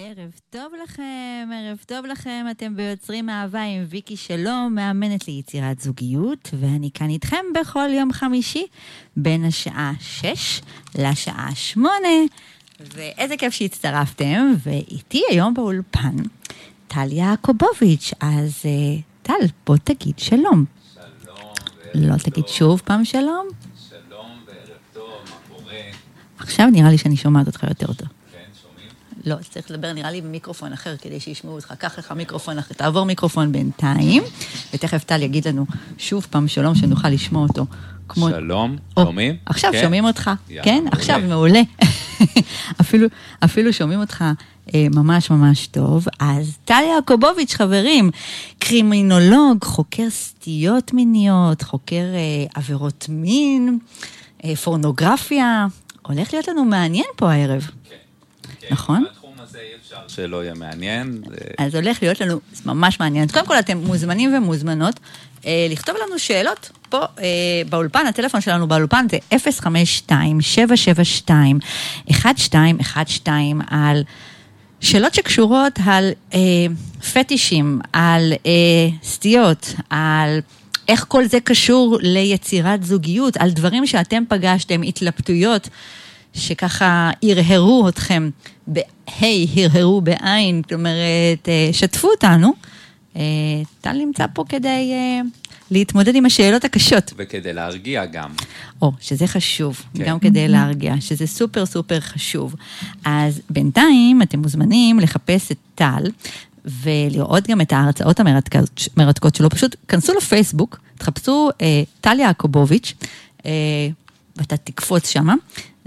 ערב טוב לכם, ערב טוב לכם, אתם ביוצרים אהבה עם ויקי שלום, מאמנת ליצירת זוגיות, ואני כאן איתכם בכל יום חמישי, בין השעה 6 לשעה 8, ואיזה כיף שהצטרפתם, ואיתי היום באולפן, טל יעקובוביץ', אז uh, טל, בוא תגיד שלום. שלום. לא תגיד שוב פעם שלום? שלום וערב טוב, מה קורה? עכשיו נראה לי שאני שומעת אותך יותר טוב. לא, צריך לדבר נראה לי במיקרופון אחר כדי שישמעו אותך. קח לך מיקרופון אחר, תעבור מיקרופון בינתיים, ותכף טל יגיד לנו שוב פעם שלום, שנוכל לשמוע אותו. כמו... שלום, או, שומעים? עכשיו כן? שומעים אותך, יאללה, כן? מעולה. עכשיו מעולה. אפילו, אפילו שומעים אותך אה, ממש ממש טוב. אז טל יעקובוביץ', חברים, קרימינולוג, חוקר סטיות מיניות, חוקר אה, עבירות מין, אה, פורנוגרפיה. הולך להיות לנו מעניין פה הערב. כן, נכון? בתחום הזה אי אפשר שלא יהיה מעניין. אז הולך להיות לנו ממש מעניין. קודם כל, אתם מוזמנים ומוזמנות אה, לכתוב לנו שאלות פה אה, באולפן, הטלפון שלנו באולפן זה 052-772-1212 על שאלות שקשורות על אה, פטישים, על אה, סטיות, על... איך כל זה קשור ליצירת זוגיות, על דברים שאתם פגשתם, התלבטויות, שככה הרהרו אתכם, בה' הרהרו בעין, זאת אומרת, אה, שתפו אותנו. אה, טל נמצא פה כדי אה, להתמודד עם השאלות הקשות. וכדי להרגיע גם. או, שזה חשוב, כן. גם כדי להרגיע, שזה סופר סופר חשוב. אז בינתיים אתם מוזמנים לחפש את טל ולראות גם את ההרצאות המרתקות מרתקות שלו. פשוט כנסו לפייסבוק, תחפשו אה, טל יעקובוביץ', אה, ואתה תקפוץ שמה.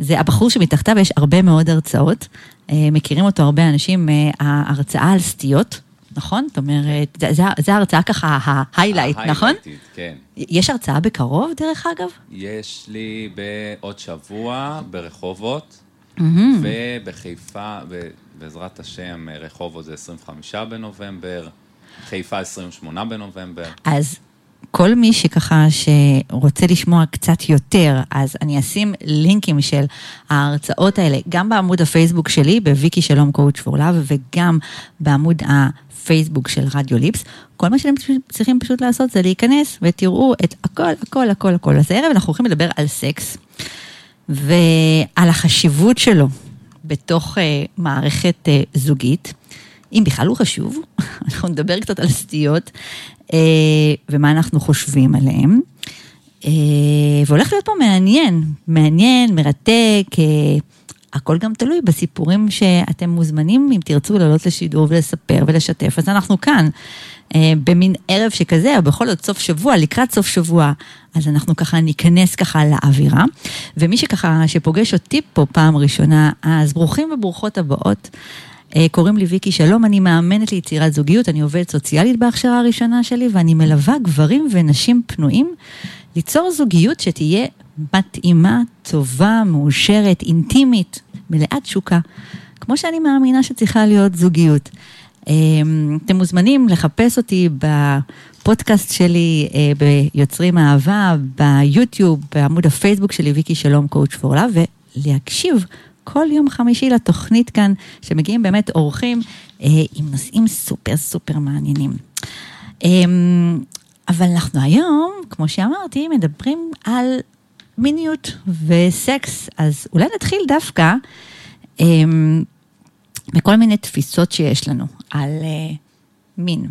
זה הבחור שמתחתיו יש הרבה מאוד הרצאות. אה, מכירים אותו הרבה אנשים, אה, ההרצאה על סטיות. נכון? זאת אומרת, זה ההרצאה ככה, ההיילייט, נכון? כן. יש הרצאה בקרוב, דרך אגב? יש לי בעוד שבוע ברחובות, ובחיפה, בעזרת השם, רחובות זה 25 בנובמבר, חיפה 28 בנובמבר. אז כל מי שככה שרוצה לשמוע קצת יותר, אז אני אשים לינקים של ההרצאות האלה, גם בעמוד הפייסבוק שלי, בוויקי שלום Coach for Love, וגם בעמוד הפייסבוק של רדיו ליפס. כל מה שאתם צריכים פשוט לעשות זה להיכנס ותראו את הכל, הכל, הכל, הכל. אז הערב אנחנו הולכים לדבר על סקס, ועל החשיבות שלו בתוך uh, מערכת uh, זוגית. אם בכלל הוא חשוב, אנחנו נדבר קצת על סטיות ומה אנחנו חושבים עליהם. אה, והולך להיות פה מעניין, מעניין, מרתק, אה, הכל גם תלוי בסיפורים שאתם מוזמנים, אם תרצו לעלות לשידור ולספר ולשתף, אז אנחנו כאן, אה, במין ערב שכזה, או בכל זאת סוף שבוע, לקראת סוף שבוע, אז אנחנו ככה ניכנס ככה לאווירה. ומי שככה, שפוגש אותי פה פעם ראשונה, אז ברוכים וברוכות הבאות. אה, קוראים לי ויקי שלום, אני מאמנת ליצירת זוגיות, אני עובדת סוציאלית בהכשרה הראשונה שלי, ואני מלווה גברים ונשים פנויים ליצור זוגיות שתהיה מתאימה, טובה, מאושרת, אינטימית, מלאת תשוקה, כמו שאני מאמינה שצריכה להיות זוגיות. אה, אתם מוזמנים לחפש אותי בפודקאסט שלי, אה, ביוצרים אהבה, ביוטיוב, בעמוד הפייסבוק שלי, ויקי שלום Coach for Love, ולהקשיב כל יום חמישי לתוכנית כאן, שמגיעים באמת אורחים אה, עם נושאים סופר סופר מעניינים. אה, אבל אנחנו היום, כמו שאמרתי, מדברים על מיניות וסקס, אז אולי נתחיל דווקא אה, בכל מיני תפיסות שיש לנו על אה, מין.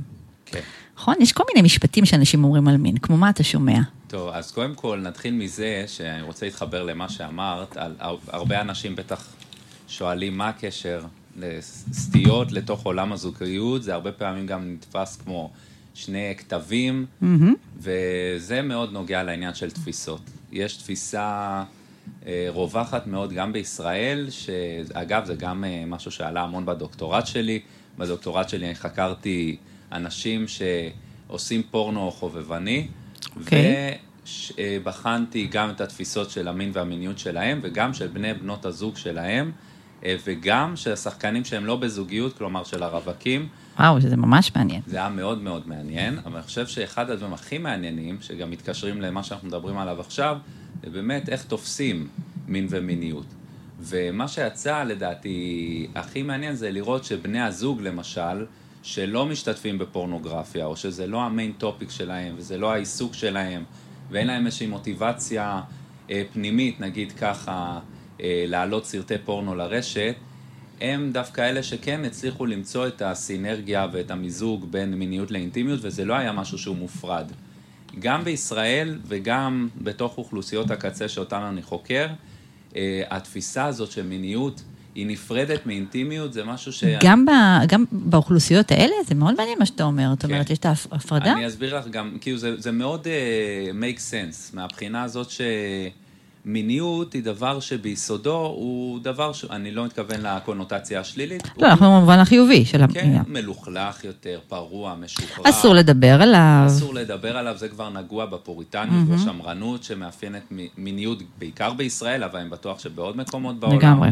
כן. נכון? יש כל מיני משפטים שאנשים אומרים על מין, כמו מה אתה שומע? טוב, אז קודם כל נתחיל מזה שאני רוצה להתחבר למה שאמרת, על הרבה אנשים בטח שואלים מה הקשר לסטיות לתוך עולם הזוגיות, זה הרבה פעמים גם נתפס כמו שני כתבים, וזה מאוד נוגע לעניין של תפיסות. יש תפיסה אה, רווחת מאוד גם בישראל, שאגב זה גם אה, משהו שעלה המון בדוקטורט שלי, בדוקטורט שלי אני חקרתי אנשים שעושים פורנו חובבני, אוקיי. ובחנתי גם את התפיסות של המין והמיניות שלהם, וגם של בני בנות הזוג שלהם, אה, וגם של השחקנים שהם לא בזוגיות, כלומר של הרווקים. וואו, שזה ממש מעניין. זה היה מאוד מאוד מעניין, אבל אני חושב שאחד הדברים הכי מעניינים, שגם מתקשרים למה שאנחנו מדברים עליו עכשיו, זה באמת איך תופסים מין ומיניות. ומה שיצא לדעתי הכי מעניין זה לראות שבני הזוג למשל, שלא משתתפים בפורנוגרפיה, או שזה לא המיין טופיק שלהם, וזה לא העיסוק שלהם, ואין להם איזושהי מוטיבציה אה, פנימית, נגיד ככה, אה, להעלות סרטי פורנו לרשת, הם דווקא אלה שכן הצליחו למצוא את הסינרגיה ואת המיזוג בין מיניות לאינטימיות, וזה לא היה משהו שהוא מופרד. גם בישראל וגם בתוך אוכלוסיות הקצה שאותן אני חוקר, אה, התפיסה הזאת של מיניות היא נפרדת מאינטימיות, זה משהו ש... גם, ב, גם באוכלוסיות האלה, זה מאוד מעניין מה שאתה אומר. זאת אומרת, כן. יש את ההפרדה? אני אסביר לך גם, כאילו זה, זה מאוד uh, make sense, מהבחינה הזאת שמיניות היא דבר שביסודו הוא דבר שאני לא מתכוון לקונוטציה השלילית. לא, אנחנו במובן החיובי של כן, המילה. מלוכלך יותר, פרוע, משוחרר. אסור לדבר עליו. אסור לדבר עליו, זה כבר נגוע בפוריטניות מהמם. ובשמרנות שמאפיינת מיניות, בעיקר בישראל, אבל אני בטוח שבעוד מקומות בעולם. לגמרי.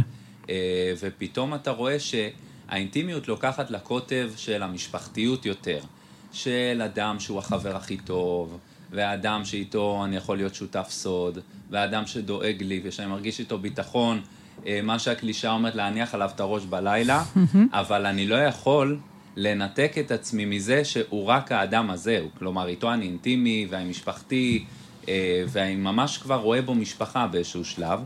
אה, ופתאום אתה רואה שהאינטימיות לוקחת לקוטב של המשפחתיות יותר, של אדם שהוא החבר הכי טוב, והאדם שאיתו אני יכול להיות שותף סוד, והאדם שדואג לי ושאני מרגיש איתו ביטחון, אה, מה שהקלישאה אומרת להניח עליו את הראש בלילה, אבל אני לא יכול לנתק את עצמי מזה שהוא רק האדם הזה, כלומר איתו אני אינטימי והאם משפחתי, אה, ואני ממש כבר רואה בו משפחה באיזשהו שלב.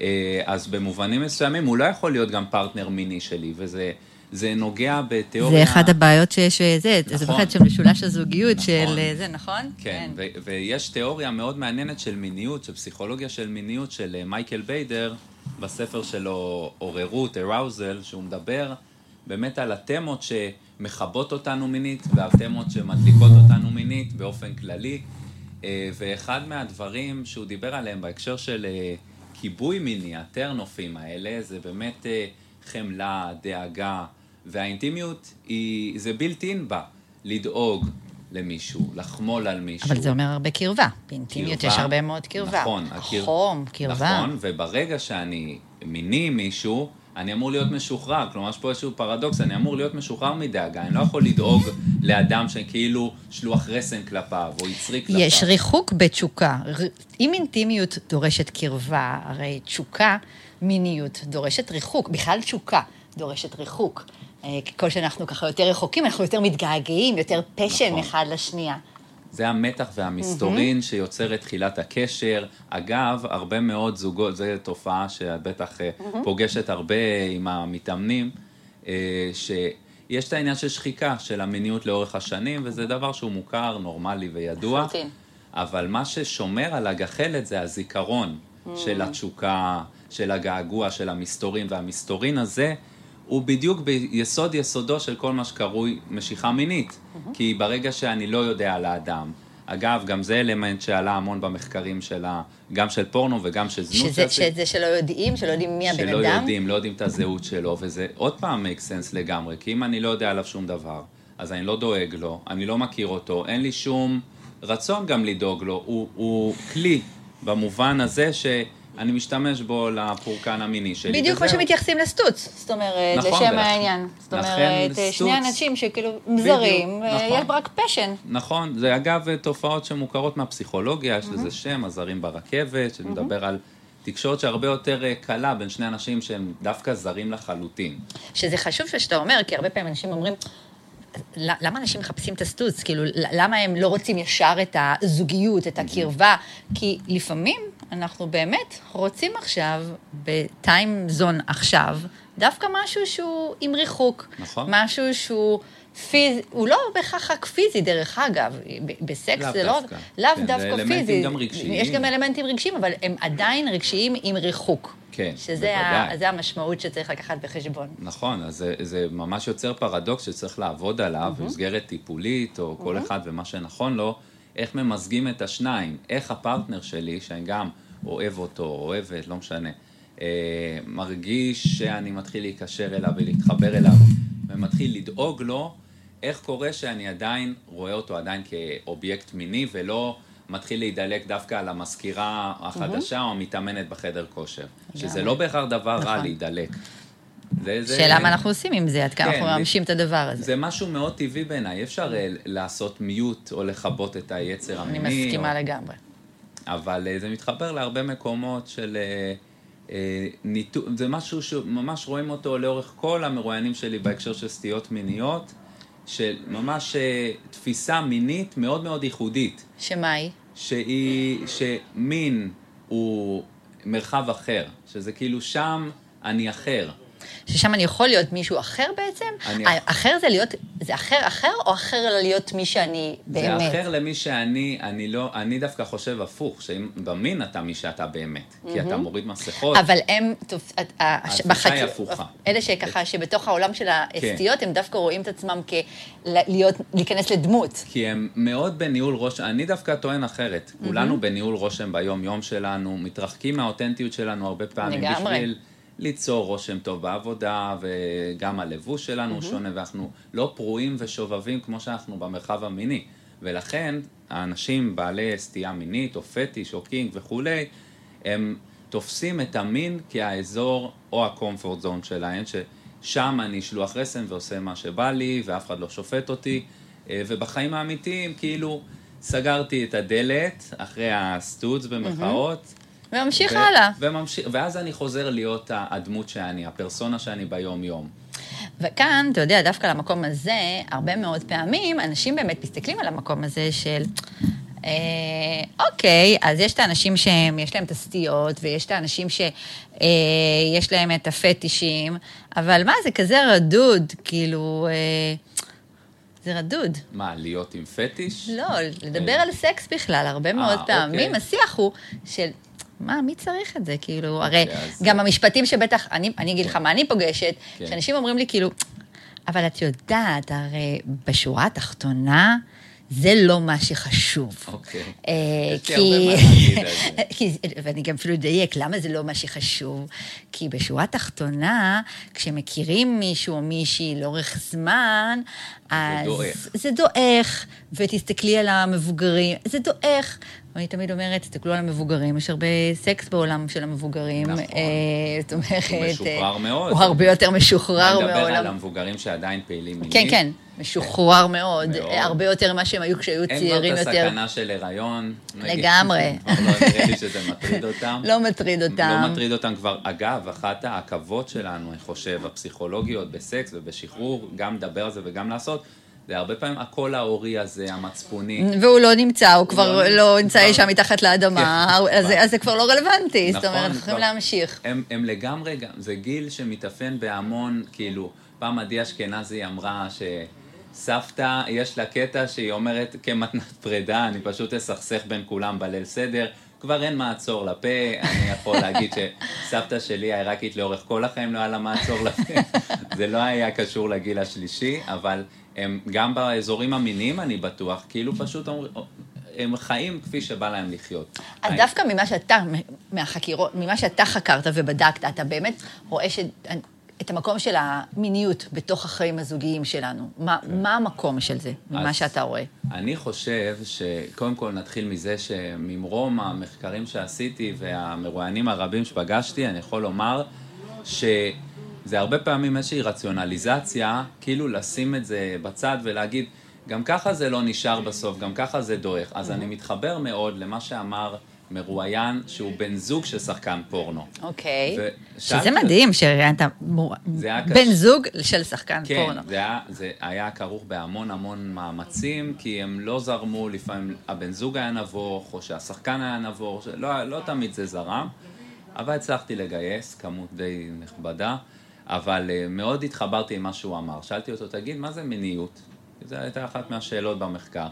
אה, אז במובנים מסוימים הוא לא יכול להיות גם פרטנר מיני שלי, וזה זה נוגע בתיאוריה... זה אחד הבעיות שיש, אה, זה, זה נכון. בכלל של משולש הזוגיות נכון. של אה, זה, נכון? כן, ו- ויש תיאוריה מאוד מעניינת של מיניות, של פסיכולוגיה של מיניות של מייקל ביידר, בספר שלו עוררות, arousal, שהוא מדבר באמת על התמות שמכבות אותנו מינית, והתמות שמדליקות אותנו מינית באופן כללי. ואחד מהדברים שהוא דיבר עליהם בהקשר של אה, כיבוי מיני, הטרנופים האלה, זה באמת אה, חמלה, דאגה, והאינטימיות היא, זה built in בה, לדאוג למישהו, לחמול על מישהו. אבל זה אומר הרבה קרבה. באינטימיות יש. הרבה מאוד קרבה. נכון. הקר- חום, קרבה. נכון, וברגע שאני מיני מישהו, אני אמור להיות משוחרר. כלומר, יש פה איזשהו פרדוקס, אני אמור להיות משוחרר מדאגה. אני לא יכול לדאוג לאדם שכאילו שלוח רסן כלפיו, או יצרי כלפיו. יש ריחוק בתשוקה. אם אינטימיות דורשת קרבה, הרי תשוקה, מיניות דורשת ריחוק. בכלל תשוקה דורשת ריחוק. אה, ככל שאנחנו ככה יותר רחוקים, אנחנו יותר מתגעגעים, יותר פשן נכון. אחד לשנייה. זה המתח והמסתורין שיוצר את תחילת הקשר. אגב, הרבה מאוד זוגות, זו תופעה שאת בטח אה, פוגשת הרבה עם המתאמנים, אה, שיש את העניין של שחיקה של המיניות לאורך השנים, וזה דבר שהוא מוכר, נורמלי וידוע. לחלוטין. אבל מה ששומר על הגחלת זה הזיכרון של התשוקה, של הגעגוע, של המסתורין, והמסתורין הזה הוא בדיוק ביסוד יסודו של כל מה שקרוי משיכה מינית. כי ברגע שאני לא יודע על האדם, אגב, גם זה אלמנט שעלה המון במחקרים שלה, גם של פורנו וגם של זנות. שזה, שעשית. שזה שלא יודעים, שלא יודעים מי הבן שלא אדם. יודעים, לא יודעים את הזהות שלו, וזה עוד פעם make sense לגמרי, כי אם אני לא יודע עליו שום דבר, אז אני לא דואג לו, אני לא מכיר אותו, אין לי שום רצון גם לדאוג לו, הוא, הוא כלי במובן הזה שאני משתמש בו לפורקן המיני שלי. בדיוק כמו. שמתייחסים לסטוץ, זאת אומרת, נכון, לשם ולכן- העניין. זאת אומרת, אה, שני סטוץ- אנשים שכאילו בדיוק, זרים, אה, נכון. יש רק פשן. נכון, זה אגב תופעות שמוכרות מהפסיכולוגיה, יש לזה שם, הזרים ברכבת, שמדבר על תקשורת שהרבה יותר אה, קלה בין שני אנשים שהם דווקא זרים לחלוטין. שזה חשוב שאתה אומר, כי הרבה פעמים אנשים אומרים, "ל- למה אנשים מחפשים את הסטוץ? כאילו, למה הם לא רוצים ישר את הזוגיות, את הקרבה? כי לפעמים אנחנו באמת רוצים עכשיו, בטיים זון עכשיו, דווקא משהו שהוא עם ריחוק. נכון. משהו שהוא פיזי, הוא לא בהכרח רק פיזי, דרך אגב. בסקס לאו זה לא, דווקא. לאו כן, זה דווקא אלמנטים פיזי. גם רגשיים. יש גם אלמנטים רגשיים, אבל הם עדיין רגשיים עם ריחוק. כן, שזה ה-. זה המשמעות שצריך לקחת בחשבון. נכון, אז זה, זה ממש יוצר פרדוקס שצריך לעבוד עליו במסגרת טיפולית, או כל אחד ומה שנכון לו, איך ממזגים את השניים, איך הפרטנר שלי, שאני גם אוהב אותו, אוהבת, לא משנה, אה, מרגיש שאני מתחיל להיקשר אליו ולהתחבר אליו, ומתחיל לדאוג לו, איך קורה שאני עדיין רואה אותו עדיין כאובייקט מיני, ולא מתחיל להידלק דווקא על המזכירה החדשה או המתאמנת בחדר כושר. שזה לא בהכרח דבר רע נכון. להידלק. זה, זה, שאלה מה אנחנו עושים עם זה, עד כמה כן, אנחנו מממשים את הדבר הזה. זה משהו מאוד טבעי בעיניי, אפשר אה, לעשות מיוט או לכבות את היצר אני המיני. מסכימה או... לגמרי. אבל אה, זה מתחבר להרבה מקומות של אה, אה, ניתו, זה משהו שממש רואים אותו לאורך כל המרואיינים שלי בהקשר של סטיות מיניות, של ממש אה, תפיסה מינית מאוד מאוד ייחודית. שמה היא? שהיא, שמין הוא מרחב אחר, שזה כאילו שם אני אחר. ששם אני יכול להיות מישהו אחר בעצם? אני- אחר זה להיות, זה אחר אחר או אחר להיות מי שאני באמת? זה אחר למי שאני, אני לא, אני דווקא חושב הפוך, שאם במין אתה מי שאתה באמת, כי אתה מוריד מסכות. אבל הם, טוב, את- ה- התחושה היא הפוכה. אלה שככה, שבתוך העולם של הסטיות, הם דווקא רואים את עצמם כלהיות, להיכנס לדמות. כי הם מאוד בניהול רושם, אני דווקא טוען אחרת. Mm-hmm. כולנו בניהול רושם ביום-יום שלנו, מתרחקים מהאותנטיות שלנו הרבה פעמים לגמרי. בשביל ליצור רושם טוב בעבודה, וגם הלבוש שלנו הוא Mm-hmm. שונה, ואנחנו לא פרועים ושובבים כמו שאנחנו במרחב המיני. ולכן, האנשים בעלי סטייה מינית, או פטיש, או קינג וכולי, הם תופסים את המין כהאזור או ה-comfort zone שלהם, ששם אני שלוח רסן ועושה מה שבא לי, ואף אחד לא שופט אותי, אה, ובחיים האמיתיים, כאילו, סגרתי את הדלת אחרי הסטוץ במרכאות. וממשיך ו- הלאה. וממשיך, ואז אני חוזר להיות הדמות שאני, הפרסונה שאני ביום-יום. וכאן, אתה יודע, דווקא למקום הזה, הרבה מאוד פעמים אנשים באמת מסתכלים על המקום הזה של... אה, אוקיי, אז יש את האנשים שיש להם את הסטיות, ויש את האנשים שיש להם את הפטישים, אבל מה, זה כזה רדוד, כאילו, אה, זה רדוד. מה, להיות עם פטיש? לא, לדבר על סקס בכלל, הרבה מאוד אוקיי. פעמים, השיח הוא של... מה, מי צריך את זה? כאילו, הרי אז- גם המשפטים שבטח, אני, אני אגיד לך מה אני פוגשת, כן. שאנשים אומרים לי כאילו, אבל את יודעת, הרי בשורה התחתונה, זה לא מה שחשוב. אוקיי. אה, כי... זה. ואני גם אפילו אדייק, למה זה לא מה שחשוב? כי בשורה התחתונה, כשמכירים מישהו או מישהי לאורך זמן, אז... דועך. זה דועך, ותסתכלי על המבוגרים, זה דועך. אני תמיד אומרת, תסתכלו על המבוגרים, יש הרבה סקס בעולם של המבוגרים. נכון. אה, זאת אומרת... הוא משוחרר אה, מאוד. הוא הרבה יותר משוחרר אני מדבר על מעולם. המבוגרים שעדיין פעילים מינית. כן, כן, משוחרר מאוד, מאוד. הרבה יותר ממה שהם היו כשהיו אין צעירים כבר את יותר. הסכנה של הריון. לגמרי. לא נראה לי שזה מטריד אותם. לא מטריד אותם. לא מטריד אותם כבר. אגב, אחת העכבות שלנו, אני חושב, הפסיכולוגיות בסקס ובשחרור, גם לדבר על זה וגם לעשות, זה הרבה פעמים הקול ההורי הזה, המצפוני. והוא לא נמצא, הוא כבר לא לא נמצא. אי שם מתחת לאדמה, כן. אז אז זה כבר לא רלוונטי, זאת נכון, אומרת, אנחנו יכולים כבר- להמשיך. הם, הם לגמרי, זה גיל שמתאפיין בהמון, כאילו, פעם עדי אשכנזי אמרה שסבתא, יש לה קטע שהיא אומרת כמתנת פרידה, אני פשוט אסכסך בין כולם בליל סדר. כבר אין מעצור לפה, אני יכול להגיד שסבתא שלי העיראקית לאורך כל החיים לא היה לה מעצור לפה. זה לא היה קשור לגיל השלישי, אבל הם גם באזורים המיניים, אני בטוח, כאילו פשוט הם חיים כפי שבא להם לחיות. אז דווקא ממה שאתה, מהחקירות, ממה שאתה חקרת ובדקת, אתה באמת רואה ש... את המקום של המיניות בתוך החיים הזוגיים שלנו. מה, מה המקום של זה, ממה כן. שאתה רואה? אני חושב שקודם כל נתחיל מזה שממרום המחקרים שעשיתי והמרואיינים הרבים שפגשתי, אני יכול לומר שזה הרבה פעמים איזושהי רציונליזציה, כאילו לשים את זה בצד ולהגיד, גם ככה זה לא נשאר בסוף, גם ככה זה דועך. אז אני מתחבר מאוד למה שאמר מרואיין שהוא בן זוג של שחקן פורנו. אוקיי. שזה מדהים שראיינת מור- זה בן. זוג של שחקן כן, פורנו. זה היה, זה היה כרוך בהמון המון מאמצים, כי הם לא זרמו, לפעמים הבן זוג היה נבוך, או שהשחקן היה נבוך, לא, לא תמיד זה זרם, אבל הצלחתי לגייס כמות די נכבדה, אבל uh, מאוד התחברתי עם מה שהוא אמר. שאלתי אותו, תגיד, מה זה מיניות? זו הייתה אחת מהשאלות במחקר.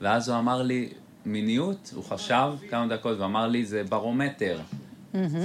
ואז הוא אמר לי, מיניות, הוא חשב כמה דקות ואמר לי, זה ברומטר.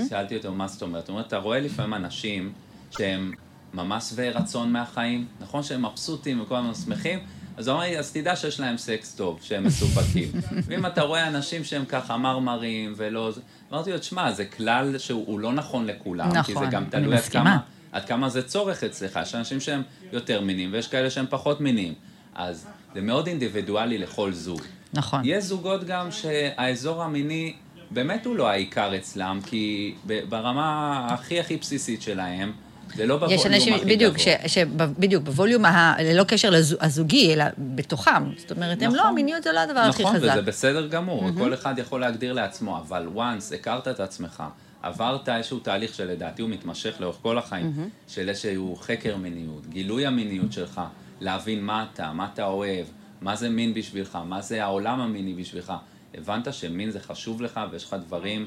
שאלתי אותו, מה זאת אומרת? הוא אומר, אתה רואה לפעמים אנשים שהם ממש שבעי רצון מהחיים, נכון שהם מבסוטים וכל הזמן שמחים, אז הוא אמר לי, אז תדע שיש להם סקס טוב, שהם מסופקים. ואם אתה רואה אנשים שהם ככה מרמרים ולא... אמרתי לו, תשמע, זה כלל שהוא לא נכון לכולם, כי זה נכון, גם תלוי עד. כמה, עד כמה זה צורך אצלך. יש אנשים שהם יותר מיניים ויש כאלה שהם פחות מיניים. אז זה מאוד אינדיבידואלי לכל זוג. נכון. יש זוגות גם שהאזור המיני באמת הוא לא העיקר אצלם, כי ב- ברמה הכי הכי בסיסית שלהם, זה לא בווליום יש הכי אנשים, גבוה. בדיוק, ש, שבדיוק, בווליום, ה, ללא קשר לזו- הזוגי, אלא בתוכם. זאת אומרת, הם נכון. לא, המיניות זה לא הדבר הכי נכון, חזק. וזה בסדר גמור, כל אחד יכול להגדיר לעצמו, אבל once הכרת את עצמך, עברת איזשהו תהליך שלדעתי הוא מתמשך לאורך כל החיים, mm-hmm. של איזשהו חקר מיניות, גילוי המיניות שלך, להבין מה אתה, מה אתה אוהב, מה זה מין בשבילך, מה זה העולם המיני בשבילך. הבנת שמין זה חשוב לך ויש לך דברים,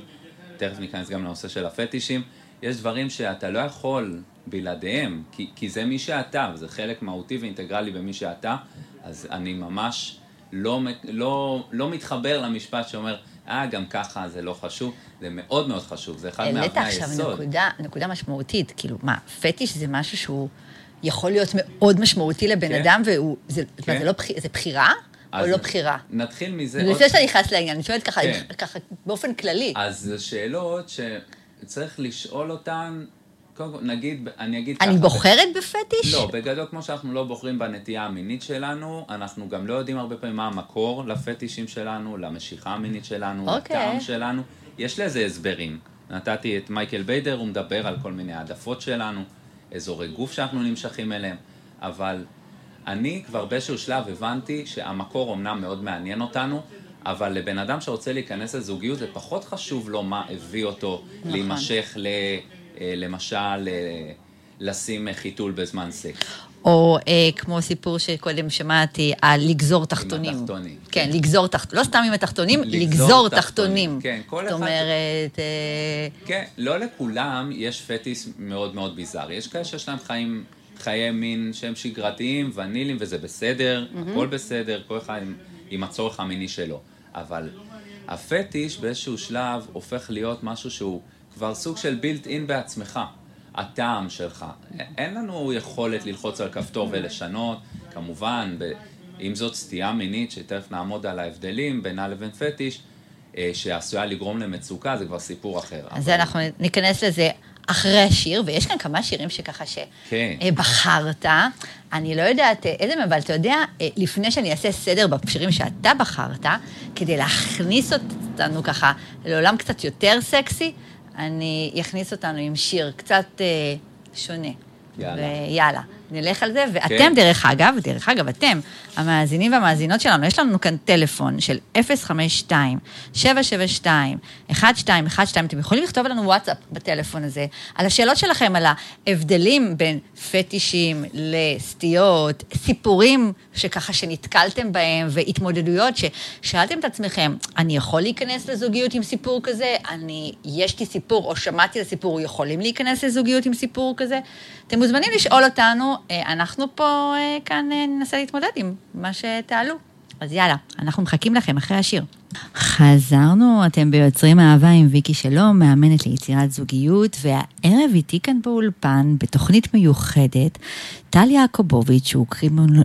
תכף ניכנס גם לנושא של הפטישים, יש דברים שאתה לא יכול בלעדיהם, כי, כי זה מי שאתה, וזה חלק מהותי ואינטגרלי במי שאתה, אז אני ממש לא, לא, לא מתחבר למשפט שאומר, אה, גם ככה זה לא חשוב, זה מאוד מאוד חשוב, זה אחד מאבני היסוד. העלית עכשיו נקודה, נקודה משמעותית, כאילו, מה, פטיש זה משהו שהוא יכול להיות מאוד משמעותי לבן כן. אדם, והוא, זה, כן. זה לא זה בחירה? או לא בחירה? נתחיל מזה... לפני שאתה נכנס לעניין, אני שואלת ככה, כן. ככה באופן כללי. אז זה שאלות שצריך לשאול אותן קודם כל, נגיד, אני אגיד ככה... אני בוחרת בפטיש? לא, בגדול, כמו שאנחנו לא בוחרים בנטייה המינית שלנו, אנחנו גם לא יודעים הרבה פעמים מה המקור לפטישים שלנו, למשיכה המינית שלנו, okay. אוקיי. לטעם שלנו. יש לזה הסברים. נתתי את מייקל ביידר, הוא מדבר על כל מיני העדפות שלנו, אזורי גוף שאנחנו נמשכים אליהם, אבל אני כבר באיזשהו שלב הבנתי שהמקור אמנם מאוד מעניין אותנו, אבל לבן אדם שרוצה להיכנס לזוגיות, זה פחות חשוב לו מה הביא אותו נכון. להימשך ל... אה, למשל, אה, לשים חיתול בזמן סקס. או אה, כמו סיפור שקודם שמעתי, על לגזור תחתונים. עם התחתונים. כן, כן. לגזור תחתונים, לא סתם עם התחתונים, לגזור, לגזור תחתונים. תחתונים. כן, כל אחד... זאת אומרת... אה... כן, לא לכולם יש פטיס מאוד מאוד ביזארי. יש כאלה שיש להם חיים, חיי מין שהם שגרתיים, ונילים, וזה בסדר, mm-hmm. הכל בסדר, כל אחד עם, עם הצורך המיני שלו. אבל הפטיש באיזשהו שלב הופך להיות משהו שהוא... כבר סוג של בילט אין בעצמך, הטעם שלך. אין לנו יכולת ללחוץ על כפתור ולשנות, כמובן, אם זאת סטייה מינית, שתכף נעמוד על ההבדלים בינה לבין פטיש, אה, שעשויה לגרום למצוקה, זה כבר סיפור אחר. אז אבל... אנחנו ניכנס לזה אחרי השיר, ויש כאן כמה שירים שככה שבחרת. כן. אני לא יודעת אה, איזה מהם, אבל אתה יודע, אה, לפני שאני אעשה סדר בשירים שאתה בחרת, כדי להכניס אותנו ככה לעולם קצת יותר סקסי, אני אכניס אותנו עם שיר קצת אה, שונה. יאללה. ויאללה. נלך על זה, ואתם, כן. דרך אגב, דרך אגב, אתם, המאזינים והמאזינות שלנו, יש לנו כאן טלפון של 052-772-1212, אתם יכולים לכתוב לנו וואטסאפ בטלפון הזה, על השאלות שלכם, על ההבדלים בין פטישים לסטיות, סיפורים שככה שנתקלתם בהם, והתמודדויות ששאלתם את עצמכם, אני יכול להיכנס לזוגיות עם סיפור כזה? אני, יש לי סיפור, או שמעתי על סיפור, יכולים להיכנס לזוגיות עם סיפור כזה? אתם מוזמנים לשאול אותנו, אנחנו פה אה, כאן אה, ננסה להתמודד עם מה שתעלו. אז יאללה, אנחנו מחכים לכם אחרי השיר. חזרנו, אתם ביוצרים אהבה עם ויקי שלום, מאמנת ליצירת זוגיות, והערב איתי כאן באולפן, בתוכנית מיוחדת, טל יעקובוביץ', שהוא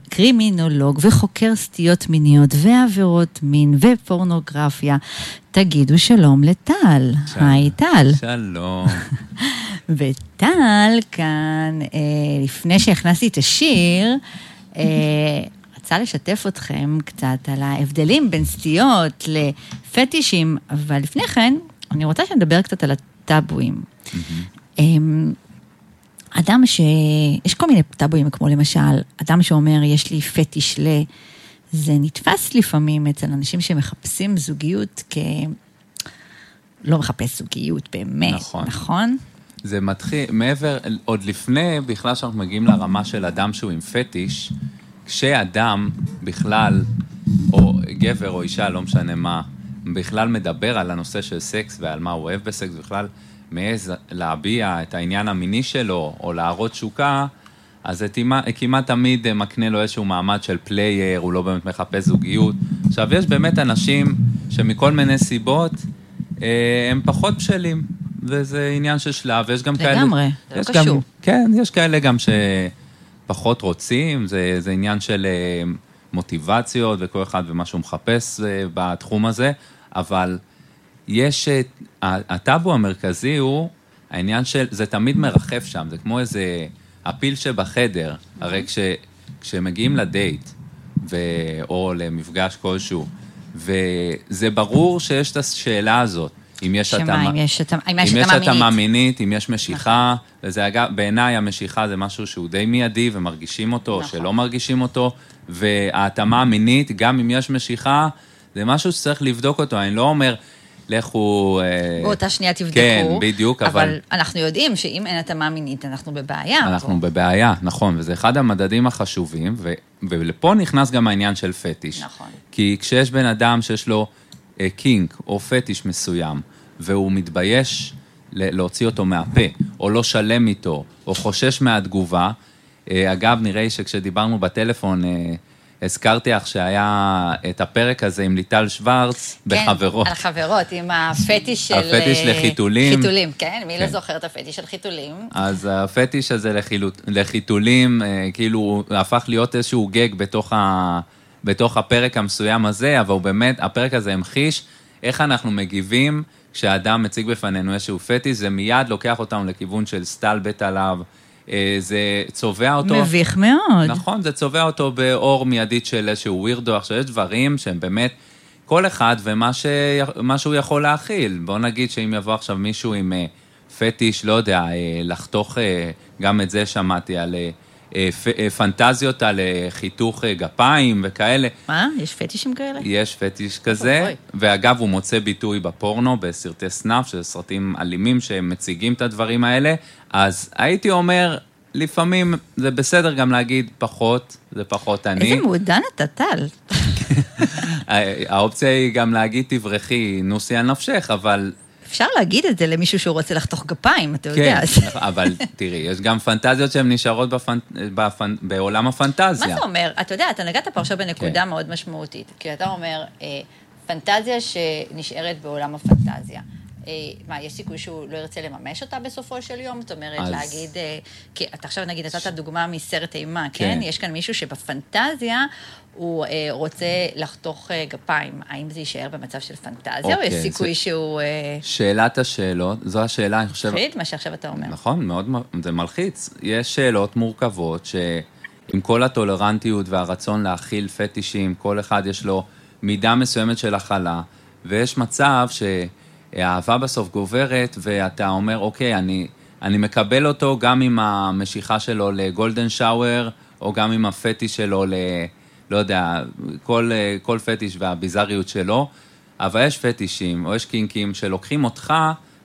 קרימינולוג וחוקר סטיות מיניות ועבירות מין ופורנוגרפיה. תגידו שלום לטל. היי טל. שלום. וטל כאן, אה, לפני שהכנסתי את השיר, אה, רצה לשתף אתכם קצת על ההבדלים בין סטיות לפטישים, אבל לפני כן, אני רוצה שנדבר קצת על הטאבואים. אמ, אדם ש... יש כל מיני טאבואים, כמו למשל, אדם שאומר, יש לי פטיש ל... זה נתפס לפעמים אצל אנשים שמחפשים זוגיות כ... לא מחפש זוגיות באמת, נכון? נכון? זה מתחיל, מעבר, עוד לפני בכלל שאנחנו מגיעים לרמה של אדם שהוא עם פטיש, כשאדם בכלל, או גבר או אישה, לא משנה מה, בכלל מדבר על הנושא של סקס ועל מה הוא אוהב בסקס, בכלל מעז להביע את העניין המיני שלו, או להראות תשוקה, אז זה כמעט תמיד מקנה לו איזשהו מעמד של player, הוא לא באמת מחפש זוגיות. עכשיו, יש באמת אנשים שמכל מיני סיבות, אה, הם פחות בשלים. וזה עניין של שלב, ויש גם כאלה... לגמרי, זה לא קשור. כן, יש כאלה גם שפחות רוצים, זה, זה עניין של אה, מוטיבציות, וכל אחד ומה שהוא מחפש אה, בתחום הזה, אבל יש, הטאבו המרכזי הוא העניין של, זה תמיד מרחף שם, זה כמו איזה הפיל שבחדר, הרי כש, כשמגיעים לדייט, ו, או למפגש כלשהו, וזה ברור שיש את השאלה הזאת. אם יש התאמה, אם יש התאמה מינית, אם יש משיכה, נכון. וזה אגב, בעיניי המשיכה זה משהו שהוא די מיידי ומרגישים אותו, נכון. שלא מרגישים אותו, וההתאמה המינית, גם אם יש משיכה, זה משהו שצריך לבדוק אותו, אני לא אומר, לכו... אה, באותה שנייה תבדקו. כן, בדיוק, אבל... אבל אנחנו יודעים שאם אין התאמה מינית, אנחנו בבעיה. אנחנו פה. בבעיה, נכון, וזה אחד המדדים החשובים, ו... ולפה נכנס גם העניין של פטיש. נכון. כי כשיש בן אדם שיש לו קינק או פטיש מסוים, והוא מתבייש להוציא אותו מהפה, או לא שלם איתו, או חושש מהתגובה, אה, אגב, נראה לי שכשדיברנו בטלפון, אה, הזכרתי לך שהיה את הפרק הזה עם ליטל שוורץ, בחברות. כן, על חברות, עם הפטיש של... הפטיש אה, לחיתולים. חיתולים, כן, מי לא כן. זוכר את הפטיש של חיתולים? אז הפטיש הזה לחילו- לחיתולים, אה, כאילו, הפך להיות איזשהו גג בתוך, ה, בתוך הפרק המסוים הזה, אבל הוא באמת, הפרק הזה המחיש איך אנחנו מגיבים כשאדם מציג בפנינו איזשהו פטיש, זה מיד לוקח אותנו לכיוון של סטלבט עליו, אה, זה צובע אותו. מביך מאוד. נכון, זה צובע אותו באור מיידית של איזשהו ווירדו. עכשיו, יש דברים שהם באמת, כל אחד ומה ש... שהוא יכול להכיל. בוא נגיד שאם יבוא עכשיו מישהו עם אה, פטיש, לא יודע, אה, לחתוך, גם את זה שמעתי, על פנטזיות על אה, חיתוך אה, גפיים וכאלה. מה? יש פטישים כאלה? יש פטיש כזה, אוי. ואגב, הוא מוצא ביטוי בפורנו, בסרטי סנאפ, שזה סרטים אלימים שמציגים את הדברים האלה, אז הייתי אומר, לפעמים זה בסדר גם להגיד פחות, זה פחות אני. איזה מעודן אתה, טל. האופציה היא גם להגיד תברחי, נוסי על נפשך, אבל אפשר להגיד את זה למישהו שהוא רוצה לחתוך גפיים, אתה כן, יודע. אז- אבל תראי, יש גם פנטזיות שהן נשארות בפנ... בפנ... בעולם הפנטזיה. מה זה אומר? אתה יודע, אתה נגעת פה עכשיו בנקודה כן. מאוד משמעותית. כי אתה אומר, אה, פנטזיה שנשארת בעולם הפנטזיה. אה, מה, יש סיכוי שהוא לא ירצה לממש אותה בסופו של יום? זאת אומרת, אז- להגיד, אה, כי אתה עכשיו נגיד נתת דוגמה מסרט אימה, כן. כן? יש כאן מישהו שבפנטזיה הוא אה, רוצה לחתוך אה, גפיים. האם זה יישאר במצב של פנטזיה, או אוקיי, יש סיכוי זה- שהוא... אה, שאלת השאלות, זו השאלה, אני חושב... מפחיד מה שעכשיו אתה אומר. נכון, מאוד, זה מלחיץ. יש שאלות מורכבות שעם כל הטולרנטיות והרצון להכיל פטישים, כל אחד יש לו מידה מסוימת של הכלה, ויש מצב שהאהבה בסוף גוברת, ואתה אומר, אוקיי, אני, אני מקבל אותו גם עם המשיכה שלו לגולדן שאואר, או גם עם הפטיש שלו ל... לא יודע, כל, כל פטיש והביזריות שלו, אבל יש פטישים או יש קינקים שלוקחים אותך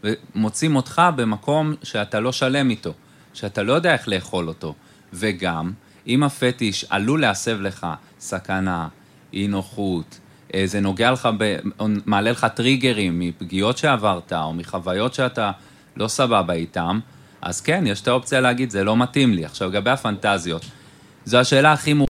ומוצאים אותך במקום שאתה לא שלם איתו, שאתה לא יודע איך לאכול אותו. וגם, אם הפטיש עלול להסב לך סכנה, אי נוחות, אה, זה נוגע לך, ב, מעלה לך טריגרים מפגיעות שעברת או מחוויות שאתה לא סבבה איתם, אז כן, יש את האופציה להגיד, זה לא מתאים לי. עכשיו, לגבי הפנטזיות, זו השאלה הכי מורכבת,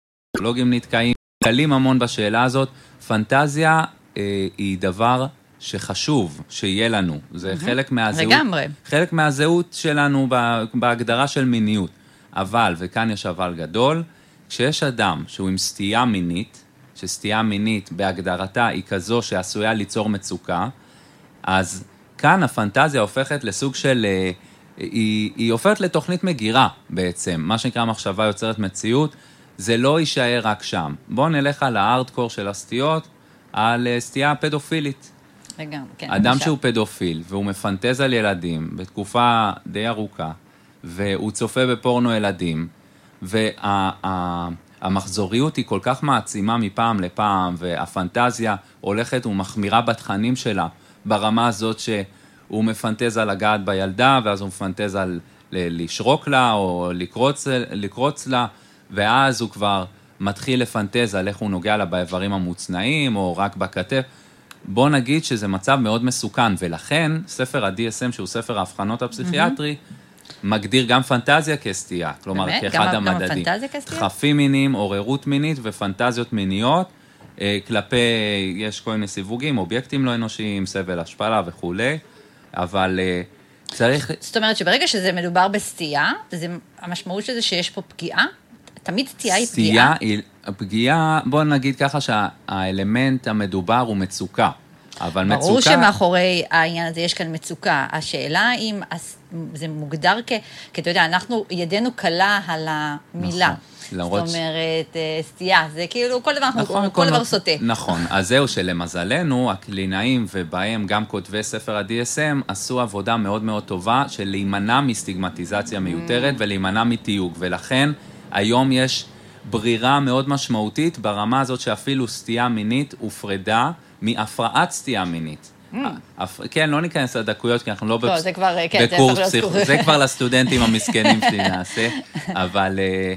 פסיכולוגים נתקעים, נתקלים המון בשאלה הזאת. פנטזיה אה, היא דבר שחשוב שיהיה לנו, זה חלק מהזהות. לגמרי. חלק מהזהות שלנו בהגדרה של מיניות. אבל, וכאן יש אבל גדול, כשיש אדם שהוא עם סטייה מינית, שסטייה מינית בהגדרתה היא כזו שעשויה ליצור מצוקה, אז כאן הפנטזיה הופכת לסוג של... אה, היא, היא הופכת לתוכנית מגירה בעצם, מה שנקרא מחשבה יוצרת מציאות, זה לא יישאר רק שם. בואו נלך על הארדקור של הסטיות, על אה, סטייה פדופילית. לגמרי, כן. אדם למשל. שהוא פדופיל והוא מפנטז על ילדים בתקופה די ארוכה, והוא צופה בפורנו ילדים, והמחזוריות היא כל כך מעצימה מפעם לפעם, והפנטזיה הולכת ומחמירה בתכנים שלה, ברמה הזאת שהוא מפנטז על לגעת בילדה, ואז הוא מפנטז על לשרוק לה, או לקרוץ, לקרוץ לה, ואז הוא כבר מתחיל לפנטז על איך הוא נוגע לה באיברים המוצנעים, או רק בכתף. בוא נגיד שזה מצב מאוד מסוכן, ולכן ספר ה-DSM, שהוא ספר האבחנות הפסיכיאטרי, מגדיר גם פנטזיה כסטייה, כלומר, באמת? כאחד גם- גם המדדים. הפנטזיה כסטייה? חפים מיניים, עוררות מינית ופנטזיות מיניות, אה, כלפי, יש כל מיני סיווגים, אובייקטים לא אנושיים, סבל השפלה וכולי, אבל אה, צריך, זאת אומרת שברגע שזה מדובר בסטייה, זה, המשמעות של זה שיש פה פגיעה, תמיד סטייה היא סטייה פגיעה. היא, הפגיעה, בוא נגיד ככה שהאלמנט המדובר הוא מצוקה, אבל מצוקה... ברור שמאחורי העניין הזה יש כאן מצוקה. השאלה אם זה מוגדר כ... כי אתה יודע, אנחנו, ידנו קלה על המילה. נכון, למרות זאת אומרת, אה, סטייה, זה כאילו, כל דבר אנחנו, כל כל דבר סוטה. נכון, אז זהו שלמזלנו, הקלינאים ובהם גם כותבי ספר ה-DSM עשו עבודה מאוד מאוד טובה של להימנע מסטיגמטיזציה מיותרת Mm. ולהימנע מתיוג, ולכן היום יש ברירה מאוד משמעותית ברמה הזאת שאפילו סטייה מינית הופרדה מהפרעת סטייה מינית. הפ- כן, לא ניכנס לדקויות, כי אנחנו לא, לא, בפס- זה כבר, כן, זה בקורס. קורס. זה כבר לסטודנטים המסכנים שלי נעשה, אבל אה,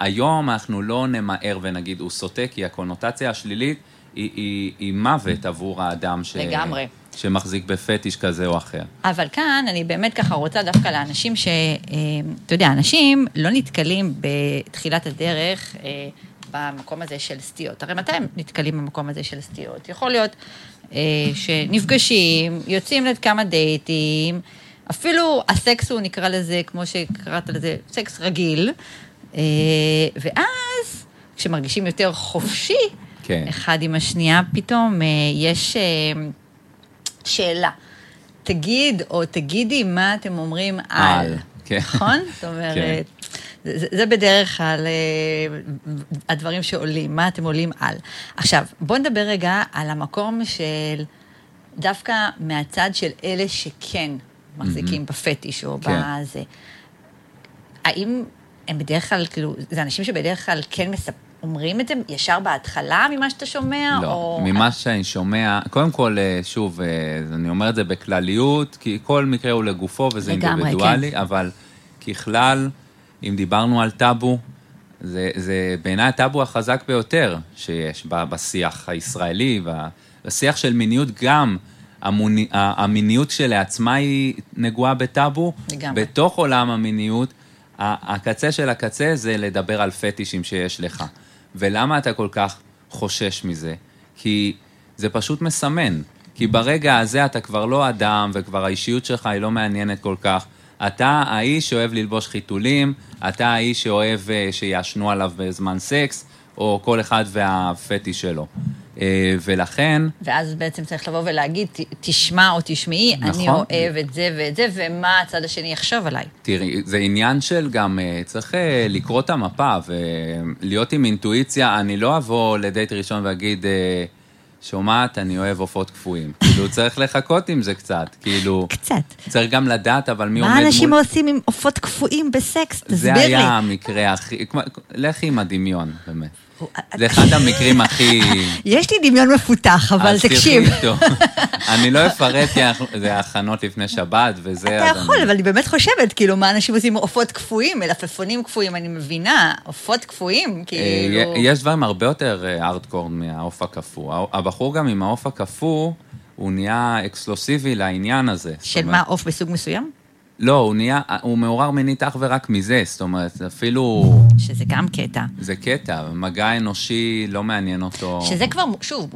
היום אנחנו לא נמהר ונגיד, הוא סוטה, כי הקונוטציה השלילית היא, היא, היא מוות עבור האדם ש... לגמרי. שמחזיק בפטיש כזה או אחר. אבל כאן אני באמת ככה רוצה דווקא לאנשים ש... אה, אתה יודע, אנשים לא נתקלים בתחילת הדרך אה, במקום הזה של סטיות. הרי מתי הם נתקלים במקום הזה של סטיות? יכול להיות אה, שנפגשים, יוצאים לכמה דייטים, אפילו הסקס הוא נקרא לזה, כמו שקראת לזה, סקס רגיל, ואז כשמרגישים יותר חופשי, כן. אחד עם השנייה, פתאום יש... שאלה. תגיד או תגידי מה אתם אומרים על. על, כן. נכון? זאת אומרת, זה, זה בדרך כלל אה, הדברים שעולים, מה אתם עולים על. עכשיו, בואו נדבר רגע על המקום של, דווקא מהצד של אלה שכן מחזיקים בפטיש או כן. בזה. האם הם בדרך כלל, כאילו, זה אנשים שבדרך כלל כן מספ... אומרים את זה ישר בהתחלה ממה שאתה שומע? לא, או... ממה שאני שומע, קודם כל, אה, שוב, אה, אני אומר את זה בכלליות, כי כל מקרה הוא לגופו וזה לגמרי, כן. אינדיבידואלי, אבל ככלל, אם דיברנו על טאבו, זה, זה בעיניי הטאבו החזק ביותר שיש בשיח הישראלי, בשיח של מיניות גם. המוני, המיניות שלעצמה היא נגועה בטאבו. לגמרי. בתוך עולם המיניות, הקצה של הקצה זה לדבר על פטישים שיש לך. ולמה אתה כל כך חושש מזה? כי זה פשוט מסמן. כי ברגע הזה אתה כבר לא אדם, וכבר האישיות שלך היא לא מעניינת כל כך. אתה האיש שאוהב ללבוש חיתולים, אתה האיש שאוהב אה, שיעשנו עליו בזמן סקס, או כל אחד והפטיש שלו. אה, ולכן, ואז בעצם צריך לבוא ולהגיד, "ת- תשמע או תשמעי, נכון. אני אוהב את זה ואת זה, ומה הצד השני יחשוב עליי. תראי, זה עניין של גם, אה, צריך אה, לקרוא את המפה ולהיות עם אינטואיציה. אני לא אבוא לדייט ראשון ואגיד, שומעת, אני אוהב עופות קפואים. כאילו, צריך לחכות עם זה קצת. כאילו, קצת. צריך גם לדעת, אבל מי עומד מה מול... אנשים עושים עם עופות קפואים בסקס? זה תסביר לי. היה המקרה הכי... לכי עם הדמיון, באמת. זה אחד המקרים הכי... יש לי דמיון מפותח, אבל תקשיב. אני לא אפרט, כי זה הכנות לפני שבת, וזה... אתה יכול, אבל אני באמת חושבת, כאילו, מה אנשים עושים עופות קפואים, מלפפונים קפואים, אני מבינה, עופות קפואים, אה, כאילו... יש דברים הרבה יותר ארדקור מהעוף הקפוא. הבחור גם עם העוף הקפוא, הוא נהיה אקסקלוסיבי לעניין הזה. של מה, עוף מסוג מסוים? לא, הוא נהיה, הוא מעורר מינית אך ורק מזה, זאת אומרת, אפילו, שזה גם קטע. זה קטע, מגע אנושי לא מעניין אותו. שזה כבר, שוב,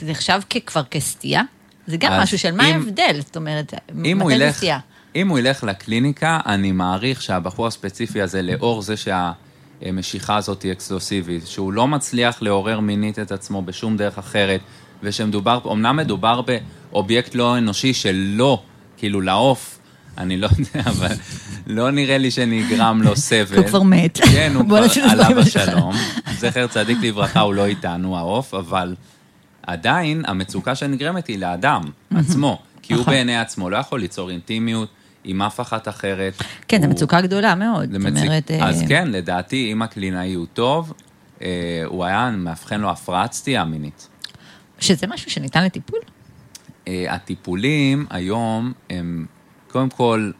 זה נחשב כ- כבר כסטייה? זה גם משהו של מה אם- ההבדל, זאת אומרת, מתי זה ילך, סטייה? אם הוא ילך לקליניקה, אני מעריך שהבחור הספציפי הזה, לאור זה שהמשיכה הזאת היא אקסקלוסיבית, שהוא לא מצליח לעורר מינית את עצמו בשום דרך אחרת, ושמדובר, אמנם מדובר באובייקט לא אנושי שלא, כאילו לעוף, אני לא יודע, אבל לא נראה לי שנגרם לו סבל. הוא כבר מת. כן, הוא כבר עליו. השלום. זכר צדיק לברכה, הוא לא איתנו, העוף, אבל עדיין המצוקה שנגרמת היא לאדם עצמו. כי הוא נכון. בעיני עצמו לא יכול ליצור אינטימיות עם אף אחת אחרת. כן, זו הוא- מצוקה גדולה מאוד. זאת מציק- אומרת... אה, אז כן, לדעתי, אם הקלינאי הוא טוב, אה, הוא היה מאבחן לו הפרעת סטייה מינית. שזה משהו שניתן לטיפול? אה, הטיפולים היום הם, קודם כל,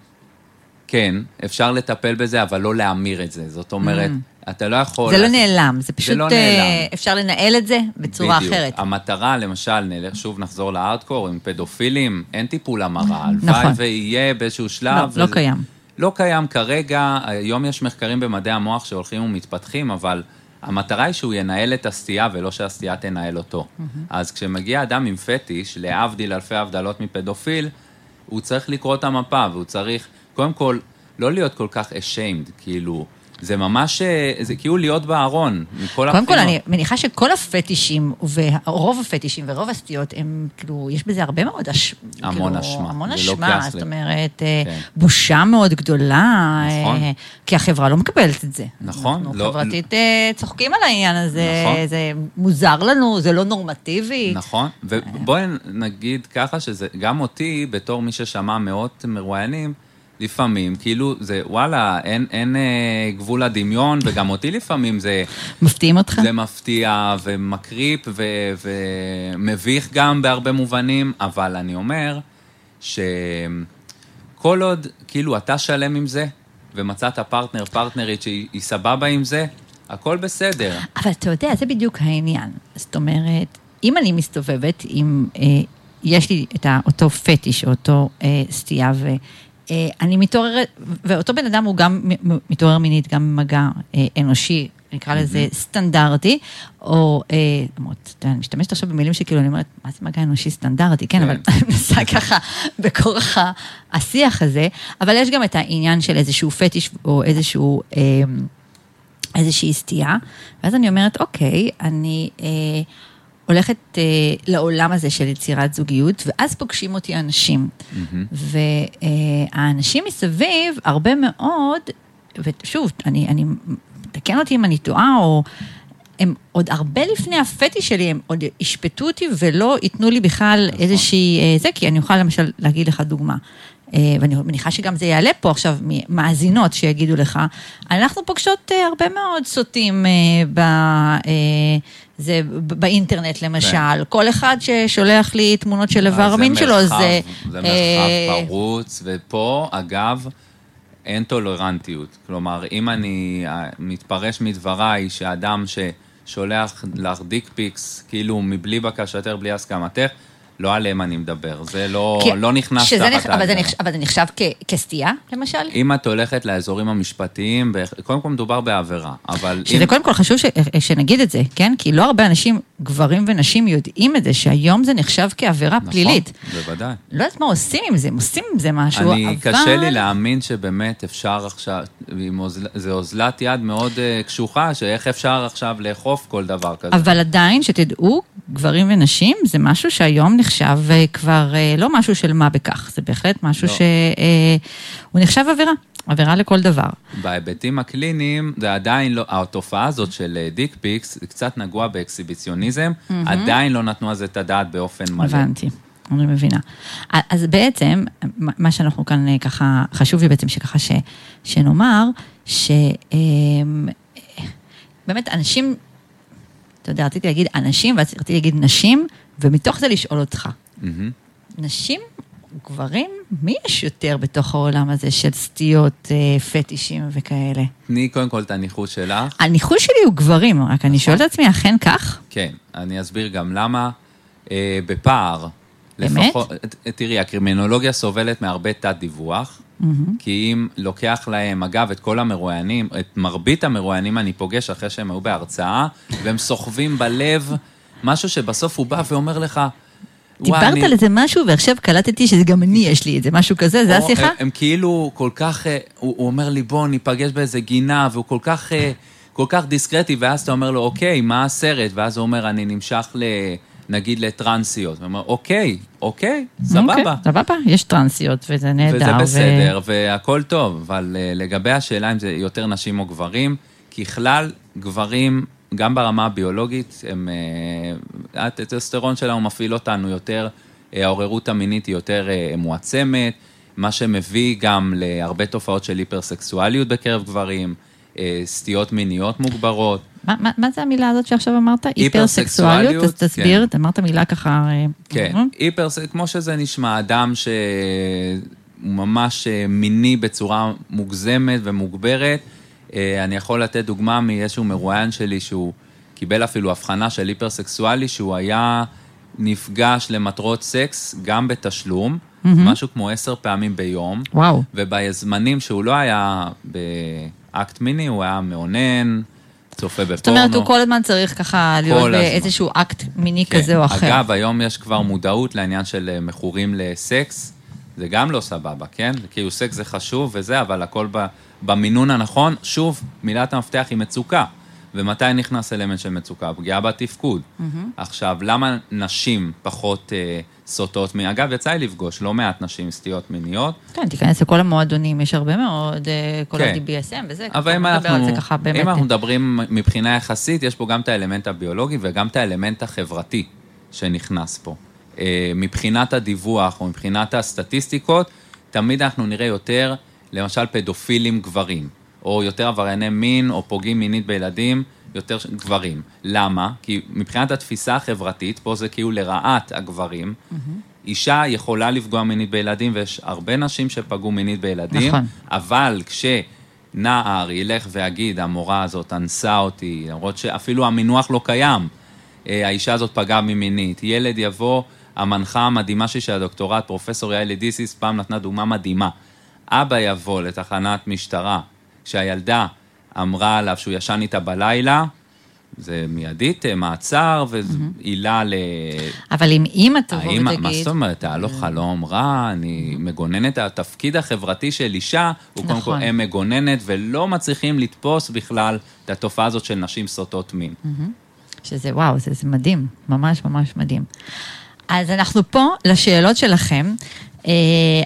כן, אפשר לטפל בזה, אבל לא להמיר את זה. זאת אומרת, אתה לא יכול... זה לא נעלם, זה פשוט... לא אה, נעלם. אפשר לנהל את זה בצורה בדיוק. אחרת. המטרה, למשל, נלך, שוב נחזור לארדקור, עם פדופילים, אין טיפול המרה. הלוואי נכון. ויהיה באיזשהו שלב. לא, לא וזה- קיים. לא קיים כרגע, היום יש מחקרים במדעי המוח שהולכים ומתפתחים, אבל המטרה היא שהוא ינהל את הסטייה ולא שהסטייה תנהל אותו. אז כשמגיע אדם עם פטיש, להבדיל אלפי הבדלות מפדופיל, הוא צריך לקרוא את המפה והוא צריך, קודם כל, לא להיות כל כך ashamed, כאילו, זה ממש, אה, זה כאילו להיות בארון, מכל קודם כל, הבחינות. אני מניחה שכל הפטישים, ורוב הפטישים ורוב הסטיות, הם, כאילו, יש בזה הרבה מאוד אש... המון כאילו, אשמה, המון לא אשמה, כעס זאת לב. אומרת, אה, כן. בושה מאוד גדולה, נכון. אה, כי החברה לא מקבלת את זה. נכון, אנחנו לא- חברתית אה, צוחקים על העניין הזה, נכון. זה מוזר לנו, זה לא נורמטיבי. נכון, ובואי נגיד ככה שזה, גם אותי, בתור מי ששמע מאות מרואיינים, לפעמים, כאילו, זה, וואלה, אין, אין אה, גבול לדמיון, וגם אותי לפעמים זה... מפתיעים אותך? זה מפתיע ומקריפ ו, ומביך גם בהרבה מובנים, אבל אני אומר שכל עוד, כאילו, אתה שלם עם זה, ומצאת פרטנר, פרטנרית שהיא סבבה עם זה, הכל בסדר. אבל אתה יודע, זה בדיוק העניין. זאת אומרת, אם אני מסתובבת עם, אה, יש לי את אותו פטיש, אותו אה, סטייה, אה, מתעוררת, ואותו בן אדם הוא גם מתעורר מינית, גם במגע אה, אנושי, נקרא לזה סטנדרטי, או, אה, למרות, יודע, אני משתמשת עכשיו במילים שכאילו, אני אומרת, מה זה מגע אנושי סטנדרטי, כן, אבל אני מנסה ככה בכורח השיח הזה, אבל יש גם את העניין של איזשהו פטיש או איזשהו... אה, איזושהי סטייה, ואז אני אומרת, אוקיי, אני אה, הולכת אה, לעולם הזה של יצירת זוגיות, ואז פוגשים אותי אנשים. Mm-hmm. והאנשים מסביב, הרבה מאוד, ושוב, אני, אני, תקן אותי אם אני טועה, או... הם עוד הרבה לפני הפטי שלי, הם עוד ישפטו אותי ולא ייתנו לי בכלל נכון. איזושהי... אה, זה, כי אני אוכל למשל להגיד לך דוגמה. אה, ואני מניחה שגם זה יעלה פה עכשיו מאזינות שיגידו לך, אנחנו פוגשות אה, הרבה מאוד סוטים ב... זה באינטרנט למשל, כן. כל אחד ששולח לי תמונות של איבר מין שלו, זה... זה מרחב פרוץ, ופה, אגב, אין טולרנטיות. כלומר, אם אני מתפרש מדבריי שאדם ששולח לך dick pics, כאילו מבלי בקשתך, בלי הסכמתך, לא עליהם אני מדבר, זה לא, כי, לא נכנס תחת ההגדרה. אבל, אבל זה נחשב כ, כסטייה, למשל? אם את הולכת לאזורים המשפטיים, קודם כל מדובר בעבירה, אבל שזה אם... קודם כל חשוב ש, שנגיד את זה, כן? כי לא הרבה אנשים, גברים ונשים, יודעים את זה, שהיום זה נחשב כעבירה נכון, פלילית. נכון, בוודאי. לא יודעת מה עושים עם זה, הם עושים עם זה משהו, אני, אבל... קשה לי להאמין שבאמת אפשר עכשיו, אוזל, זה אוזלת יד מאוד uh, קשוחה, שאיך אפשר עכשיו לאכוף כל דבר כזה. אבל עדיין, שתדעו, גברים ונשים, זה משהו שהיום נחשב... נחשב כבר אה, לא משהו של מה בכך, זה בהחלט משהו לא. שהוא אה, נחשב עבירה, עבירה לכל דבר. בהיבטים הקליניים, זה עדיין לא, התופעה הזאת של dick pics, קצת נגוע באקסיביציוניזם, mm-hmm. עדיין לא נתנו על זה את הדעת באופן מלא. הבנתי. אני מבינה. אז בעצם, מה שאנחנו כאן אה, ככה, חשוב לי בעצם שככה ש, שנאמר, שבאמת אנשים, אתה יודע, רציתי להגיד אנשים, ורציתי להגיד נשים, ומתוך זה לשאול אותך, mm-hmm. נשים, גברים, מי יש יותר בתוך העולם הזה של סטיות, אה, פטישים וכאלה? תני קודם כל את הניחוש שלך. הניחוש שלי הוא גברים, רק אני שואלת את עצמי, אכן כך? כן, אני אסביר גם למה. אה, בפער, באמת? לפחות, תראי, הקרימינולוגיה סובלת מהרבה תת-דיווח, mm-hmm. כי אם לוקח להם, אגב, את כל המרואיינים, את מרבית המרואיינים אני פוגש אחרי שהם היו בהרצאה, והם סוחבים בלב משהו שבסוף הוא בא ואומר לך, דיברת אני... על איזה משהו ועכשיו קלטתי שזה גם אני יש לי את זה, משהו כזה, זה השיחה? הם, הם כאילו כל כך, אה, הוא, הוא אומר לי בוא ניפגש באיזה גינה, והוא כל כך, אה, כל כך דיסקרטי, ואז אתה אומר לו אוקיי, מה הסרט? ואז הוא אומר אני נמשך ל... נגיד לטרנסיות. הוא אומר, אוקיי, אוקיי, סבבה. אוקיי, סבבה, יש טרנסיות וזה נהדר. וזה בסדר. והכל טוב, אבל uh, לגבי השאלה אם זה יותר נשים או גברים, ככלל, גברים גם ברמה הביולוגית, הם, אה, הטסטסטרון שלנו מפעיל אותנו יותר, אה, העוררות המינית היא יותר אה, מועצמת, מה שמביא גם להרבה תופעות של היפרסקסואליות בקרב גברים, סטיות מיניות מוגברות. מה, מה, מה זה המילה הזאת שעכשיו אמרת? היפרסקסואליות? אז תסביר, כן. אמרת מילה ככה... כן, היפרס... כמו שזה נשמע, אדם שהוא ממש מיני בצורה מוגזמת ומוגברת, אה, אני יכול לתת דוגמה מאיזשהו מרואיין שלי שהוא קיבל אפילו הבחנה של היפרסקסואלי, שהוא היה נפגש למטרות סקס גם בתשלום, mm-hmm. משהו כמו עשר פעמים ביום. וואו. ובזמנים שהוא לא היה באקט מיני, הוא היה מאונן, צופה בפורנו. זאת אומרת, הוא כל הזמן צריך ככה להיות באיזשהו אקט מיני כן. כזה או אחר. אגב, היום יש כבר מודעות לעניין של אה, מכורים לסקס, זה גם לא סבבה, כן? כאילו סקס זה חשוב וזה, אבל הכל. במינון הנכון, שוב, מילת המפתח היא מצוקה. ומתי נכנס אלמנט של מצוקה? פגיעה בתפקוד. Mm-hmm. עכשיו, למה נשים פחות אה, סוטות? אגב, יצא לי לפגוש לא מעט נשים סטיות מיניות. כן, תיכנס לכל המועדונים, יש הרבה מאוד, אה, כל כן. ה-DBSM וזה, אבל אם אנחנו, ככה באמת. אם אנחנו מדברים מבחינה יחסית, יש פה גם את האלמנט הביולוגי וגם את האלמנט החברתי שנכנס פה. אה, מבחינת הדיווח או מבחינת הסטטיסטיקות, תמיד אנחנו נראה יותר למשל פדופילים גברים, או יותר עברייני מין, או פוגעים מינית בילדים, יותר גברים. למה? כי מבחינת התפיסה החברתית, פה זה כאילו לרעת הגברים. Mm-hmm. אישה יכולה לפגוע מינית בילדים, ויש הרבה נשים שפגעו מינית בילדים, נכון. אבל כשנער ילך ויגיד, המורה הזאת אנסה אותי, למרות שאפילו המינוח לא קיים, אה, האישה הזאת פגעה בי מינית, ילד יבוא, המנחה המדהימה שלי של הדוקטורט, פרופסור יעלי דיסיס, פעם נתנה דוגמה מדהימה. אבא יבוא לתחנת משטרה, כשהילדה אמרה עליו שהוא ישן איתה בלילה, זה מיידית אה, מעצר ועילה ל... אבל אם אימא תבוא האמא, מה ותגיד... זאת אומרת, היה לו חלום רע, אני מגוננת, התפקיד החברתי של אישה הוא קודם כל נכון. אם מגוננת, ולא מצליחים לתפוס בכלל את התופעה הזאת של נשים סוטות מין. שזה וואו, זה, זה מדהים, ממש ממש מדהים. אז אנחנו פה לשאלות שלכם. אה,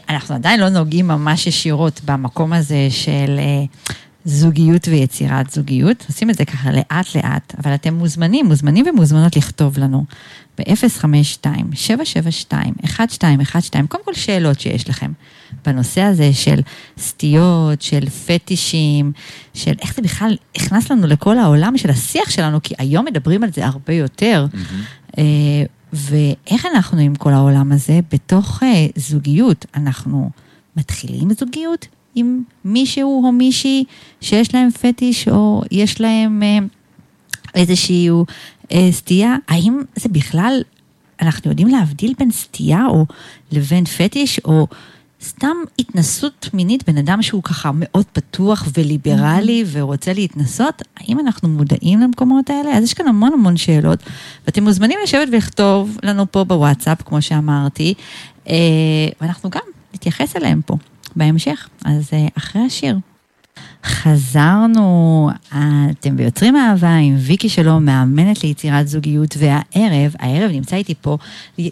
אנחנו עדיין לא נוגעים ממש ישירות במקום הזה של אה, זוגיות ויצירת זוגיות. עושים את זה ככה לאט לאט, אבל אתם מוזמנים, מוזמנים ומוזמנות לכתוב לנו ב-052-772-1212. קודם כל שאלות שיש לכם בנושא הזה של סטיות, של פטישים, של איך זה בכלל נכנס לנו לכל העולם של השיח שלנו, כי היום מדברים על זה הרבה יותר. אה, ואיך אנחנו עם כל העולם הזה בתוך אה, זוגיות? אנחנו מתחילים זוגיות עם מישהו או מישהי שיש להם פטיש או יש להם אה, איזושהי אה, סטייה? האם זה בכלל, אנחנו יודעים להבדיל בין סטייה או לבין פטיש או... סתם התנסות מינית, בן אדם שהוא ככה מאוד פתוח וליברלי ורוצה להתנסות, האם אנחנו מודעים למקומות האלה? אז יש כאן המון המון שאלות, ואתם מוזמנים לשבת ולכתוב לנו פה בוואטסאפ, כמו שאמרתי, אה, ואנחנו גם נתייחס אליהם פה בהמשך, אז אה, אחרי השיר. חזרנו, אתם ביוצרים אהבה עם ויקי שלום, מאמנת ליצירת זוגיות, והערב, הערב נמצא איתי פה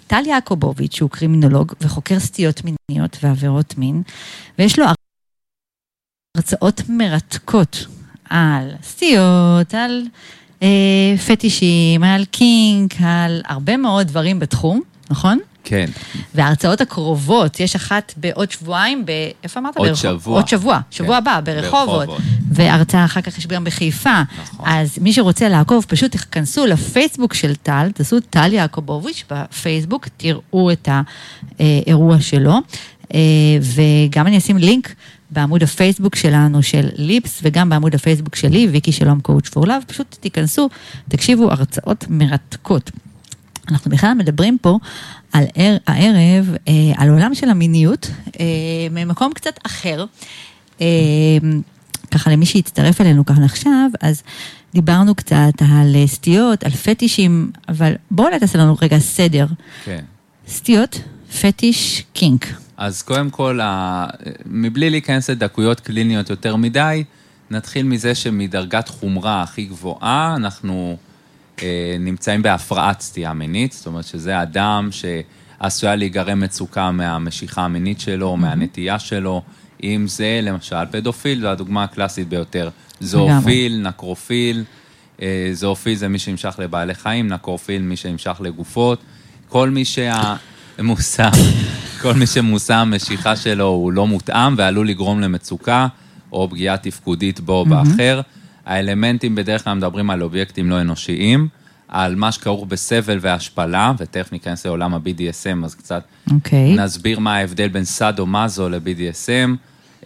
טל יעקובוביץ', שהוא קרימינולוג וחוקר סטיות מיניות ועבירות מין, ויש לו הרצאות מרתקות על סטיות, על אה, פטישים, על קינק, על הרבה מאוד דברים בתחום, נכון? כן, וההרצאות הקרובות, יש אחת בעוד שבועיים, ב... איפה אמרת? עוד ברחוב- שבוע. עוד שבוע, שבוע כן, הבא, ברחובות. ברחובות. והרצאה אחר כך יש גם בחיפה. נכון. אז מי שרוצה לעקוב, פשוט תיכנסו לפייסבוק של טל, תעשו טל יעקובוביץ' בפייסבוק, תראו את האירוע שלו. אה, וגם אני אשים לינק בעמוד הפייסבוק שלנו של ליפס, וגם בעמוד הפייסבוק שלי, ויקי שלום קואוצ' פור לאב, פשוט תיכנסו, תקשיבו, הרצאות מרתקות. אנחנו בכלל מדברים פה על ער, הערב, אה, על עולם של המיניות, אה, ממקום קצת אחר. אה, ככה למי שהצטרף אלינו כאן עכשיו, אז דיברנו קצת על אה, סטיות, על פטישים, אבל בואו תעשה לנו רגע סדר. כן. סטיות, פטיש, קינק. אז קודם כל, ה- מבלי להיכנס לדקויות קליניות יותר מדי, נתחיל מזה שמדרגת חומרה הכי גבוהה, אנחנו נמצאים בהפרעת סטייה מינית, זאת אומרת שזה אדם שעשויה להיגרם מצוקה מהמשיכה המינית שלו, או מהנטייה שלו, אם זה למשל פדופיל, זו הדוגמה הקלאסית ביותר. זואופיל, נקרופיל, אה, זואופיל זה מי שנמשך לבעלי חיים, נקרופיל מי שנמשך לגופות. כל מי שהמושא, כל מי שמושא המשיכה שלו הוא לא מותאם ועלול לגרום למצוקה או פגיעה תפקודית בו או באחר. האלמנטים בדרך כלל מדברים על אובייקטים לא אנושיים, על מה שכרוך בסבל והשפלה, ותכף ניכנס לעולם ה-BDSM, אז קצת אוקיי. נסביר מה ההבדל בין סאדו מזו ל-BDSM,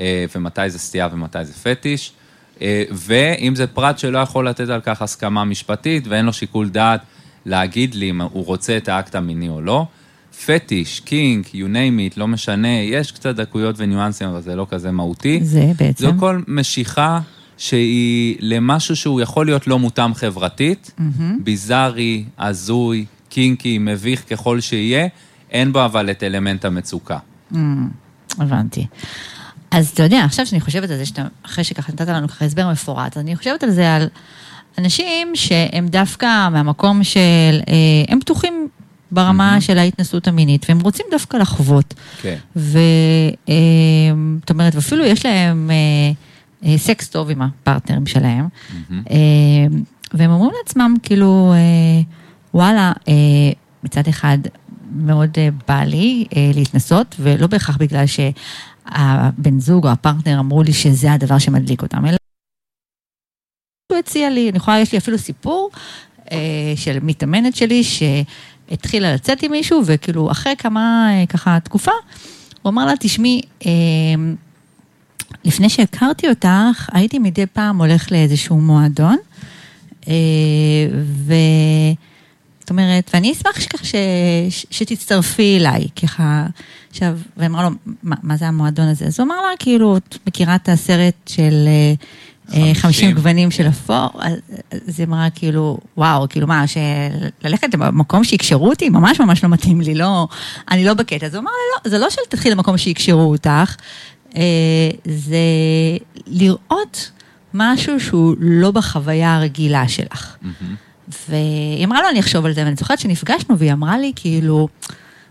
אה, ומתי זה סטייה ומתי זה פטיש. אה, ואם זה פרט שלא יכול לתת על כך הסכמה משפטית ואין לו שיקול דעת להגיד לי אם הוא רוצה את האקט המיני או לא. פטיש, קינק, you name it, לא משנה, יש קצת דקויות וניואנסים, אבל זה לא כזה מהותי. זה בעצם. זו כל משיכה שהיא למשהו שהוא יכול להיות לא מותאם חברתית, ביזארי, הזוי, קינקי, מביך ככל שיהיה, אין בו אבל את אלמנט המצוקה. הבנתי. אז אתה יודע, עכשיו שאני חושבת על זה, שאתה, אחרי שככה נתת לנו ככה הסבר מפורט, אז אני חושבת על זה על אנשים שהם דווקא מהמקום של, אה, הם פתוחים ברמה של ההתנסות המינית, והם רוצים דווקא לחוות. כן. זאת אומרת, ואפילו יש להם אה, אה, סקס טוב עם הפרטנרים שלהם, אה, והם אומרים לעצמם, כאילו, אה, וואלה, אה, מצד אחד מאוד אה, בא לי אה, להתנסות, ולא בהכרח בגלל הבן זוג או הפרטנר אמרו לי שזה הדבר שמדליק אותם. אלא הוא הציע לי, אני יכולה, יש לי אפילו סיפור אה, של מתאמנת שלי שהתחילה לצאת עם מישהו, וכאילו אחרי כמה, אה, ככה, תקופה, הוא אמר לה, תשמעי, אה, לפני שהכרתי אותך, הייתי מדי פעם הולך לאיזשהו מועדון, אה, ו... זאת אומרת, ואני אשמח שכך ש... ש... שתצטרפי אליי, ככה, עכשיו, ואמרה לו, מה, מה זה המועדון הזה? אז הוא אמר לה, כאילו, את מכירה את הסרט של אה, אה, 50 גוונים של אפור? אז אז היא אמרה, כאילו, וואו, כאילו מה, שללכת למקום שיקשרו אותי, ממש ממש לא מתאים לי, לא, אני לא בקטע. אז הוא אמר לה, לא, זה לא שלתתחיל למקום שיקשרו אותך, זה לראות משהו שהוא לא בחוויה הרגילה שלך. והיא אמרה לו, אני אחשוב על זה, ואני זוכרת שנפגשנו, והיא אמרה לי, כאילו,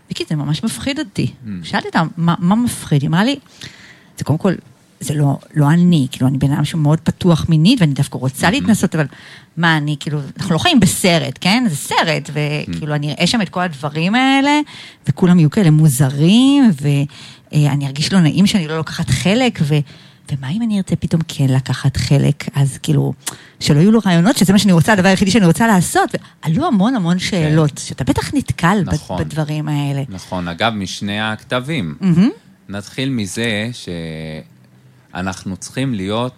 ויקי, זה ממש מפחיד אותי. שאלתי אותה, מה, מה מפחיד? היא אמרה לי, זה קודם כל, זה לא, לא אני, כאילו, אני בן אדם שמאוד פתוח מינית, ואני דווקא רוצה להתנסות, אבל מה, אני, כאילו, אנחנו לא חיים בסרט, כן? זה סרט, וכאילו, אני אראה שם את כל הדברים האלה, וכולם יהיו כאלה מוזרים, ואני ארגיש לא נעים שאני לא לוקחת חלק, ו... ומה אם אני ארצה פתאום כן לקחת חלק, אז כאילו, שלא יהיו לו רעיונות, שזה מה שאני רוצה, הדבר היחידי שאני רוצה לעשות. ועלו המון המון שאלות, כן. שאתה בטח נתקל נכון, בדברים האלה. נכון, אגב, משני הכתבים. Mm-hmm. נתחיל מזה שאנחנו צריכים להיות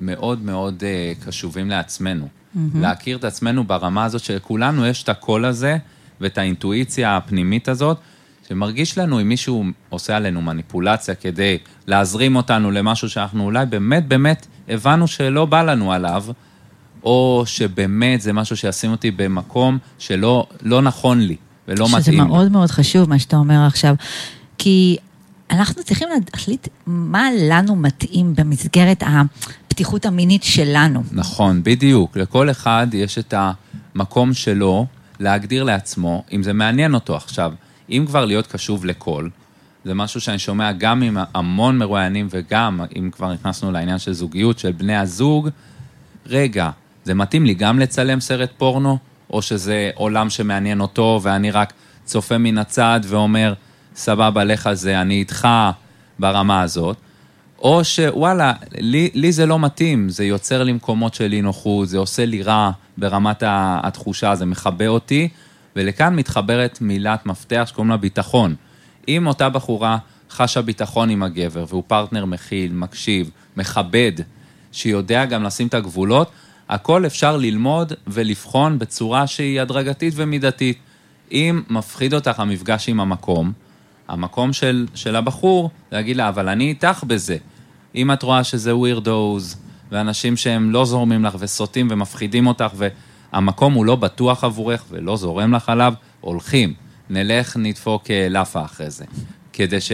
מאוד מאוד uh, קשובים לעצמנו. Mm-hmm. להכיר את עצמנו ברמה הזאת שלכולנו יש את הקול הזה ואת האינטואיציה הפנימית הזאת. שמרגיש לנו אם מישהו עושה עלינו מניפולציה כדי להזרים אותנו למשהו שאנחנו אולי באמת באמת הבנו שלא בא לנו עליו, או שבאמת זה משהו שישים אותי במקום שלא לא נכון לי ולא מתאים. שזה מאוד מאוד חשוב מה שאתה אומר עכשיו, כי אנחנו צריכים להחליט מה לנו מתאים במסגרת הפתיחות המינית שלנו. נכון, בדיוק. לכל אחד יש את המקום שלו להגדיר לעצמו, אם זה מעניין אותו עכשיו. אם כבר להיות קשוב לכל, זה משהו שאני שומע גם עם המון מרואיינים וגם, אם כבר נכנסנו לעניין של זוגיות, של בני הזוג, רגע, זה מתאים לי גם לצלם סרט פורנו, או שזה עולם שמעניין אותו ואני רק צופה מן הצד ואומר, סבבה, לך זה, אני איתך ברמה הזאת, או שוואלה, לי, לי זה לא מתאים, זה יוצר לי מקומות של אי נוחות, זה עושה לי רע ברמת התחושה, זה מכבה אותי, ולכאן מתחברת מילת מפתח שקוראים לה ביטחון. אם אותה בחורה חשה ביטחון עם הגבר, והוא פרטנר מכיל, מקשיב, מכבד, שיודע גם לשים את הגבולות, הכל אפשר ללמוד ולבחון בצורה שהיא הדרגתית ומידתית. אם מפחיד אותך המפגש עם המקום, המקום של, של הבחור, להגיד לה, אבל אני איתך בזה. אם את רואה שזה ווירדוז, ואנשים שהם לא זורמים לך וסוטים ומפחידים אותך, ו... המקום הוא לא בטוח עבורך ולא זורם לך עליו, הולכים. נלך, נדפוק אה, לאפה אחרי זה. כדי ש...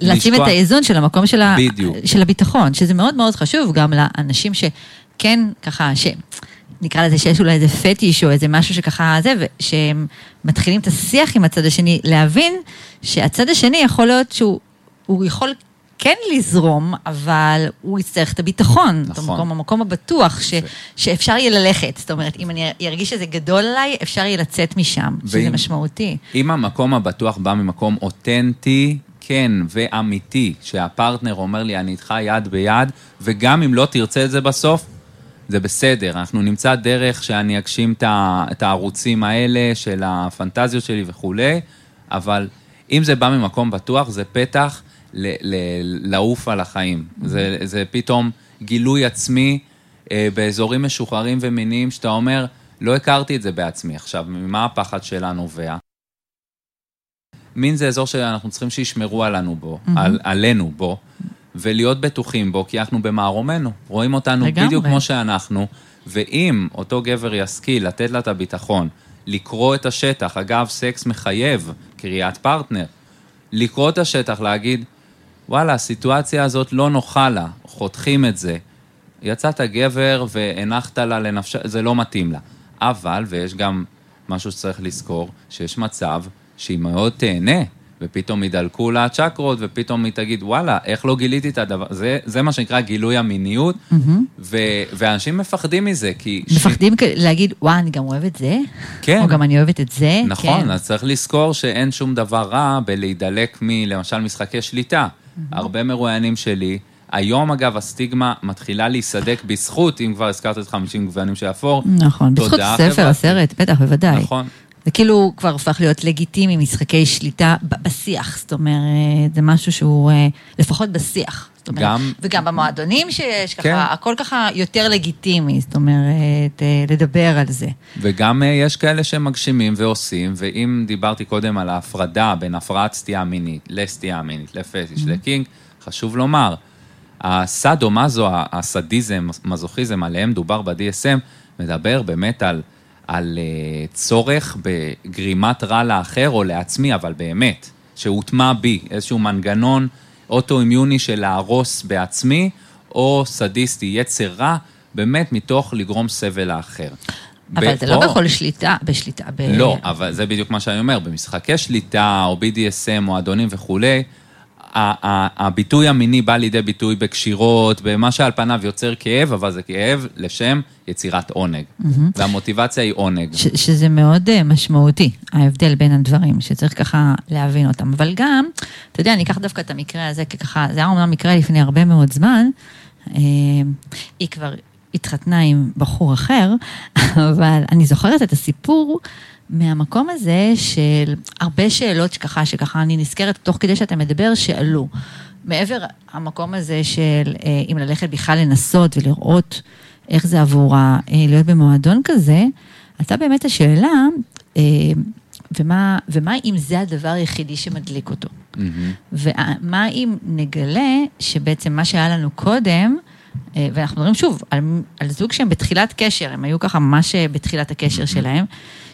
לשים. את האיזון של המקום של, ה... של הביטחון, שזה מאוד מאוד חשוב גם לאנשים שכן, ככה, ש... נקרא לזה שיש אולי איזה פטיש או איזה משהו שככה זה, שהם מתחילים את השיח עם הצד השני, להבין שהצד השני יכול להיות שהוא יכול כן לזרום, אבל הוא יצטרך את הביטחון. נכון. במקום, המקום הבטוח ש, שאפשר יהיה ללכת. זאת אומרת, אם אני ארגיש שזה גדול עליי, אפשר יהיה לצאת משם, ואם, שזה משמעותי. אם המקום הבטוח בא ממקום אותנטי, כן ואמיתי, שהפרטנר אומר לי, אני איתך יד ביד, וגם אם לא תרצה את זה בסוף, זה בסדר, אנחנו נמצא דרך שאני אגשים את הערוצים האלה של הפנטזיות שלי וכולי, אבל אם זה בא ממקום בטוח, זה פתח לעוף על החיים. זה, זה פתאום גילוי עצמי אה, באזורים משוחררים ומיניים, שאתה אומר, לא הכרתי את זה בעצמי. עכשיו, ממה הפחד שלה נובע? מין זה אזור שאנחנו צריכים שישמרו עלינו בו, mm-hmm. על, עלינו בו, ולהיות בטוחים בו, כי אנחנו במערומנו. רואים אותנו לגמרי. בדיוק כמו שאנחנו, ואם אותו גבר ישכיל לתת לה את הביטחון, לקרוא את השטח, אגב, סקס מחייב קריאת פרטנר, לקרוא את השטח, להגיד, וואלה, הסיטואציה הזאת לא נוחה לה, חותכים את זה. יצאת גבר והנחת לה לנפשה, זה לא מתאים לה. אבל, ויש גם משהו שצריך לזכור, שיש מצב שהיא מאוד תהנה, ופתאום ידלקו לה הצ'קרות, ופתאום היא תגיד, וואלה, איך לא גיליתי את הדבר, זה, זה מה שנקרא גילוי המיניות, mm-hmm. ו, ואנשים מפחדים מזה, כי... מפחדים ש... להגיד, וואי, אני גם אוהבת זה? כן. או גם אני אוהבת את זה? נכון, כן. אז צריך לזכור שאין שום דבר רע בלהידלק מלמשל משחקי שליטה. הרבה מרואיינים שלי. היום, אגב, הסטיגמה מתחילה להיסדק בזכות, אם כבר הזכרת את 50 גוונים של אפור. נכון, בזכות הספר. הסרט, בטח, בוודאי. נכון. זה כאילו כבר הפך להיות לגיטימי, משחקי שליטה בשיח, זאת אומרת, זה משהו שהוא אה, לפחות בשיח. זאת אומרת, גם- וגם במועדונים שיש, ככה, כן. הכל ככה יותר לגיטימי, זאת אומרת, אה, לדבר על זה. וגם אה, יש כאלה שמגשימים ועושים, ואם דיברתי קודם על ההפרדה בין הפרעת סטייה מינית לסטייה מינית, לפטיש, לקינג, חשוב לומר, הסאדו מזו, הסדיזם, מזוכיזם, עליהם דובר ב-DSM, מדבר באמת על, על אה, צורך בגרימת רע לאחר או לעצמי, אבל באמת, שהוטמע בי איזשהו מנגנון אוטואימיוני של להרוס בעצמי, או סדיסטי, יצר רע, באמת מתוך לגרום סבל לאחר. אבל זה לא בכל שליטה, בשליטה. ב... לא, אבל זה בדיוק מה שאני אומר, במשחקי שליטה או BDSM, מועדונים וכולי, ה- ה- הביטוי המיני בא לידי ביטוי בקשירות, במה שעל פניו יוצר כאב, אבל זה כאב לשם יצירת עונג. והמוטיבציה היא עונג. ש- שזה מאוד אה, משמעותי, ההבדל בין הדברים, שצריך ככה להבין אותם. אבל גם, אתה יודע, אני אקח דווקא את המקרה הזה, כי ככה, זה היה אומנם מקרה לפני הרבה מאוד זמן, אה, היא כבר התחתנה עם בחור אחר, אבל אני זוכרת את הסיפור מהמקום הזה של הרבה שאלות שככה, שככה אני נזכרת תוך כדי שאתה מדבר, שעלו. מעבר המקום הזה של אה, אם ללכת בכלל לנסות ולראות איך זה עבורה אה, להיות במועדון כזה, עלתה באמת השאלה, אה, ומה, ומה אם זה הדבר היחידי שמדליק אותו? מהמם. ומה אם נגלה שבעצם מה שהיה לנו קודם, ואנחנו מדברים שוב על, על זוג שהם בתחילת קשר, הם היו ככה ממש אה, בתחילת הקשר שלהם,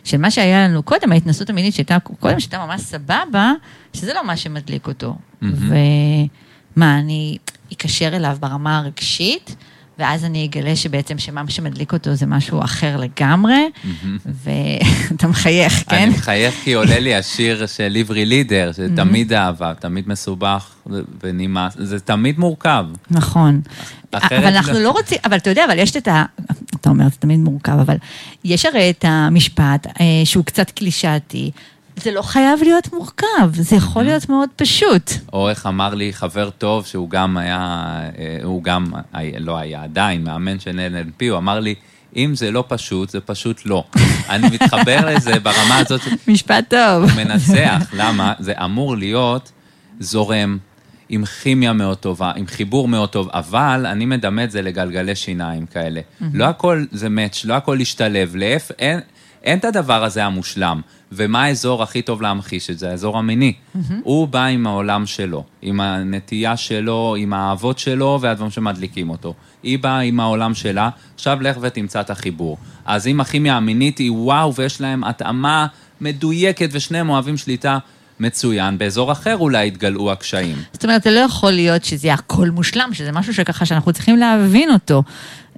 של מה שהיה לנו קודם, ההתנסות המינית שהייתה קודם, שהייתה ממש סבבה, שזה לא מה שמדליק אותו. ומה, אני אקשר אליו ברמה הרגשית, ואז אני אגלה שבעצם שמה שמדליק אותו זה משהו אחר לגמרי, ואתה מחייך, כן? אני מחייך כי עולה לי השיר של ליברי לידר, שתמיד אהבה, תמיד מסובך ונמאס, זה תמיד מורכב. נכון. אבל אנחנו לא- לא רוצים, אבל אתה יודע, אבל יש את ה... אתה אומר, זה תמיד מורכב, אבל יש הרי את המשפט אה, שהוא קצת קלישאתי. זה לא חייב להיות מורכב, זה יכול להיות מאוד פשוט. או איך אמר לי חבר טוב, שהוא גם היה, אה, הוא גם לא היה עדיין, מאמן של NLP, הוא אמר לי, אם זה לא פשוט, זה פשוט לא. אני מתחבר לזה ברמה הזאת, משפט טוב. הוא מנצח, למה? זה אמור להיות זורם, עם כימיה מאוד טובה, עם חיבור מאוד טוב, אבל אני מדמה את זה לגלגלי שיניים כאלה. לא הכל זה מאץ', לא הכל להשתלב, להפך, אין, אין את הדבר הזה המושלם. ומה האזור הכי טוב להמחיש את זה? האזור המיני. הוא בא עם העולם שלו, עם הנטייה שלו, עם האהבות שלו והדברים שמדליקים אותו. היא באה עם העולם שלה, עכשיו לך ותמצא את החיבור. אז אם הכימיה המינית היא וואו, ויש להם התאמה מדויקת ושניהם אוהבים שליטה, מצוין. באזור אחר אולי יתגלעו הקשיים. זאת אומרת, זה לא יכול להיות שזה יהיה הכל מושלם, שזה משהו שככה שאנחנו צריכים להבין אותו.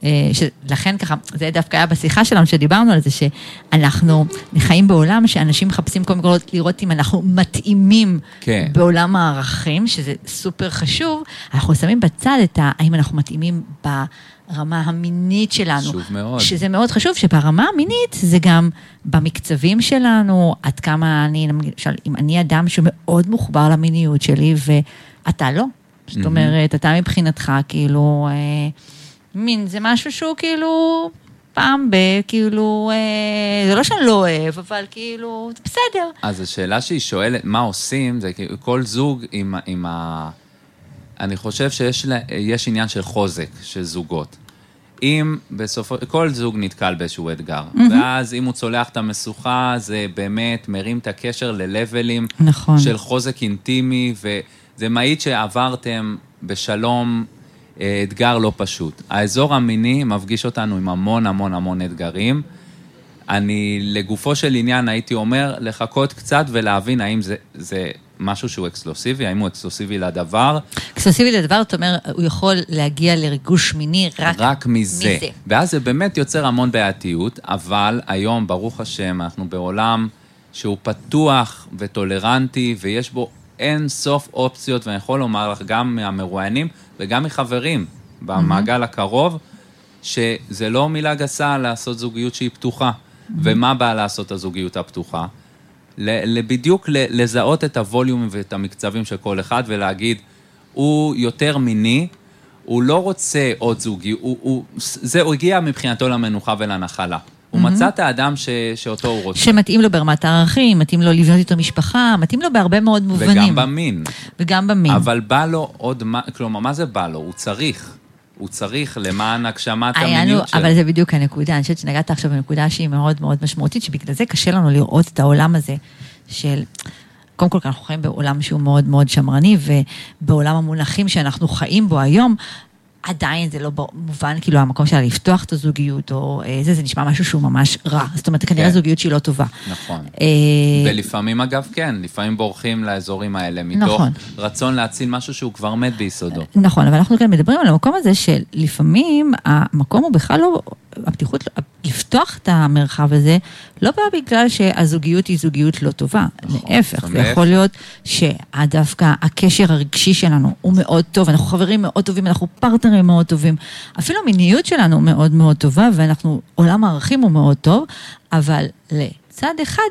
אה, לכן ככה, זה דווקא היה בשיחה שלנו, שדיברנו על זה, שאנחנו חיים בעולם שאנשים מחפשים קודם כל לראות אם אנחנו מתאימים כן. בעולם הערכים, שזה סופר חשוב. אנחנו שמים בצד את ה... האם אנחנו מתאימים ברמה המינית שלנו. חשוב מאוד. שזה מאוד חשוב, שברמה המינית זה גם במקצבים שלנו, עד כמה אני, למשל, אם אני אדם שמאוד מחובר למיניות שלי ואתה לא. זאת אומרת, אתה מבחינתך כאילו, אה, מין, זה משהו שהוא כאילו פעם ב... כאילו, אה, זה לא שאני לא אוהב, אבל כאילו, זה בסדר. אז השאלה שהיא שואלת, מה עושים, זה כאילו כל זוג עם, עם ה... אני חושב שיש עניין של חוזק של זוגות. אם בסופו, כל זוג נתקל באיזשהו אתגר, ואז אם הוא צולח את המשוכה, זה באמת מרים את הקשר ללבלים נכון. של חוזק אינטימי, וזה מעיד שעברתם בשלום אתגר לא פשוט. האזור המיני מפגיש אותנו עם המון המון המון אתגרים. אני לגופו של עניין הייתי אומר לחכות קצת ולהבין האם זה, זה משהו שהוא אקסקלוסיבי, האם הוא אקסקלוסיבי לדבר, אקסקלוסיבי לדבר, זאת אומרת, הוא יכול להגיע לריגוש מיני רק, רק מזה. מזה. ואז זה באמת יוצר המון בעייתיות, אבל היום, ברוך השם, אנחנו בעולם שהוא פתוח וטולרנטי, ויש בו אין סוף אופציות, ואני יכול לומר לך, גם מהמרואיינים וגם מחברים במעגל הקרוב, שזה לא מילה גסה לעשות זוגיות שהיא פתוחה. ומה בא לעשות הזוגיות הפתוחה? בדיוק לזהות את הווליומים ואת המקצבים של כל אחד ולהגיד, הוא יותר מיני, הוא לא רוצה עוד זוגי, הוא, הוא, זה, הוא הגיע מבחינתו למנוחה ולנחלה. הוא מצא את האדם ש, שאותו הוא רוצה. שמתאים לו ברמת הערכים, מתאים לו לבנות איתו משפחה, מתאים לו בהרבה מאוד מובנים. וגם במין. וגם במין. אבל בא לו עוד, מה- כלומר, מה זה בא לו? הוא צריך. הוא צריך למען הגשמת המיניות שלו. אבל זה בדיוק הנקודה, אני חושבת שנגעת עכשיו בנקודה שהיא מאוד מאוד משמעותית, שבגלל זה קשה לנו לראות את העולם הזה של... קודם כל, אנחנו חיים בעולם שהוא מאוד מאוד שמרני, ובעולם המונחים שאנחנו חיים בו היום, עדיין זה לא מובן, כאילו, המקום שלה לפתוח את הזוגיות, או אה, זה, זה נשמע משהו שהוא ממש רע. זאת אומרת, כנראה כן. זוגיות שהיא לא טובה. נכון. אה, ולפעמים, אגב, כן, לפעמים בורחים לאזורים האלה, מתוך נכון. רצון להציל משהו שהוא כבר מת ביסודו. נכון, אבל אנחנו כאן מדברים על המקום הזה שלפעמים המקום הוא בכלל לא, הפתיחות, לפתוח את המרחב הזה, לא בא בגלל שהזוגיות היא זוגיות לא טובה. נכון, להפך, זה. יכול להיות שדווקא הקשר הרגשי שלנו הוא מאוד טוב, אנחנו חברים מאוד טובים, אנחנו פרטנרים מאוד טובים. אפילו המיניות שלנו מאוד מאוד טובה, ואנחנו, עולם הערכים הוא מאוד טוב, אבל לצד אחד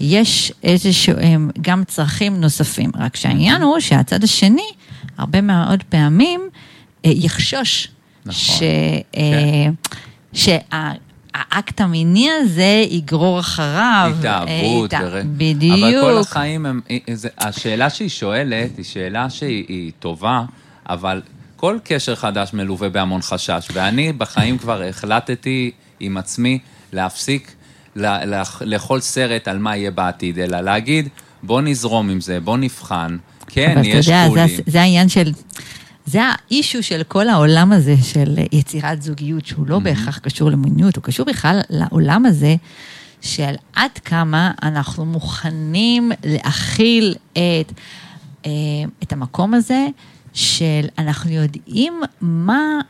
יש איזה שהם גם צרכים נוספים. רק שהעניין הוא שהצד השני, הרבה מאוד פעמים, אה, יחשוש. נכון. ש... אה, שהאקט המיני הזה יגרור אחריו. התאהבות, אה, בדיוק. אבל כל החיים הם... זה- השאלה שהיא שואלת היא שאלה שהיא היא טובה, אבל כל קשר חדש מלווה בהמון חשש, ואני בחיים כבר החלטתי עם עצמי להפסיק לאכול סרט על מה יהיה בעתיד, אלא להגיד, בוא נזרום עם זה, בוא נבחן. כן, אבל אתה יש יודע, גבולים. זה, זה העניין של... זה האישו של כל העולם הזה של יצירת זוגיות, שהוא לא בהכרח קשור למיניות, הוא קשור בכלל לעולם הזה של עד כמה אנחנו מוכנים להכיל את, אה, את המקום הזה של אנחנו יודעים מה...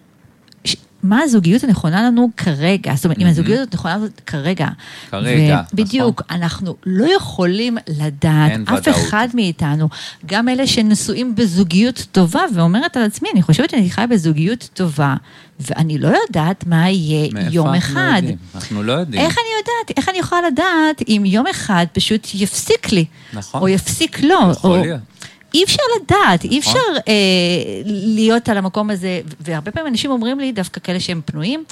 מה הזוגיות הנכונה לנו כרגע, זאת אומרת, אם הזוגיות הזאת נכונה לנו כרגע. כרגע, בדיוק, אנחנו לא יכולים לדעת, אף. אחד מאיתנו, גם אלה שנשואים בזוגיות טובה, ואומרת על עצמי, אני חושבת שאני חיה בזוגיות טובה, ואני לא יודעת מה יהיה מאיפה יום אנחנו אחד. יודעים? אנחנו לא יודעים. איך אני יודעת, איך אני יכולה לדעת אם יום אחד פשוט יפסיק לי, נכון. או יפסיק לו, יכול או... אי אפשר לדעת, אי נכון. אפשר אה, להיות על המקום הזה, והרבה פעמים אנשים אומרים לי, דווקא כאלה שהם פנויים,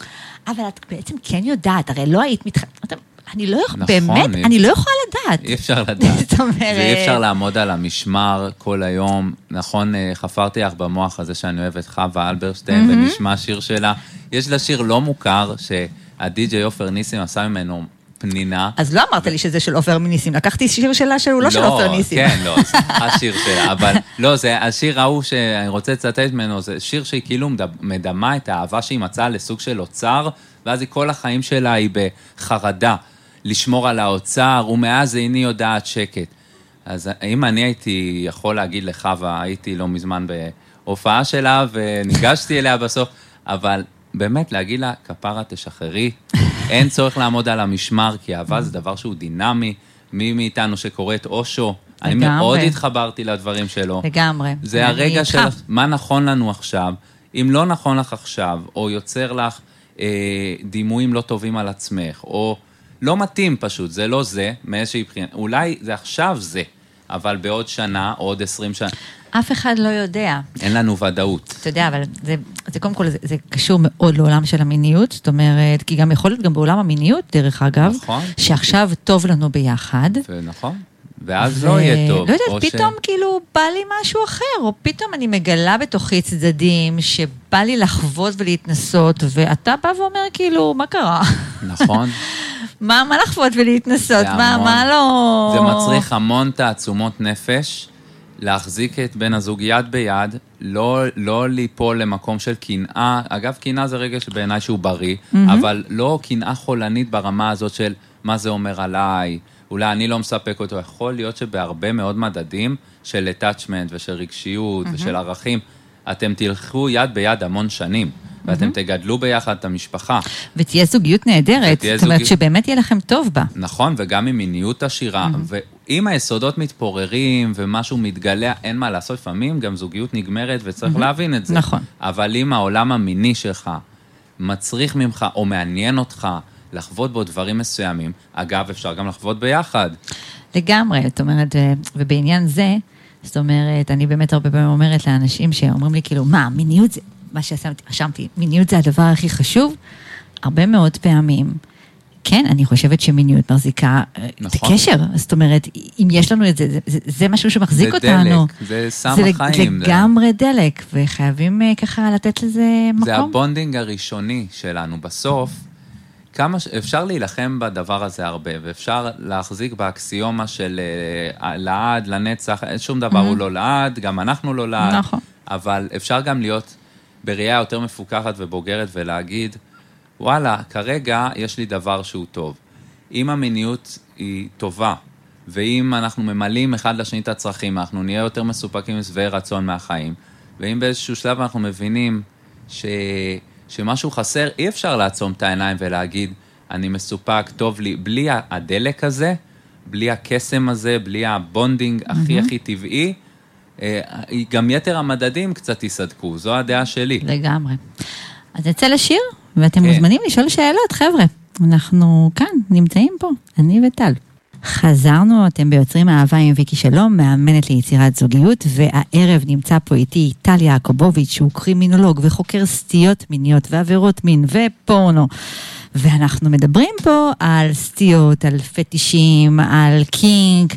אבל את בעצם כן יודעת, הרי לא היית מתחתנת, אני לא יכולה, נכון, באמת, אי- אני לא יכולה לדעת. אי אפשר לדעת. זאת אומרת- ואי אפשר לעמוד על המשמר כל היום. נכון, אה, חפרתי לך במוח הזה שאני אוהב את חווה אלברשטיין, ונשמע שיר שלה. יש לה שיר לא מוכר, שהדי.ג'יי עופר ניסים עשה ממנו פנינה. אז לא אמרת לי שזה של עופר מניסים, לקחתי שיר שלה שהוא לא של עופר ניסים. כן, לא, זה השיר שלה, אבל לא, זה השיר ההוא שאני רוצה לצטט ממנו, זה שיר שהיא כאילו מדמ- מדמה את האהבה שהיא מצאה לסוג של אוצר, ואז היא כל החיים שלה היא בחרדה, לשמור על האוצר, ומאז איני יודעת שקט. אז אם אני הייתי יכול להגיד לחווה, הייתי לא מזמן בהופעה שלה, וניגשתי אליה בסוף, אבל באמת להגיד לה, כפרה תשחררי, אין צורך לעמוד על המשמר, כי אהבה זה דבר שהוא דינמי. מי מאיתנו שקורא את אושו, אני. מאוד התחברתי לדברים שלו. לגמרי. זה הרגע. של מה נכון לנו עכשיו. אם לא נכון לך עכשיו, או יוצר לך אה, דימויים לא טובים על עצמך, או לא מתאים פשוט, זה לא זה, מאיזושהי בחינה. אולי זה עכשיו זה, אבל בעוד שנה, או עוד עשרים שנה, אף אחד לא יודע. אין לנו ודאות. אתה יודע, אבל זה, זה קודם כל, זה, זה קשור מאוד לעולם של המיניות, זאת אומרת, כי גם יכול להיות גם בעולם המיניות, דרך אגב, נכון. שעכשיו טוב לנו ביחד. נכון? ואז לא יהיה טוב. לא יודעת, פתאום כאילו בא לי משהו אחר, או פתאום אני מגלה בתוכי צדדים שבא לי לחוות ולהתנסות, ואתה בא ואומר כאילו, מה קרה? נכון. מה, מה לחוות ולהתנסות? מה, המון. מה לא... זה מצריך המון תעצומות נפש, להחזיק את בן הזוג יד ביד, לא, לא ליפול למקום של קנאה. אגב, קנאה זה רגע שבעיניי שהוא בריא, אבל לא קנאה חולנית ברמה הזאת של מה זה אומר עליי, אולי אני לא מספק אותו. יכול להיות שבהרבה מאוד מדדים של attachment ושל רגשיות ושל ערכים, אתם תלכו יד ביד המון שנים, ואתם תגדלו ביחד את המשפחה. ותהיה זוגיות נהדרת, ותהיה זאת אומרת זוגיות- שבאמת יהיה לכם טוב בה. נכון, וגם עם מיניות עשירה. ואם היסודות מתפוררים ומשהו מתגלה, אין מה לעשות, לפעמים גם זוגיות נגמרת וצריך להבין את זה. נכון. אבל אם העולם המיני שלך מצריך ממך או מעניין אותך לחוות בו דברים מסוימים, אגב, אפשר גם לחוות ביחד. לגמרי, זאת אומרת, אה, ובעניין זה, זאת אומרת, אני באמת הרבה פעמים אומרת לאנשים שאומרים לי, כאילו, מה, מיניות זה, מה ששמתי, רשמתי, מיניות זה הדבר הכי חשוב? הרבה מאוד פעמים. כן, אני חושבת שמיניות מחזיקה אה, נכון. את הקשר. זאת אומרת, אם יש לנו את זה, זה, זה, זה משהו שמחזיק זה אותנו. דלק, זה סם זה החיים. זה- לגמרי דלק, וחייבים אה, ככה לתת לזה מקום. זה ה bonding הראשוני שלנו. בסוף, כמה ש... אפשר להילחם בדבר הזה הרבה, ואפשר להחזיק באקסיומה של אה, לעד, לנצח, שום דבר הוא לא לעד, גם אנחנו לא לעד. נכון. אבל אפשר גם להיות בראייה יותר מפוקחת ובוגרת ולהגיד, וואלה, כרגע יש לי דבר שהוא טוב. אם המיניות היא טובה, ואם אנחנו ממלאים אחד לשני את הצרכים, אנחנו נהיה יותר מסופקים ושבעי רצון מהחיים, ואם באיזשהו שלב אנחנו מבינים ש... שמשהו חסר, אי אפשר לעצום את העיניים ולהגיד, אני מסופק, טוב לי, בלי הדלק הזה, בלי הקסם הזה, בלי ה bonding הכי הכי טבעי, אה, גם יתר המדדים קצת יסדקו, זו הדעה שלי. לגמרי. אז נצא לשיר, ואתם כן. מוזמנים לשאול שאלות, חבר'ה. אנחנו כאן, נמצאים פה, אני וטל. חזרנו, אתם ביוצרים אהבה עם ויקי שלום, מאמנת ליצירת זוגיות, והערב נמצא פה איתי טל יעקובוביץ', שהוא קרימינולוג וחוקר סטיות מיניות ועבירות מין ופורנו. ואנחנו מדברים פה על סטיות, על פטישים, על קינק,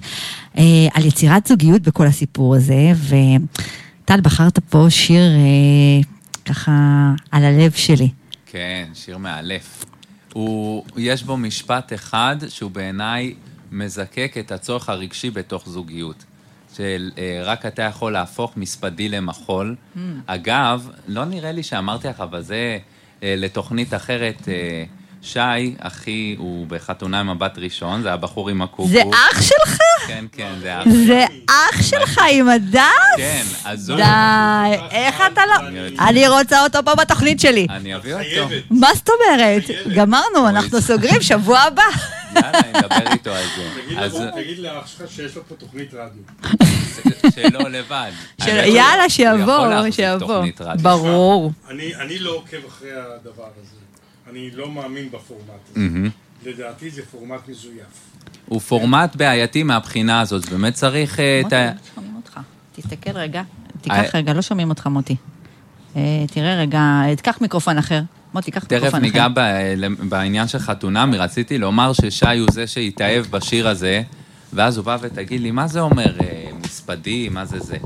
אה, על יצירת זוגיות בכל הסיפור הזה, וטל, בחרת פה שיר אה, ככה על הלב שלי. כן, שיר מאלף. הוא, יש בו משפט אחד שהוא בעיניי מזקק את הצורך הרגשי בתוך זוגיות. של אה, רק אתה יכול להפוך מספדי למחול. Mm. אגב, לא נראה לי שאמרתי לך, אבל זה אה, לתוכנית אחרת. אה, שי, אחי, הוא בחתונה עם הבת ראשון, זה הבחור עם הקוקו. זה אח שלך? כן, כן, זה אח. זה אח שלך עם הדס? כן, אז הוא... די, איך אתה לא... אני רוצה אותו פה בתוכנית שלי. אני אביא אותו. מה זאת אומרת? גמרנו, אנחנו סוגרים שבוע הבא. יאללה, אני אדבר איתו על זה. תגיד לאח שלך שיש לו פה תוכנית רדיו. שלא לבד. יאללה, שיבוא, שיבוא. ברור. אני אני לא עוקב אחרי הדבר הזה. אני לא מאמין בפורמט הזה. מהמם. לדעתי זה פורמט מזויף. הוא פורמט בעייתי מהבחינה הזאת, באמת צריך אה, את מוטי, ה... שומעים אותך. תסתכל רגע. תיקח אה, רגע, לא שומעים אותך, מוטי. אה, תראה רגע, תיקח מיקרופון אחר. מוטי, קח תכף מיקרופון אחר. ניגע ב- בעניין של חתונמי, רציתי לומר ששי הוא זה שהתאהב בשיר הזה, ואז הוא בא ותגיד לי, מה זה אומר אה, מספדי, מה זה זה?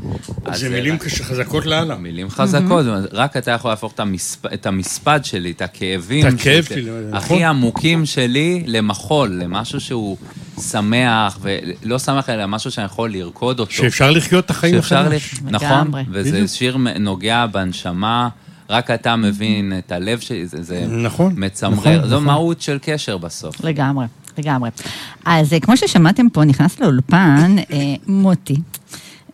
זה מילים רק- חזקות לאללה. מילים חזקות, רק אתה יכול להפוך את, המספ... את המספד שלי, את הכאבים, את הכאב שלי, נכון. הכי עמוקים שלי למחול, למשהו שהוא שמח, ולא שמח אלא משהו שאני יכול לרקוד אותו. שאפשר לחיות את החיים. לח- נכון. וזה. שיר נוגע בנשמה, רק אתה מבין את הלב שלי, זה, זה נכון, מצמרר, נכון, זו נכון. מהות של קשר בסוף. לגמרי, לגמרי. אז אה, כמו ששמעתם פה, נכנס לאולפן אה, מוטי.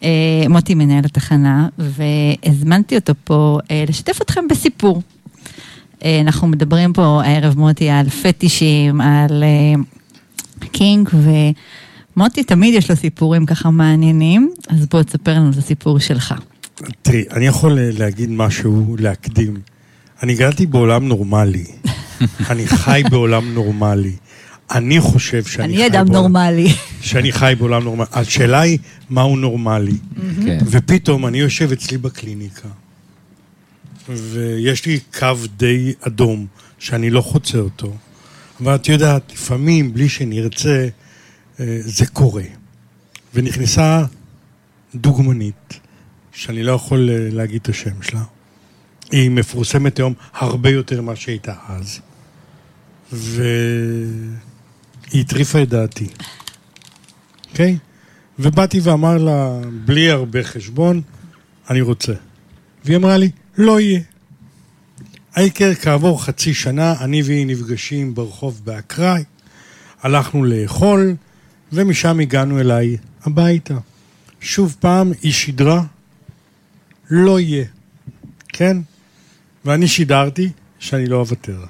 אה, מוטי מנהל התחנה, והזמנתי אותו פה לשתף אתכם בסיפור. אנחנו מדברים פה הערב, מוטי, על פטישים, על קינג, ומוטי תמיד יש לו סיפורים ככה מעניינים, אז בוא תספר לנו את הסיפור שלך. תראי, אני יכול להגיד משהו, להקדים. אני גדלתי בעולם נורמלי. אני חי בעולם נורמלי. אני חושב שאני חי אני אדם בעולם- נורמלי. שאני חי בעולם נורמלי. השאלה היא, מהו נורמלי? כן. ופתאום אני יושב אצלי בקליניקה, ויש לי קו די אדום, שאני לא חוצה אותו. אבל את יודעת, לפעמים, בלי שנרצה, אה, זה קורה. ונכנסה דוגמנית, שאני לא יכול אה, להגיד את השם שלה. היא מפורסמת היום הרבה יותר ממה שהייתה אז. והיא הטריפה את דעתי. אוקיי? ובאתי ואמר לה, בלי הרבה חשבון, אני רוצה. והיא אמרה לי, לא יהיה. העיקר כעבור חצי שנה, אני והיא נפגשים ברחוב באקראי, הלכנו לאכול, ומשם הגענו אליי הביתה. שוב פעם, היא שידרה, לא יהיה, כן? ואני שידרתי שאני לא אוותר,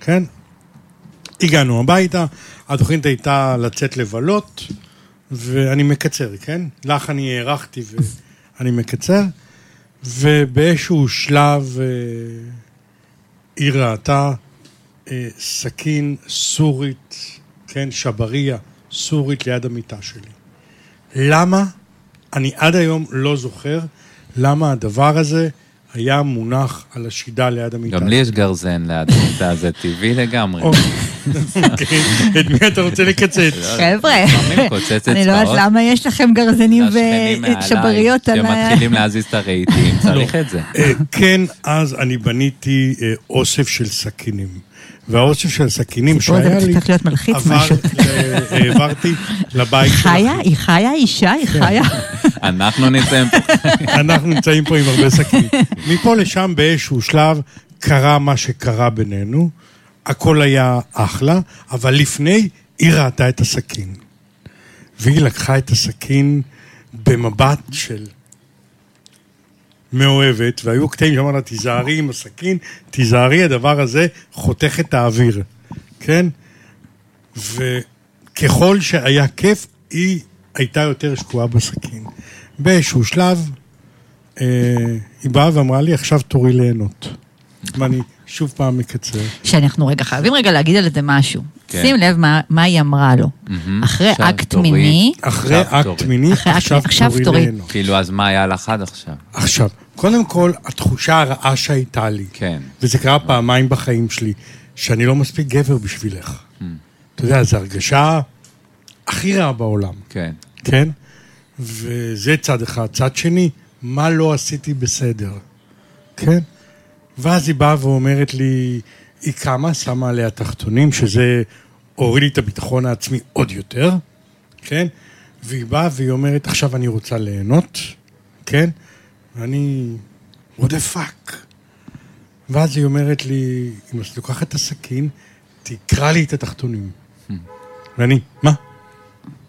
כן? הגענו הביתה, התוכנית הייתה לצאת לבלות, ואני מקצר, כן? לך אני הארכתי ואני מקצר, ובאיזשהו שלב אה, היא ראתה אה, סכין סורית, כן, שבריה, סורית ליד המיטה שלי. למה? אני עד היום לא זוכר למה הדבר הזה היה מונח על השידה ליד המיטה. גם לי יש גרזן ליד המיטה, זה טבעי לגמרי. אוקיי. את מי אתה רוצה לקצץ? חבר'ה, אני לא יודעת. למה יש לכם גרזנים וצ'בריות על ה... שמתחילים להזיז את הרהיטים, צריך את זה. אה, כן, אז אני בניתי אה, אוסף של סכינים. והאוסף של הסכינים שהיה לי, צריך להיות מלחיץ עבר משהו. ל- העברתי לבית חיה? שלכם. היא חיה? אישה? היא חיה? אנחנו נמצאים פה. אנחנו נמצאים פה עם הרבה סכינים. מפה לשם באיזשהו שלב קרה מה שקרה בינינו, הכל היה אחלה, אבל לפני היא ראתה את הסכין. והיא לקחה את הסכין במבט של מאוהבת, והיו קטעים שאמר לה, תיזהרי עם הסכין, תיזהרי, הדבר הזה חותך את האוויר, כן? וככל שהיה כיף, היא הייתה יותר שקועה בסכין. באיזשהו שלב, אה, היא באה ואמרה לי, עכשיו תורי ליהנות. ואני שוב פעם מקצר. שאנחנו רגע חייבים רגע להגיד על זה משהו. כן. שים לב מה- מה היא אמרה לו. מהמם. אחרי עכשיו אקט תורי. מיני, אחרי אקט תורי. מיני, עכשיו עכשיו תורי תורי. ליהנות. כאילו, אז מה היה לך עד עכשיו? עכשיו, קודם כל, התחושה הרעה שהייתה לי, כן. וזה קרה פעמיים בחיים שלי, שאני לא מספיק גבר בשבילך. Hmm. אתה יודע, זו הרגשה הכי רעה בעולם, כן. כן? וזה צד אחד. צד שני, מה לא עשיתי בסדר, כן? ואז היא באה ואומרת לי, היא קמה, שמה עליה תחתונים, שזה הוריד לי את הביטחון העצמי עוד יותר, כן? והיא באה והיא אומרת, עכשיו אני רוצה ליהנות, כן? ואני, what the fuck? ואז היא אומרת לי, אם את לוקחת את הסכין, תקרע לי את התחתונים. ואני, מה?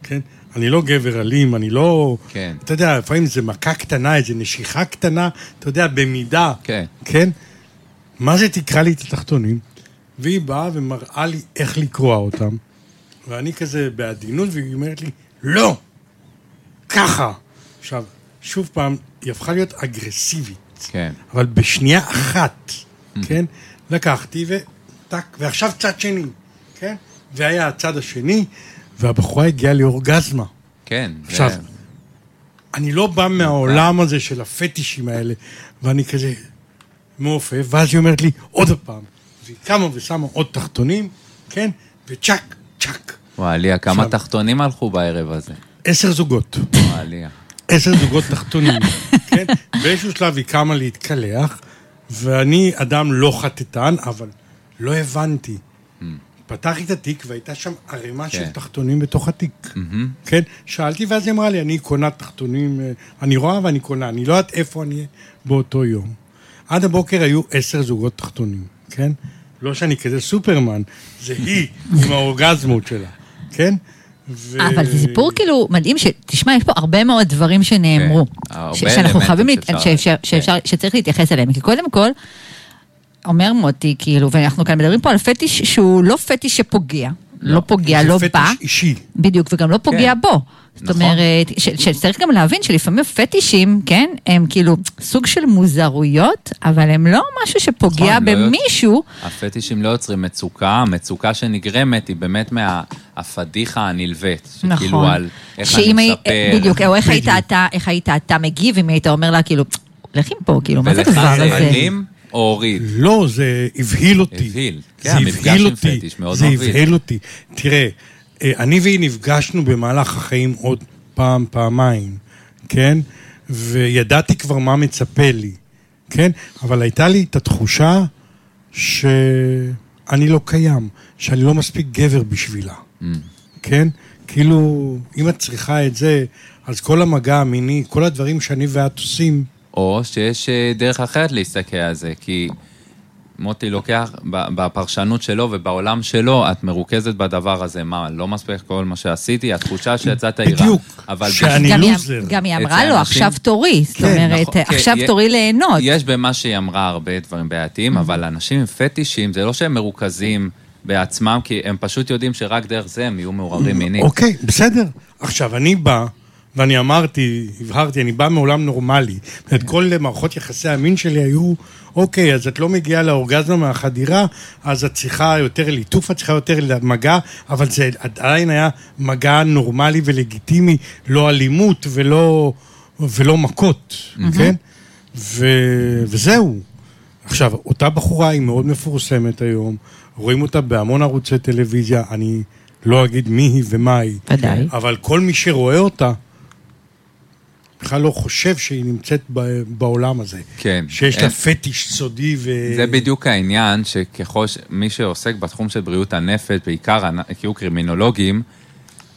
כן? אני לא גבר אלים, אני לא... כן. אתה יודע, לפעמים זה מכה קטנה, איזו נשיכה קטנה, אתה יודע, במידה. כן. כן? מה זה תקרא לי את התחתונים? והיא באה ומראה לי איך לקרוע אותם, ואני כזה בעדינות, והיא אומרת לי, לא! ככה! עכשיו, שוב פעם, היא הפכה להיות אגרסיבית, כן. אבל בשנייה אחת, כן? לקחתי וטק, ועכשיו צד שני, כן? והיה הצד השני, והבחורה הגיעה לאורגזמה. כן. זה- עכשיו, אני לא בא מהעולם הזה של הפטישים האלה, ואני כזה מעופף, ואז היא אומרת לי, עוד פעם. והיא קמה ושמה עוד תחתונים, כן? וצ'אק, צ'אק. וואי, ליה, כמה עכשיו- תחתונים הלכו בערב הזה? עשר זוגות. וואי, ליה. עשר זוגות תחתונים, כן? באיזשהו שלב היא קמה להתקלח, ואני אדם לא חטטן, אבל לא הבנתי. פתחתי את התיק והייתה שם ערימה של כן. תחתונים בתוך התיק. מהמם. כן? שאלתי ואז היא אמרה לי, אני קונה תחתונים, אה, אני רואה ואני קונה, אני לא יודעת איפה אני אהיה באותו יום. עד הבוקר היו עשר זוגות תחתונים, כן? לא שאני כזה סופרמן, זה היא עם האורגזמות שלה, כן? ו... אבל זה סיפור כאילו מדהים, שתשמע, יש פה הרבה מאוד דברים שנאמרו. כן, הרבה שאנחנו חייבים, להת- שאפשר- שאפשר- כן. שאפשר- שצריך להתייחס אליהם. כי קודם כל, אומר מוטי, כאילו, ואנחנו כאן מדברים פה על פטיש שהוא לא פטיש שפוגע. לא פוגע, זה לא פטיש בא. אישי. בדיוק, וגם לא פוגע כן. בו. זאת נכון. אומרת, ש- שצריך גם להבין שלפעמים פטישים, כן, הם כאילו סוג של מוזרויות, אבל הם לא משהו שפוגע נכון, לא יוצ- במישהו. הפטישים לא יוצרים מצוקה, המצוקה שנגרמת היא באמת מהפדיחה הנלווית. שכאילו נכון. על איך אני מספר. בדיוק, או איך היית. אתה, איך היית אתה מגיב, אם היית אומר לה, כאילו, לכי מפה, כאילו, מה זה הדבר זה הזה? הדהים או הוריד? לא, זה הבהיל אותי. הבהיל. כן, זה המפגש עם אותי. פטיש מאוד זה מבהיל. הבהיל אותי. תראה, אה, אני והיא נפגשנו במהלך החיים עוד פעם, פעמיים, כן? וידעתי כבר מה מצפה לי, כן? אבל הייתה לי את התחושה שאני לא קיים, שאני לא מספיק גבר בשבילה, Mm. כן? כאילו, אם את צריכה את זה, אז כל המגע המיני, כל הדברים שאני ואת עושים, או שיש אה, דרך אחרת להסתכל על זה, כי מוטי לוקח, ב- בפרשנות שלו ובעולם שלו, את מרוכזת בדבר הזה. מה, לא מספיק כל מה שעשיתי? התחושה שיצאת עירה. בדיוק. אבל שאני גם לוזר. גם היא אמרה אצל לו, אנשים- עכשיו תורי. זאת כן, אומרת, נכון, כן, עכשיו יה- תורי ליהנות. יש במה שהיא אמרה הרבה דברים בעייתיים, אבל אנשים עם פטישים, זה לא שהם מרוכזים בעצמם, כי הם פשוט יודעים שרק דרך זה הם יהיו מעוררים מינית. אוקיי, בסדר. עכשיו, אני בא, ואני אמרתי, הבהרתי, אני בא מעולם נורמלי. את כל מערכות יחסי המין שלי היו, אוקיי, אז את לא מגיעה לאורגזמה מהחדירה, אז את צריכה יותר ליטוף, את צריכה יותר מגע, אבל זה עדיין היה מגע נורמלי ולגיטימי, לא אלימות ולא ולא מכות, כן? ו... וזהו. עכשיו, אותה בחורה היא מאוד מפורסמת היום, רואים אותה בהמון ערוצי טלוויזיה, אני לא אגיד מי היא ומה היא. ודאי. אבל כל מי שרואה אותה, בכלל לא חושב שהיא נמצאת ב- בעולם הזה. כן. שיש לה אין- פטיש סודי ו... זה בדיוק העניין, שככל שמי שעוסק בתחום של בריאות הנפש, בעיקר אנ- כאילו קרימינולוגים,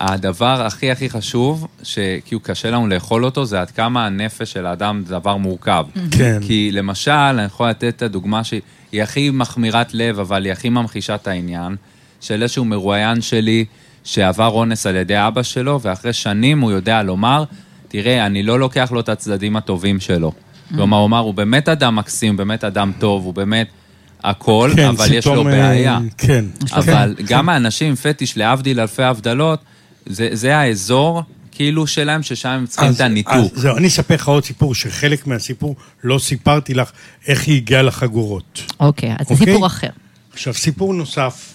הדבר הכי הכי חשוב, שכאילו קשה לנו לאכול אותו, זה עד כמה הנפש של האדם זה דבר מורכב. כן. כי למשל, אני יכול לתת את הדוגמה שהיא הכי מחמירת לב, אבל היא הכי ממחישה את העניין, של איזשהו מרואיין שלי שעבר אונס על ידי אבא שלו, ואחרי שנים הוא יודע לומר, תראה, אני לא לוקח לו את הצדדים הטובים שלו. כלומר, הוא אמר, הוא באמת אדם מקסים, באמת אדם טוב, הוא באמת הכל, כן, אבל יש לו אה, בעיה. כן. אבל כן. גם האנשים עם פטיש, להבדיל אלפי הבדלות, זה, זה האזור כאילו שלהם, ששם הם צריכים את הניתוק. אז זהו, אני אספר לך עוד סיפור, שחלק מהסיפור לא סיפרתי לך איך היא הגיעה לחגורות. אוקיי, אז זה אוקיי? סיפור אחר. עכשיו, סיפור נוסף.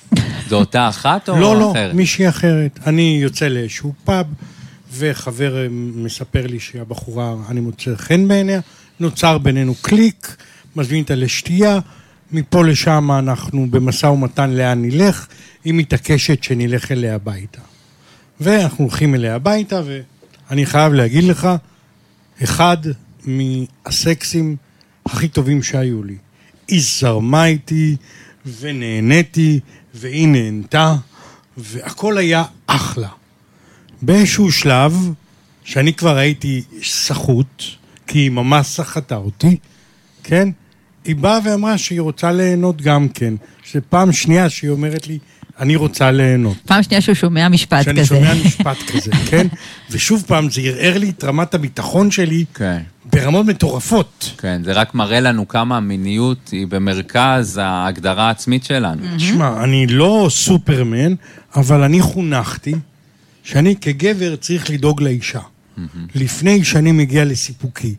זו אותה אחת או לא, לא, אחרת? מישהי אחרת. אני יוצא לאיזשהו פאב, וחבר אה, מספר לי שהבחורה, אני מוצא חן בעיניה, נוצר בינינו קליק, מזמין אותה לשתייה, מפה לשם אנחנו במשא ומתן לאן נלך, היא מתעקשת שנלך אליה הביתה. ואנחנו הולכים אליה הביתה, ואני חייב להגיד לך, אחד מהסקסים הכי טובים שהיו לי. היא זרמה איתי, ונהניתי, והיא נהנתה, והכל היה אחלה. באיזשהו שלב, שאני כבר הייתי סחוט, כי היא ממש סחטה אותי, כן? היא באה ואמרה שהיא רוצה ליהנות גם כן. שזו פעם שנייה שהיא אומרת לי, אני רוצה ליהנות. פעם שנייה שהוא שומע משפט שאני כזה. שומע משפט כזה, כן? ושוב פעם, זה ערער לי את רמת הביטחון שלי כן, ברמות מטורפות. כן, זה רק מראה לנו כמה המיניות היא במרכז ההגדרה העצמית שלנו. שמע, אני לא סופרמן, אבל אני חונכתי שאני כגבר צריך לדאוג לאישה. לפני שאני מגיע לסיפוקי.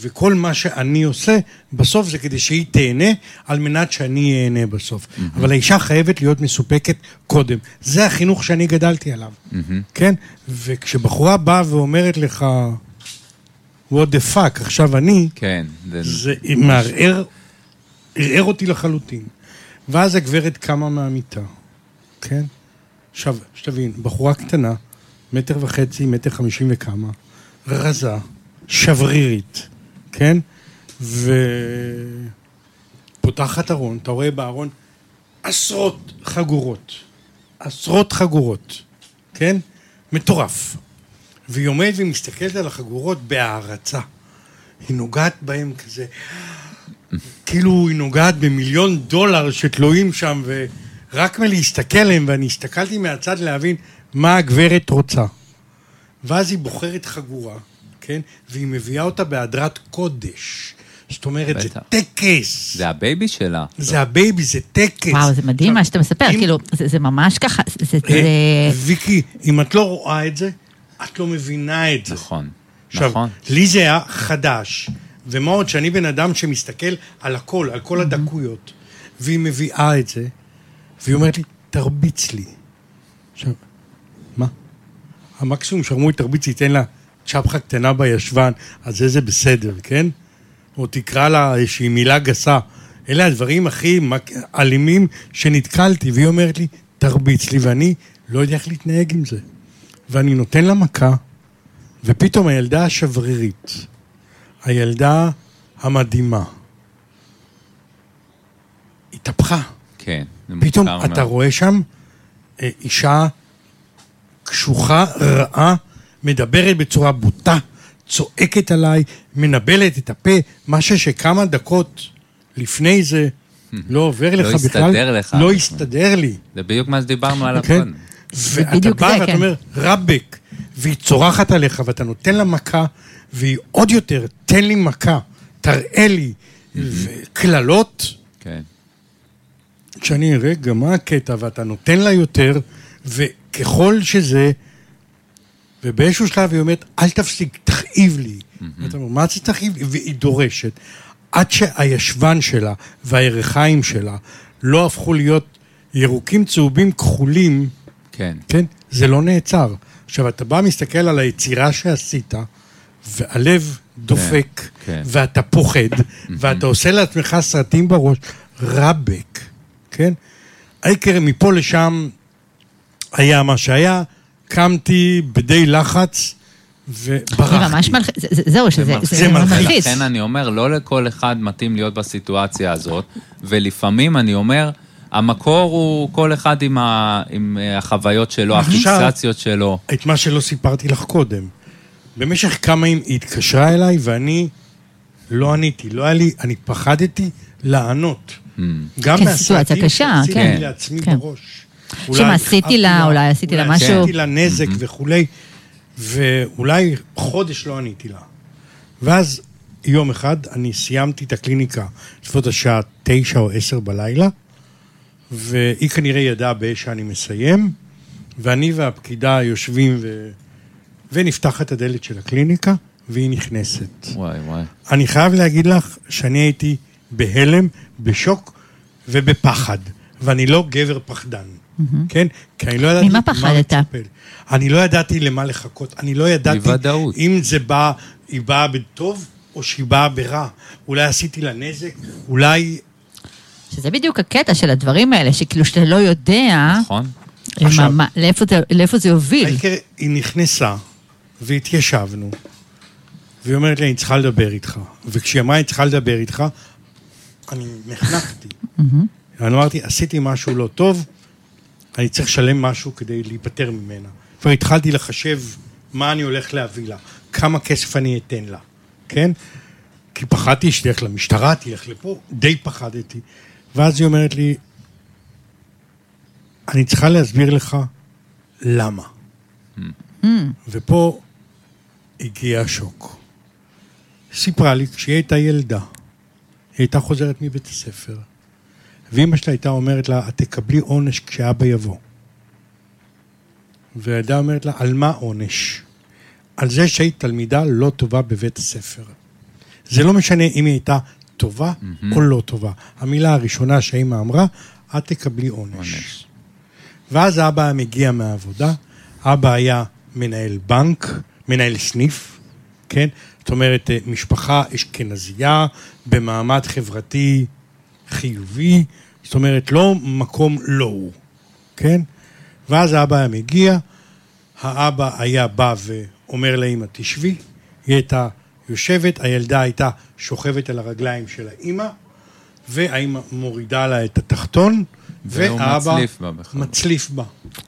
וכל מה שאני עושה, בסוף זה כדי שהיא תהנה, על מנת שאני אהנה בסוף. אבל האישה חייבת להיות מסופקת קודם. זה החינוך שאני גדלתי עליו, כן? וכשבחורה באה ואומרת לך, what the fuck, עכשיו אני, כן, זה... זה מערער, ערער אותי לחלוטין. ואז הגברת קמה מהמיטה, כן? עכשיו, שתבין, בחורה קטנה, מטר וחצי, מטר חמישים וכמה, רזה, שברירית, כן? ופותחת ארון, אתה רואה בארון עשרות חגורות, עשרות חגורות, כן? מטורף. והיא עומדת ומסתכלת על החגורות בהערצה. היא נוגעת בהם כזה, כאילו היא נוגעת במיליון דולר שתלויים שם, ורק מלהסתכל עליהם, ואני הסתכלתי מהצד להבין מה הגברת רוצה. ואז היא בוחרת חגורה, כן? והיא מביאה אותה בהדרת קודש. זאת אומרת, זה בטח. טקס. זה ה baby שלה. זה ה baby, זה טקס. וואו, זה מדהים מה שאתה מספר, אם- כאילו, זה זה ממש ככה, זה- זה... אה, זה- ויקי, אם את לא רואה את זה, את לא מבינה את זה. נכון, עכשיו, נכון. לי זה היה חדש, ומה עוד שאני בן אדם שמסתכל על הכל, על כל הדקויות, והיא מביאה את זה, והיא אומרת לי, תרביץ לי. עכשיו, מה? המקסימום שאמרו לי, תרביץ לי, תן לה צ'פחה קטנה בישבן, אז זה זה בסדר, כן? או תקרא לה איזושהי מילה גסה. אלה הדברים הכי אלימים שנתקלתי, והיא אומרת לי, תרביץ לי, ואני לא יודע איך להתנהג עם זה. ואני נותן לה מכה, ופתאום הילדה השברירית, הילדה המדהימה, התהפכה. כן. פתאום אתה מאוד. רואה שם אה, אישה קשוחה, רעה, מדברת בצורה בוטה, צועקת עליי, מנבלת את הפה, משהו שכמה דקות לפני זה לא עובר לך בכלל. הסתדר לך. לא הסתדר לי. זה בדיוק מה שדיברנו עליו כן? קודם. ואתה בא ואתה כן. אומר, רבק, והיא צורחת עליך, ואתה נותן לה מכה, והיא עוד יותר, תן לי מכה, תראה לי, וקללות, כן. שאני, רגע, מה הקטע? ואתה נותן לה יותר, וככל שזה, ובאיזשהו שלב היא אומרת, אל תפסיק, תכאיב לי. ואתה אומר, מה זה תכאיב לי? והיא דורשת. עד שהישבן שלה והירכיים שלה לא הפכו להיות ירוקים, צהובים, כחולים, כן. כן? זה לא נעצר. עכשיו, אתה בא, מסתכל על היצירה שעשית, והלב דופק, כן. ואתה פוחד, ואתה עושה לעצמך סרטים בראש, רבק, כן? העיקר מפה לשם היה מה שהיה, קמתי בדי לחץ זה וברחתי. ממש מלחיץ, זה- זה- זהו, שזה מלחיץ. זה זה. לכן אני אומר, לא לכל אחד מתאים להיות בסיטואציה הזאת, ולפעמים אני אומר, המקור הוא כל אחד עם, ה, עם החוויות שלו, הפיקסציות שלו. את מה שלא סיפרתי לך קודם. במשך כמה ימים היא התקשרה אליי ואני לא עניתי, לא היה לי, אני פחדתי לענות. גם כן, מהסרטים סיטואציה קשה, שעשיתי כן. לעצמי כן. בראש. אולי עשיתי לה, אולי עשיתי לה משהו. אולי עשיתי לה נזק וכולי, ואולי חודש לא עניתי לה. ואז יום אחד אני סיימתי את הקליניקה בסביבות השעה תשע או עשר בלילה, והיא כנראה ידעה באיזה שאני מסיים, ואני והפקידה יושבים ו... ונפתחת הדלת של הקליניקה, והיא נכנסת. וואי וואי. אני חייב להגיד לך שאני הייתי בהלם, בשוק ובפחד, ואני לא גבר פחדן, כן? כי אני לא ידעתי... ממה מה פחדת? אני לא ידעתי למה לחכות, אני לא ידעתי מוודאות. אם זה בא, היא באה בטוב או שהיא באה ברע. אולי עשיתי לה נזק, אולי... שזה בדיוק הקטע של הדברים האלה, שכאילו שאתה לא יודע נכון? עכשיו- מה- לאיפה זה- לאיפה זה יוביל. העיקר, היא נכנסה, והתיישבנו, והיא אומרת לי, אני צריכה לדבר איתך. וכשהיא אמרה, אני צריכה לדבר איתך, אני נחנקתי. אני אמרתי, עשיתי משהו לא טוב, אני צריך לשלם משהו כדי להיפטר ממנה. כבר התחלתי לחשב מה אני הולך להביא לה, כמה כסף אני אתן לה, כן? כי פחדתי שתלך למשטרה, תלך לפה, די פחדתי. ואז היא אומרת לי, אני צריכה להסביר לך למה. ופה הגיע השוק. סיפרה לי, כשהיא הייתה ילדה, היא הייתה חוזרת מבית הספר, ואימא שלה הייתה אומרת לה, את תקבלי עונש כשאבא יבוא. והילדה אומרת לה, על מה עונש? על זה שהיית תלמידה לא טובה בבית הספר. זה לא משנה אם היא הייתה טובה או לא טובה. המילה הראשונה שהאימא אמרה, את תקבלי עונש. עונש. ואז אבא היה מגיע מהעבודה, אבא היה מנהל בנק, מנהל סניף, כן? זאת אומרת, אה, משפחה אשכנזייה במעמד חברתי חיובי, זאת אומרת, לא מקום לא הוא, כן? ואז האבא היה מגיע, האבא היה בא ואומר לאמא, תשבי, היא הייתה יושבת, הילדה הייתה שוכבת על הרגליים של האמא, והאמא מורידה לה את התחתון, והאבא מצליף בה בכלל. מצליף בה,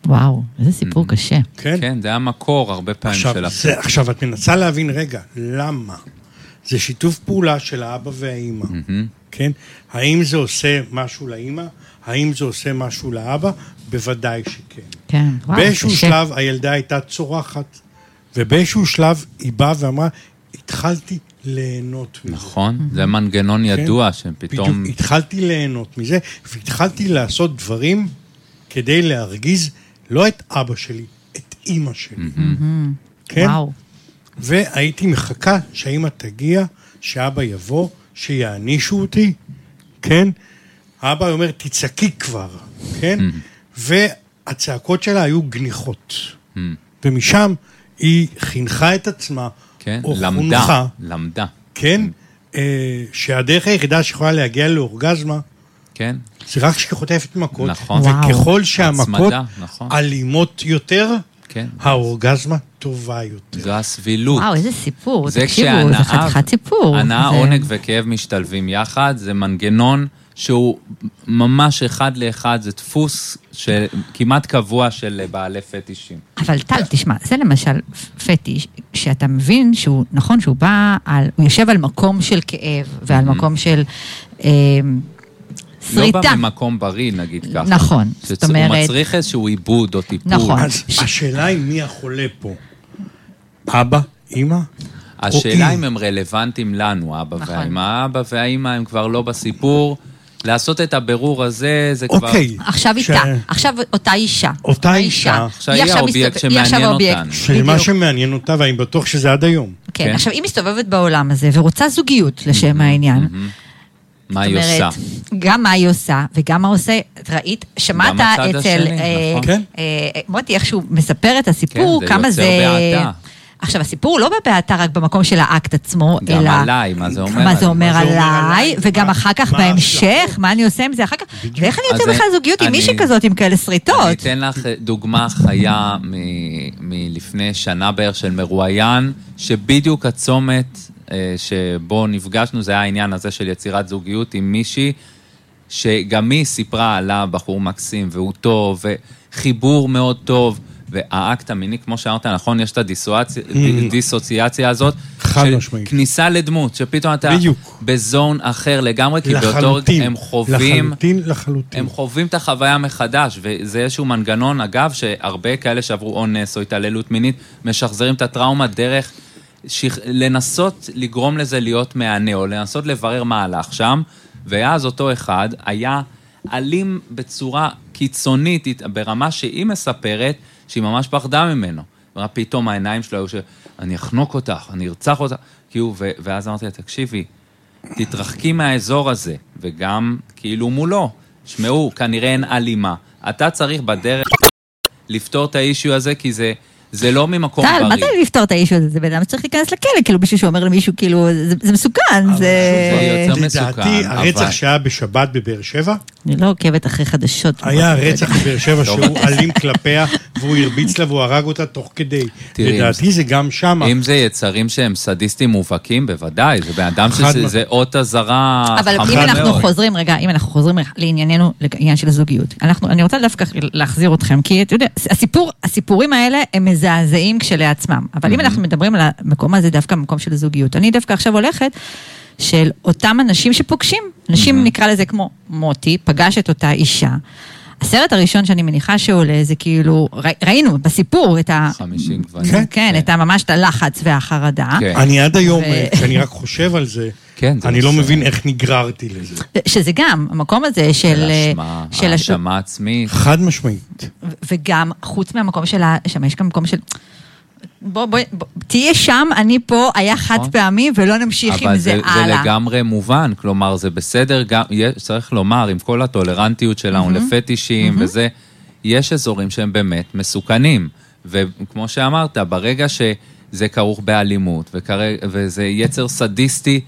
וואו, איזה סיפור קשה. כן? כן, זה המקור הרבה פעמים עכשיו, של זה, עכשיו, את מנסה להבין, רגע, למה? זה שיתוף פעולה של האבא והאימא, כן? האם זה עושה משהו לאימא? האם זה עושה משהו לאבא? בוודאי שכן. כן, וואו, באיזשהו קשה. שלב הילדה הייתה צורחת, ובאיזשהו שלב היא באה ואמרה, התחלתי ליהנות מזה. נכון, זה מנגנון ידוע שפתאום... בדיוק, התחלתי ליהנות מזה, והתחלתי לעשות דברים כדי להרגיז לא את אבא שלי, את אימא שלי. כן? וואו. והייתי מחכה שהאימא תגיע, שאבא יבוא, שיענישו אותי, כן? האבא אומר, תצעקי כבר, כן? והצעקות שלה היו גניחות. ומשם היא חינכה את עצמה, כן, או למדה, חונכה, למדה, כן? אה, שהדרך היחידה שיכולה להגיע לאורגזמה, כן? זה רק כשהיא חוטפת מכות. נכון. וואו. וככל שהמכות הצמדה, נכון. אלימות יותר, כן. האורגזמה טובה יותר. זו הסבילות. וואו, איזה סיפור. זה תקשיבו, זה חתיכת סיפור. הנאה, זה- עונג וכאב משתלבים יחד, זה מנגנון שהוא ממש אחד לאחד, זה דפוס של- כמעט קבוע של בעלי פטישים. אבל טל, תשמע, זה למשל פטיש, שאתה מבין שהוא, נכון, שהוא בא על, הוא יושב על מקום של כאב ועל מקום של אה, לא שריטה. בא ממקום בריא, נגיד ככה. נכון, שצ- זאת אומרת- הוא מצריך איזשהו עיבוד או טיפול. נכון. אז השאלה היא מי החולה פה. אבא? אימא? השאלה אם הם רלוונטיים לנו, האבא נכון. והאמא. האבא והאמא הם כבר לא בסיפור. לעשות את הבירור הזה, זה כבר... אוקיי. עכשיו ש- איתה, עכשיו אותה אישה. אותה אישה. עכשיו היא האובייקט שמעניין. אותנו. שמה. שמעניין אותה, ואני בטוח שזה עד היום. כן, כן. עכשיו היא מסתובבת בעולם הזה ורוצה זוגיות לשם העניין. מה היא עושה? גם מה היא עושה, וגם מה עושה, ראית, שמעת גם הצד אצל השני, אה, נכון. כן. אה, מוטי, איך שהוא מספר את הסיפור, כן, זה כמה יוצר זה... עכשיו, הסיפור הוא לא בבעתה רק במקום של האקט עצמו, גם אלא... עליי, מה זה אומר מה זה אומר מה זה אומר עליי, עליי? וגם מה- אחר כך מה בהמשך? מה אני עושה עם זה אחר כך, בדיוק. ואיך אני יוצא בכלל זוגיות עם אני- מישהי כזאת עם כאלה אני שריטות. אתן לך דוגמה חיה מ- מלפני שנה בערך של מרואיין, שבדיוק הצומת אה, שבו נפגשנו, זה היה העניין הזה של יצירת זוגיות עם מישהי, שגם היא סיפרה עליו בחור מקסים, והוא טוב, וחיבור מאוד טוב. והאקט המיני, כמו שאמרת, נכון, יש את הדיסוציאציה הזאת. חד משמעית. כניסה לדמות, שפתאום אתה בדיוק. בזון אחר לגמרי, כי באותו. רגע הם חווים... לחלוטין, לחלוטין. הם חווים את החוויה מחדש, וזה איזשהו מנגנון, אגב, שהרבה כאלה שעברו אונס או התעללות מינית, משחזרים את הטראומה דרך שכ... לנסות לגרום לזה להיות מהנה, או לנסות לברר מה הלך שם, ואז אותו אחד היה אלים בצורה קיצונית, ברמה שהיא מספרת שהיא ממש פחדה ממנו. אמרה, פתאום העיניים שלו היו ש... אני אחנוק אותך, אני ארצח אותך. כאילו, ו... ואז אמרתי לה, תקשיבי, תתרחקי מהאזור הזה, וגם כאילו מולו. שמעו, כנראה אין הלימה. אתה צריך בדרך לפתור את האישיו הזה, כי זה, זה לא ממקום בריא. טל, מה זה לפתור את האישו הזה? זה בן אדם שצריך להיכנס לכלא, כאילו מישהו שאומר למישהו, כאילו, זה- זה מסוכן, אבל זה... זה לדעתי, הרצח אבל- שהיה בשבת בבאר שבע, אני לא עוקבת אחרי חדשות. היה רצח בבאר שבע טוב. שהוא אלים כלפיה, והוא הרביץ לה והוא הרג אותה תוך כדי. לדעתי זה גם שם. אם זה יצרים שהם סדיסטים מובהקים, בוודאי, זה בן אדם שזה אות אזהרה אבל מאוד. אם אנחנו חוזרים, רגע, אם אנחנו חוזרים לענייננו, לעניין של הזוגיות. אנחנו, אני רוצה דווקא להחזיר אתכם, כי אתה יודע, הסיפור, הסיפורים האלה הם מזעזעים כשלעצמם. אבל אם אנחנו מדברים על המקום הזה, דווקא המקום של הזוגיות. אני דווקא עכשיו הולכת של אותם אנשים שפוגשים. אנשים, נקרא לזה כמו מוטי, פגש את אותה אישה. הסרט הראשון שאני מניחה שעולה זה כאילו, ראינו בסיפור את ה... 50 גוונים. כן. כן, את ה- ממש את הלחץ והחרדה. כן. אני עד היום, כשאני רק חושב על זה, כן, זה אני לא נושא. מבין איך נגררתי לזה. שזה גם, המקום הזה של... של הש- האשמה עצמית. חד משמעית. וגם, חוץ מהמקום של ה... שם יש גם מקום של... בוא, בוא, בוא, תהיה שם, אני פה, היה חד פעמי, ולא נמשיך עם אבל זה זה, זה הלאה. לגמרי מובן, כלומר, זה בסדר, גם, יש, צריך לומר, עם כל הטולרנטיות שלנו לפטישים וזה, יש אזורים שהם באמת מסוכנים. וכמו שאמרת, ברגע שזה כרוך באלימות, וכרגע, וזה יצר סדיסטי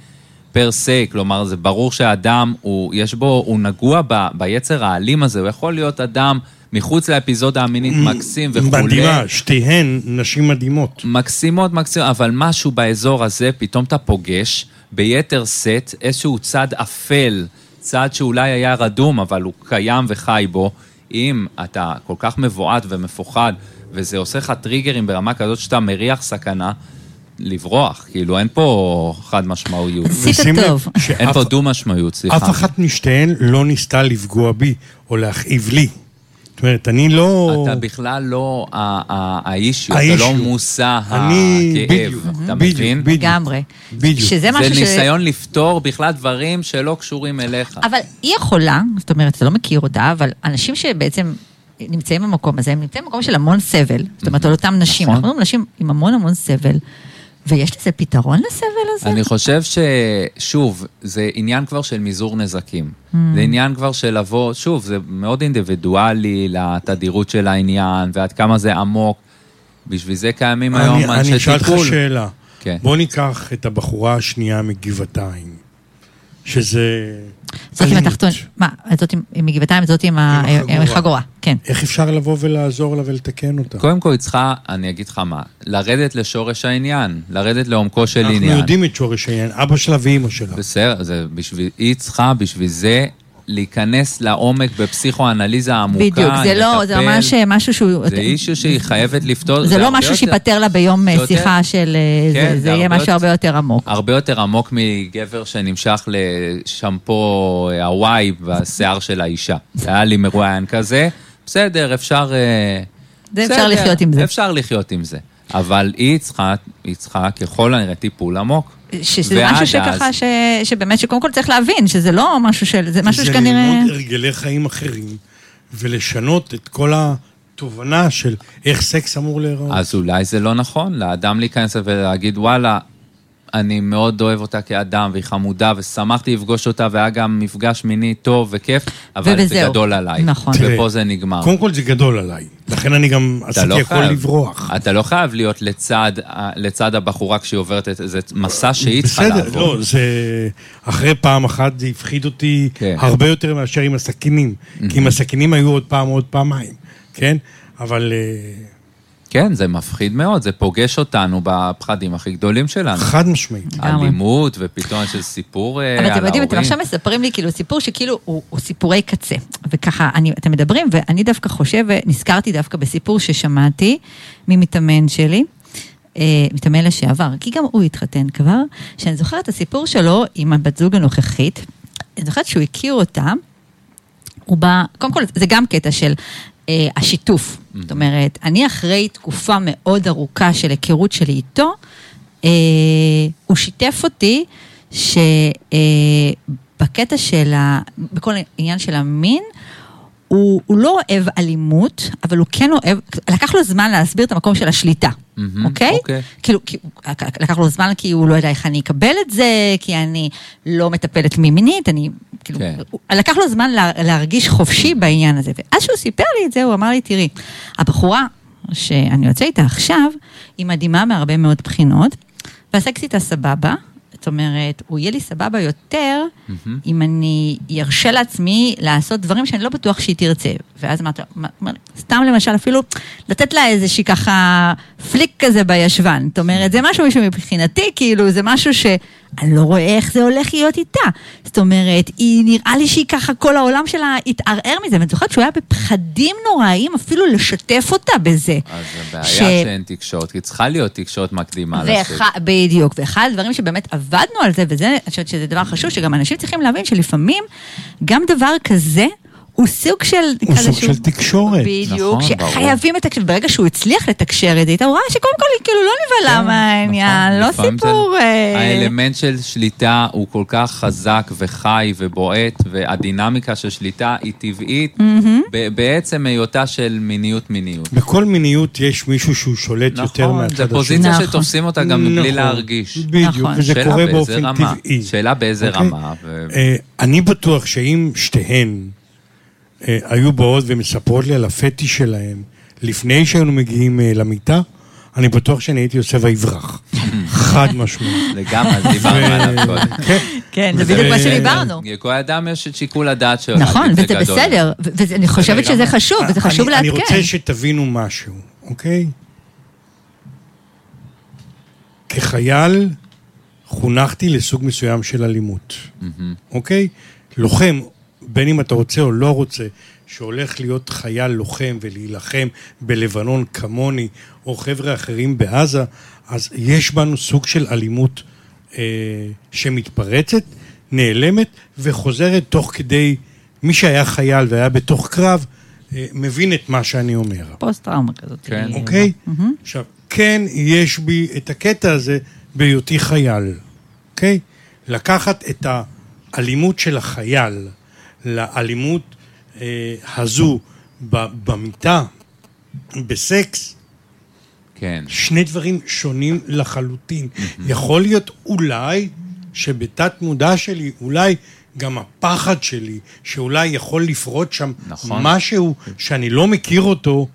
פר סי, כלומר, זה ברור שהאדם, הוא, יש בו, הוא נגוע ב, ביצר האלים הזה, הוא יכול להיות אדם מחוץ לאפיזודה המינית מקסים וכולי. מדהימה, שתיהן נשים מדהימות. מקסימות, מקסימות, אבל משהו באזור הזה, פתאום אתה פוגש ביתר שאת איזשהו צד אפל, צד שאולי היה רדום, אבל הוא קיים וחי בו. אם אתה כל כך מבועת ומפוחד, וזה עושה לך טריגרים ברמה כזאת שאתה מריח סכנה, לברוח. כאילו, אין פה חד משמעיות. עשית טוב. אין פה דו משמעיות, סליחה. אף אחת משתיהן לא ניסתה לפגוע בי או להכאיב לי. זאת אומרת, אני לא... אתה בכלל לא האישיו, אתה. לא מושא הכאב, אתה מבין? בדיוק. לגמרי. בדיוק. שזה זה משהו ש... ניסיון לפתור בכלל דברים שלא קשורים אליך. אבל היא יכולה, זאת אומרת, אתה לא מכיר אותה, אבל אנשים שבעצם נמצאים במקום הזה, הם נמצאים במקום של המון סבל. זאת אומרת, על אותם נשים. נכון. אנחנו נשים עם המון המון סבל, ויש לזה פתרון לסבל הזה? אני חושב ששוב, זה עניין כבר של מזעור נזקים. Mm. זה עניין כבר של לבוא, שוב, זה מאוד אינדיבידואלי לתדירות של העניין, ועד כמה זה עמוק. בשביל זה קיימים היום אני, אנשי אני אשאל אותך טיפול. שאלה. כן. בוא ניקח את הבחורה השנייה מגבעתיים, שזה... זאת עם אלימות. התחתון, מה, זאת עם- מגבעתיים, זאת עם החגורה. כן. איך אפשר לבוא ולעזור לה ולתקן אותה? קודם כל היא צריכה, אני אגיד לך מה, לרדת לשורש העניין, לרדת לעומקו של אנחנו עניין. יודעים את שורש העניין, אבא שלה ואימא שלה. בסדר, זה בשביל, היא צריכה בשביל זה להיכנס לעומק בפסיכואנליזה עמוקה, בדיוק, זה לא, זה לטפל. ממש משהו שהוא... זה אישו שהיא חייבת לפתור. זה לא הרבה משהו שיפתר לה ביום זה אה, יותר- שיחה של... אה, כן, זה- זה זה יהיה משהו הרבה יותר עמוק. הרבה יותר עמוק מגבר שנמשך לשמפו הוואי בשיער של האישה. זה היה לי מרואיין כזה, בסדר, אפשר... אה, זה אפשר בסדר, לחיות עם זה. אפשר לחיות עם זה. אבל היא צריכה, היא צריכה ככל הנראה טיפול עמוק. שזה ועד משהו אז- שככה, ש- שבאמת שקודם כל צריך להבין, שזה לא משהו של... זה משהו זה שכנראה... ללמוד הרגלי חיים אחרים, ולשנות את כל התובנה של איך סקס אמור להיראות. אז אולי זה לא נכון לאדם להיכנס ולהגיד, וואלה, אני מאוד אוהב אותה כאדם, והיא חמודה, ושמחתי לפגוש אותה, והיה גם מפגש מיני טוב וכיף, אבל. זה גדול עליי. נכון. ופה זה נגמר. קודם כל זה גדול עליי, לכן אני גם אתה עשיתי לא הכל חייב. לברוח. אתה לא חייב להיות לצד, לצד הבחורה כשהיא עוברת את זה מסע שהיא צריכה בסדר, לעבור. לא, זה... אחרי פעם אחת זה הפחיד אותי כן. הרבה יותר מאשר עם הסכינים. כי עם הסכינים היו עוד פעם, עוד פעמיים, כן? אבל אה, כן, זה מפחיד מאוד, זה פוגש אותנו בפחדים הכי גדולים שלנו. חד משמעית. אלימות, ופתאום יש איזה סיפור אה, על אבל ההורים. אתם יודעים, אתם עכשיו מספרים לי כאילו סיפור שכאילו הוא, הוא סיפורי קצה. וככה, אני, אתם מדברים, ואני דווקא חושבת, נזכרתי דווקא בסיפור ששמעתי ממתאמן שלי, אה, מתאמן לשעבר, כי גם הוא התחתן כבר, שאני זוכרת את הסיפור שלו עם הבת זוג הנוכחית. אני זוכרת שהוא הכיר אותה, הוא בא, קודם כל, זה גם קטע של אה, השיתוף. זאת אומרת, אני אחרי תקופה מאוד ארוכה של היכרות שלי איתו, אה, הוא שיתף אותי שבקטע של ה... בכל העניין של המין, הוא, הוא לא אוהב אלימות, אבל הוא כן אוהב, לקח לו זמן להסביר את המקום של השליטה, אוקיי? אוקיי. כאילו, לקח לו זמן כי הוא לא יודע איך אני אקבל את זה, כי אני לא מטפלת מי מינית, אני, כאילו, כן. לקח לו זמן לה, להרגיש חופשי בעניין הזה. ואז שהוא סיפר לי את זה, הוא אמר לי, תראי, הבחורה שאני יוצא איתה עכשיו, היא מדהימה מהרבה מאוד בחינות, והסקס איתה סבבה. זאת אומרת, הוא יהיה לי סבבה יותר מהמם. אם אני ארשה לעצמי לעשות דברים שאני לא בטוח שהיא תרצה. ואז אמרת, סתם למשל, אפילו לתת לה איזושהי ככה פליק כזה בישבן. זאת אומרת, זה משהו שמבחינתי, כאילו, זה משהו שאני לא רואה איך זה הולך להיות איתה. זאת אומרת, היא נראה לי שהיא ככה, כל העולם שלה התערער מזה. ואני זוכרת שהוא היה בפחדים נוראיים אפילו לשתף אותה בזה. אז הבעיה ש- שאין תקשורת, כי צריכה להיות תקשורת מקדימה לסקס. ואחד, בדיוק, ואחד הדברים שבאמת עבדנו על זה, וזה, אני חושבת שזה דבר חשוב, שגם אנשים צריכים להבין שלפעמים גם דבר כזה הוא סוג של... הוא סוג שהוא- של תקשורת. בדיוק, נכון, ברור. שחייבים לתקשר, ברגע שהוא הצליח לתקשר את זה, הוא ראה שקודם כל היא כאילו לא נבהלה כן, מהעניין, נכון. לא סיפור... זה- אה, האלמנט של שליטה הוא כל כך חזק וחי ובועט, והדינמיקה של שליטה היא טבעית, ב- בעצם היותה של מיניות מיניות. בכל מיניות יש מישהו שהוא שולט יותר נכון, מהצד זה השני. פוזיציה נכון. שתופסים אותה גם מבלי נכון, להרגיש. בדיוק, נכון. וזה קורה באופן רמה. טבעי. שאלה באיזה אוקיי? רמה. ו- אה, אני בטוח שאם שתיהן היו באות ומספרות לי על הפטיש שלהם לפני שהיינו מגיעים אה, למיטה, אני בטוח שאני הייתי עושה ויברח. חד משמעית. לגמרי, אז דיברנו עליו קודם. כן. כן, זה בדיוק מה שדיברנו. לכל אדם יש את שיקול הדעת שלו. נכון, וזה. בסדר, ואני חושבת שזה. חשוב, וזה חשוב אני- אני לעדכן. רוצה שתבינו משהו, אוקיי? כחייל חונכתי לסוג מסוים של אלימות. אוקיי? לוחם, בין אם אתה רוצה או לא רוצה, שהולך להיות חייל לוחם ולהילחם בלבנון כמוני, או חבר'ה אחרים בעזה, אז יש בנו סוג של אלימות אה, שמתפרצת, נעלמת וחוזרת תוך כדי, מי שהיה חייל והיה בתוך קרב, אה, מבין את מה שאני אומר. פוסט טראומה כזאת. כן. אוקיי? עכשיו, כן, יש בי את הקטע הזה בהיותי חייל, אוקיי? לקחת את האלימות של החייל לאלימות אה, הזו ב- במיטה, בסקס, כן. שני דברים שונים לחלוטין. יכול להיות אולי שבתת מודע שלי, אולי גם הפחד שלי, שאולי יכול לפרוט שם נכון. משהו שאני לא מכיר אותו,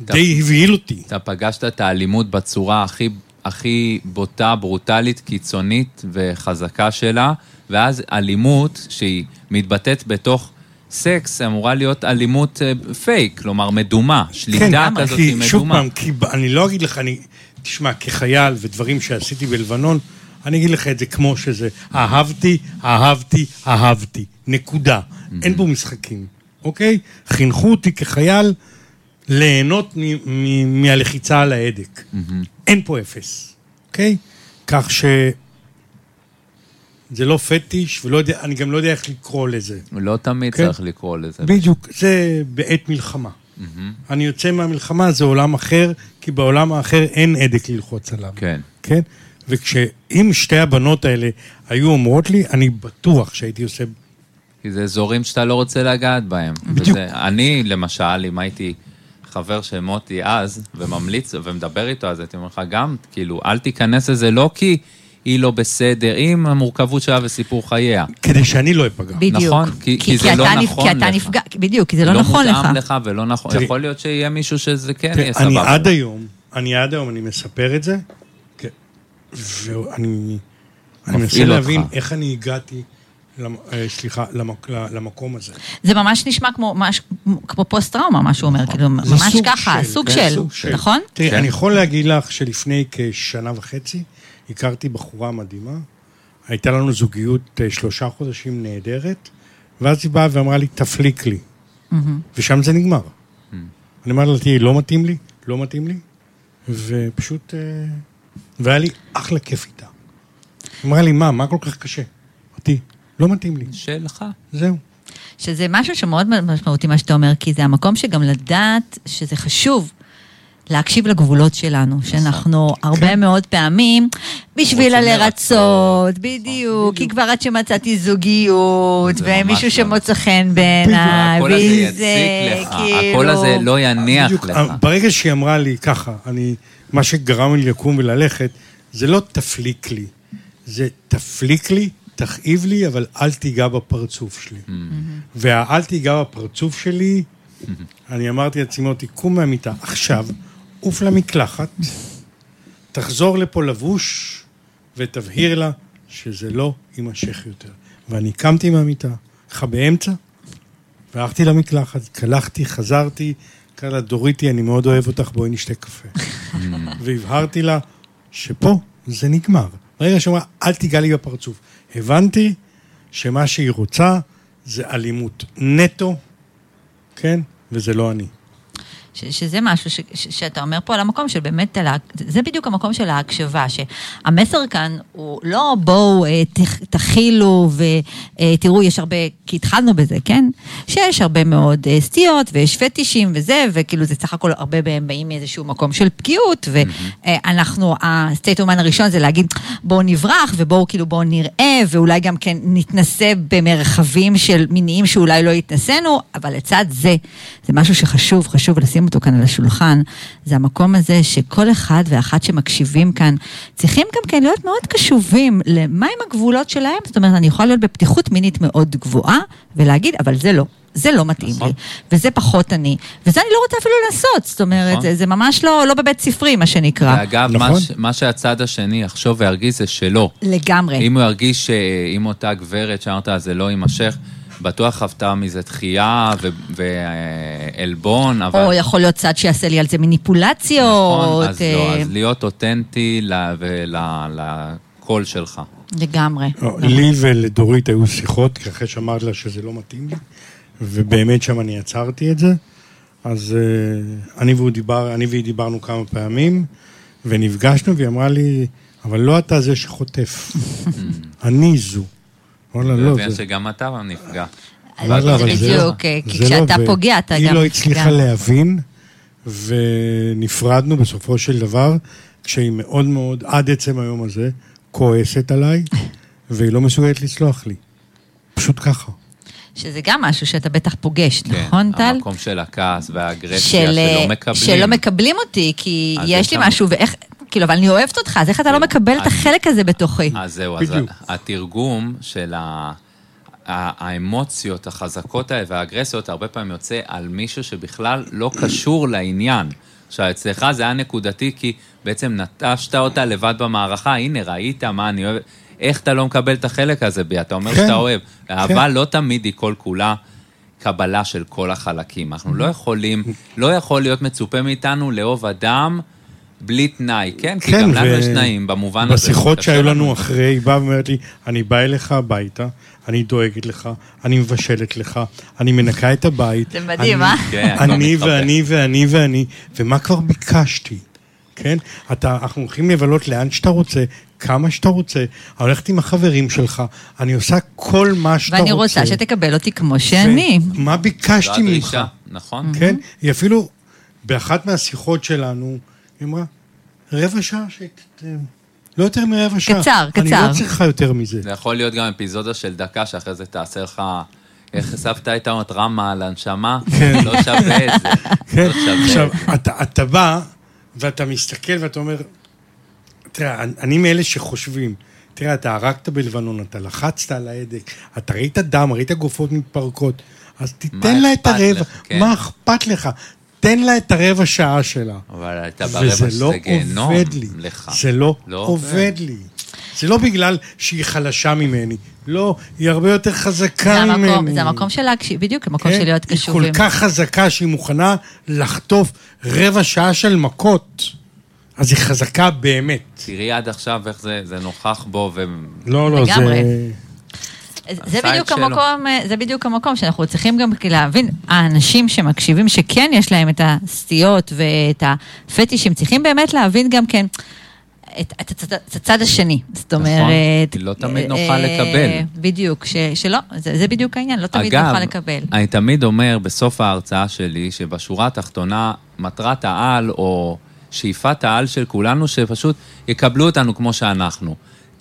די הבהיל אותי. אתה פגשת את האלימות בצורה הכי, הכי בוטה, ברוטלית, קיצונית וחזקה שלה, ואז אלימות שהיא מתבטאת בתוך סקס, אמורה להיות אלימות אה, פייק, כלומר מדומה, שליטה לגמרי, כזאת כי היא שוב מדומה. פעם, כי אני לא אגיד לך, אני, תשמע, כחייל ודברים שעשיתי בלבנון, אני אגיד לך את זה כמו שזה, אהבתי, אהבתי, אהבתי, נקודה. אין פה משחקים, אוקיי? חינכו אותי כחייל ליהנות מ- מ- מהלחיצה על ההדק. אין פה אפס, אוקיי? כך ש... זה לא פטיש, ולא יודע, אני גם לא יודע איך לקרוא לזה. לא תמיד כן. צריך לקרוא לזה. בדיוק, זה בעת מלחמה. אני יוצא מהמלחמה, זה עולם אחר, כי בעולם האחר אין הדק ללחוץ עליו. כן. כן? וכשאם שתי הבנות האלה היו אומרות לי, אני בטוח שהייתי עושה... כי זה אזורים שאתה לא רוצה לגעת בהם. בדיוק. וזה, אני, למשל, אם הייתי חבר של מוטי אז, וממליץ ומדבר איתו, אז הייתי אומר לך גם, כאילו, אל תיכנס לזה לא כי היא לא בסדר, עם המורכבות שלה וסיפור חייה. כדי שאני לא אפגע. בדיוק. נכון, כי- כי זה לא נכון כי אתה לך. נפגע, בדיוק, כי זה לא נכון לך. לא מותאם לך ולא נכון. תראי- יכול להיות שיהיה מישהו שזה כן תראה, יהיה אני סבבה. עד היום, אני עד היום, אני מספר את זה, כ- ואני אני מנסה להבין. איך אני הגעתי, למ- אה, סליחה, למק- למקום הזה. זה ממש נשמע כמו, מש, כמו פוסט-טראומה, מה שהוא אומר, כאילו, ממש ככה, של, סוג כן, של, סוג של. נכון? תראי, כן. אני יכול להגיד לך שלפני כשנה וחצי, הכרתי בחורה מדהימה, הייתה לנו זוגיות אה, שלושה חודשים נהדרת, ואז היא באה ואמרה לי, תפליק לי. ושם זה נגמר. אני אומר לה, תראי, לא מתאים לי, לא מתאים לי, ופשוט, אה, והיה לי אחלה כיף איתה. היא אמרה לי, מה, מה כל כך קשה? אמרתי, לא מתאים לי, שלך. זהו. שזה משהו שמאוד משמעותי מה שאתה אומר, כי זה המקום שגם לדעת שזה חשוב. להקשיב לגבולות שלנו, שאנחנו הרבה מאוד פעמים, בשביל רוצים לרצות, בדיוק, כי כבר עד שמצאתי זוגיות, ומישהו ממש שמוצא חן בעיניי, וזה, כאילו... הקול הזה לא יניח בדיוק, לך. ברגע שהיא אמרה לי ככה, אני, מה שגרם לי לקום וללכת, זה לא תפליק לי, זה תפליק לי, תכאיב לי, אבל אל תיגע בפרצוף שלי. והאל תיגע בפרצוף שלי, אני אמרתי לעצמי, מוטי, קום מהמיטה, עכשיו, עוף למקלחת, תחזור לפה לבוש, ותבהיר לה שזה לא יימשך יותר. ואני קמתי מהמיטה, ככה באמצע, והלכתי למקלחת, קלחתי, חזרתי, קרא לה, דוריתי, אני מאוד אוהב אותך, בואי נשתה קפה. והבהרתי לה שפה זה נגמר. ברגע שאמרה, אל תיגע לי בפרצוף. הבנתי שמה שהיא רוצה זה אלימות נטו, כן? וזה לא אני. ש, שזה משהו ש, ש, שאתה אומר פה על המקום של באמת, זה בדיוק המקום של ההקשבה, שהמסר כאן הוא לא בואו אה, תכ, תכילו ותראו, יש הרבה, כי התחלנו בזה, כן? שיש הרבה מאוד אה, סטיות ויש פטישים וזה, וכאילו זה סך הכל הרבה מהם באים מאיזשהו מקום של פגיעות, ואנחנו, ה-state of mind הראשון זה להגיד בואו נברח ובואו כאילו בואו נראה, ואולי גם כן נתנסה במרחבים של מיניים שאולי לא התנסינו, אבל לצד זה, זה משהו שחשוב, חשוב לשים אותו כאן על השולחן, זה המקום הזה שכל אחד ואחת שמקשיבים כאן, צריכים גם כן להיות מאוד קשובים למה עם הגבולות שלהם, זאת אומרת, אני יכולה להיות בפתיחות מינית מאוד גבוהה, ולהגיד, אבל זה לא. זה לא מתאים נכון. לי, וזה פחות אני, וזה אני לא רוצה אפילו לעשות, זאת אומרת, נכון. זה, זה ממש לא, לא בבית ספרי, מה שנקרא. ואגב, נכון. מה מה שהצד השני יחשוב וירגיש זה שלו. לגמרי. אם הוא ירגיש שאם אותה גברת שאמרת, זה לא יימשך, בטוח חוותה מזה דחייה ועלבון, אבל... או יכול להיות צד שיעשה לי על זה מניפולציות. נכון, אז לא, אה, אז להיות אותנטי לקול שלך. לגמרי. לא, לי ולדורית היו שיחות, כי אחרי שאמרתי לה שזה לא מתאים לי, ובאמת שם אני עצרתי את זה. אז אה, אני והוא דיבר, אני והיא דיברנו כמה פעמים, ונפגשנו, והיא אמרה לי, אבל לא אתה זה שחוטף, אני זו. אמר לה, לא, מבין זה... שגם אתה נפגע. אמר לה, אבל זה לא- בדיוק, כי זה כשאתה פוגע, אתה גם היא לא הצליחה נפגע. להבין, ונפרדנו בסופו של דבר, כשהיא מאוד מאוד, עד עצם היום הזה, כועסת עליי, והיא לא מסוגלת לסלוח לי. פשוט ככה. שזה גם משהו שאתה בטח פוגש, כן, נכון, טל? המקום של הכעס והאגרסיה של, שלא אה, מקבלים. שלא מקבלים אותי, כי יש לי משהו, ואיך, כאילו, אבל אני אוהבת אותך, אז איך אתה לא כן. מקבל את החלק הזה בתוכי? אז זהו, אז התרגום של ה... ה- האמוציות החזקות האלה והאגרסיות הרבה פעמים יוצא על מישהו שבכלל לא קשור לעניין. עכשיו, אצלך זה היה נקודתי כי בעצם נטשת אותה לבד במערכה, הנה, ראית מה אני אוהב, איך אתה לא מקבל את החלק הזה בי, אתה אומר כן, שאתה אוהב. כן. אהבה לא תמיד היא כל כולה קבלה של כל החלקים. אנחנו לא יכולים, לא יכול להיות מצופה מאיתנו לאהוב אדם בלי תנאי, כן? כי גם לנו יש תנאים במובן הזה. בשיחות שהיו לנו. אחרי, היא באה ואומרת לי, אני באה אליך הביתה, אני דואגת לך, אני מבשלת לך, אני מנקה את הבית. זה מדהים, אני- אה? כן, אני. ואני ואני ואני, ומה כבר ביקשתי? כן? אתה, אנחנו הולכים לבלות לאן שאתה רוצה, כמה שאתה רוצה, אני הולכת עם החברים שלך, אני עושה כל מה שאתה רוצה. ואני רוצה שתקבל אותי כמו שאני. מה זו ביקשתי ממך? הדרישה, נכון? כן? היא אפילו, באחת מהשיחות שלנו, היא אמרה, רבע שעה, שת... לא יותר מרבע שעה. קצר, אני קצר. לא צריכה יותר מזה. זה יכול להיות גם אפיזודה של דקה, שאחרי זה תעשה לך... איך סבתא הייתה אומרת, רמה על הנשמה? לא שווה את זה. כן, לא שווה עכשיו, את זה. אתה, אתה בא ואתה מסתכל ואתה אומר, תראה, אני- אני מאלה שחושבים תראה, אתה הרגת בלבנון, אתה לחצת על ההדק, אתה ראית דם, ראית גופות מתפרקות, אז תיתן לה את הרבע, לך, כן. מה אכפת לך? תן לה את הרבע שעה שלה. אבל אתה ברבע וזה לא שזה גיהנום עובד לי. לך. זה לא לא עובד לי. זה לא בגלל שהיא חלשה ממני. לא, היא הרבה יותר זה חזקה ממני. המקום, זה המקום של להקשיב, בדיוק, המקום כן? של להיות היא קשובים. כל כך חזקה שהיא מוכנה לחטוף רבע שעה של מכות. אז היא חזקה באמת. תראי עד עכשיו איך זה, זה נוכח בו, ו... לא, לא, לגמרי. זה... זה בדיוק את. המקום, אה, זה בדיוק המקום שאנחנו צריכים גם להבין, האנשים שמקשיבים, שכן יש להם את הסטיות ואת הפטישים, צריכים באמת להבין גם כן את, את, הצד, את הצד השני. זאת נכון, אומרת... כי לא תמיד אה, נוכל אה, לקבל. בדיוק, ש, שלא, זה, זה בדיוק העניין, לא תמיד אגב, נוכל לקבל. אני תמיד אומר בסוף ההרצאה שלי, שבשורה התחתונה, מטרת העל או שאיפת העל של כולנו, שפשוט יקבלו אותנו כמו שאנחנו.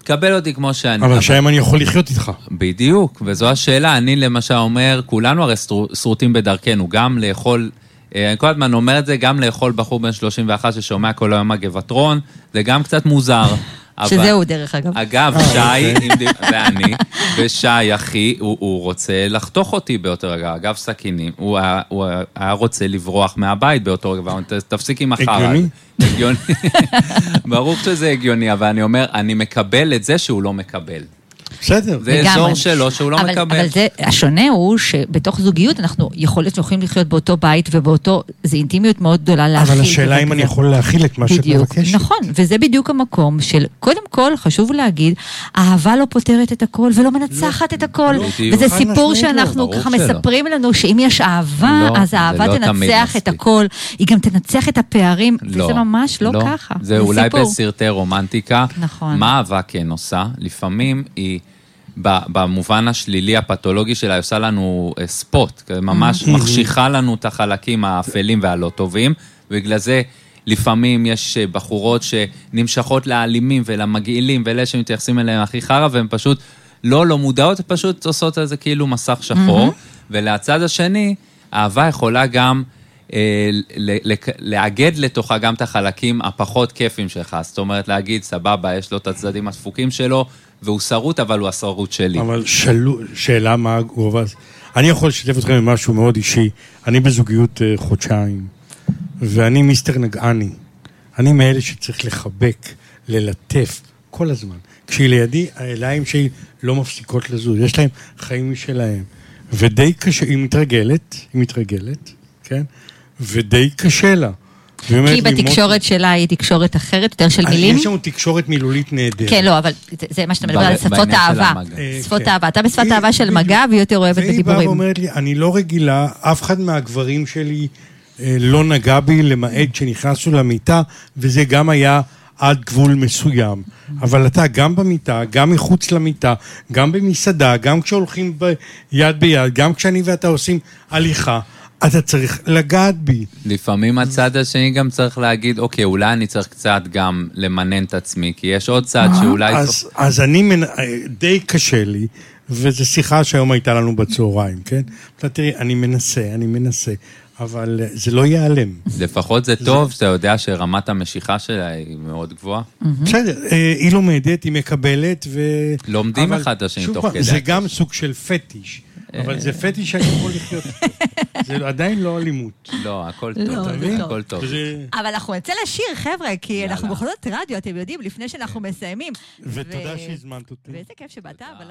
תקבל אותי כמו שאני. אבל שם אני יכול לחיות איתך. בדיוק, וזו השאלה. אני למשל אומר, כולנו הרי שרוטים בדרכנו, גם לאכול, אה, אני כל הזמן אומר את זה, גם לאכול בחור בן 31 ששומע כל היום מגבעטרון, זה גם קצת מוזר. שזהו, דרך אגב. אגב, אה, שי, אוקיי. ואני, ושי, אחי, הוא, הוא רוצה לחתוך אותי באותו רגע. אגב, סכינים, הוא היה, הוא היה רוצה לברוח מהבית באותו רגע, תפסיק עם החרא. הגיוני? הגיוני. ברור שזה הגיוני, אבל אני אומר, אני מקבל את זה שהוא לא מקבל. בסדר. זה לגמרי. אזור שלו שהוא לא אבל, מקבל. אבל זה, השונה הוא שבתוך זוגיות אנחנו יכול להיות שיכולים לחיות באותו בית ובאותו, זה אינטימיות מאוד גדולה להכיל. אבל השאלה אם. אני יכול להכיל את מה שאת מבקשת. נכון, וזה בדיוק המקום של, קודם כל, חשוב להגיד, אהבה לא פותרת את הכל ולא מנצחת את הכל, לא. וזה סיפור לא, שאנחנו ככה שלא. מספרים לנו שאם יש אהבה, לא, אז זה האהבה לא תנצח את. הכל, היא גם תנצח את הפערים, וזה ממש לא ככה, זה אולי סיפור. בסרטי רומנטיקה. נכון. מה אהבה כן עושה? לפעמים היא... במובן השלילי הפתולוגי שלה, היא עושה לנו אה, ספוט, כזה ממש מחשיכה לנו את החלקים האפלים והלא טובים, ובגלל זה לפעמים יש אה, בחורות שנמשכות לאלימים ולמגעילים ואלה שמתייחסים אליהם הכי חרא, והן פשוט לא לא מודעות, פשוט עושות על זה כאילו מסך שחור, ולצד השני, אהבה יכולה גם... אה, לאגד לתוכה גם את החלקים הפחות כיפים שלך. זאת אומרת, להגיד, סבבה, יש לו את הצדדים הדפוקים שלו, והוא שרוט, אבל הוא השרוט שלי. אבל שאלו, שאלה מה הגובה. אני יכול לשתף אתכם במשהו מאוד אישי. אני בזוגיות אה, חודשיים, ואני מיסטר נגעני. אני מאלה שצריך לחבק, ללטף, כל הזמן. כשהיא לידי, העיניים שלי לא מפסיקות לזוז, יש להם חיים משלהם. ודי קשה, היא מתרגלת, היא מתרגלת, כן? ודי קשה לה. כי בתקשורת שלה היא תקשורת אחרת, יותר של "מוטי, מילים. יש לנו תקשורת מילולית נהדרת. כן, לא, אבל זה- מה שאתה מדבר על שפות אהבה. אה, שפות כן. אהבה. אתה בשפת אהבה של. מגע, והיא יותר אוהבת והיא באה בדיבורים. ואומרת לי, אני לא רגילה, אף אחד מהגברים שלי אה, לא נגע בי, למעט כשנכנסנו למיטה, וזה גם היה עד גבול מסוים. אבל אתה גם במיטה, גם מחוץ למיטה, גם במסעדה, גם כשהולכים ב- יד ביד, גם כשאני ואתה עושים הליכה, אתה צריך לגעת בי. לפעמים הצד השני גם צריך להגיד, אוקיי, אולי אני צריך קצת גם למנן את עצמי, כי יש עוד צד שאולי... אז, אז אני, מנ... אה, די קשה לי, וזו שיחה שהיום הייתה לנו בצהריים, כן? אתה תראי, אני מנסה, אני מנסה, אבל אה, זה לא ייעלם. לפחות זה טוב שאתה יודע שרמת המשיכה שלה היא מאוד גבוהה. בסדר, אה, היא לומדת, היא מקבלת, ו... לומדים אחד את השני תוך כדי. זה גם סוג של פטיש, אבל זה פטיש שאני יכול לחיות. זה עדיין לא אלימות. לא, הכל לא, טוב. הכל טוב. אבל אנחנו נצא לשיר, חבר'ה, כי. אנחנו בכל זאת רדיו, אתם יודעים, לפני שאנחנו מסיימים. ותודה שהזמנת אותי. ואיזה כיף שבאת, אבל...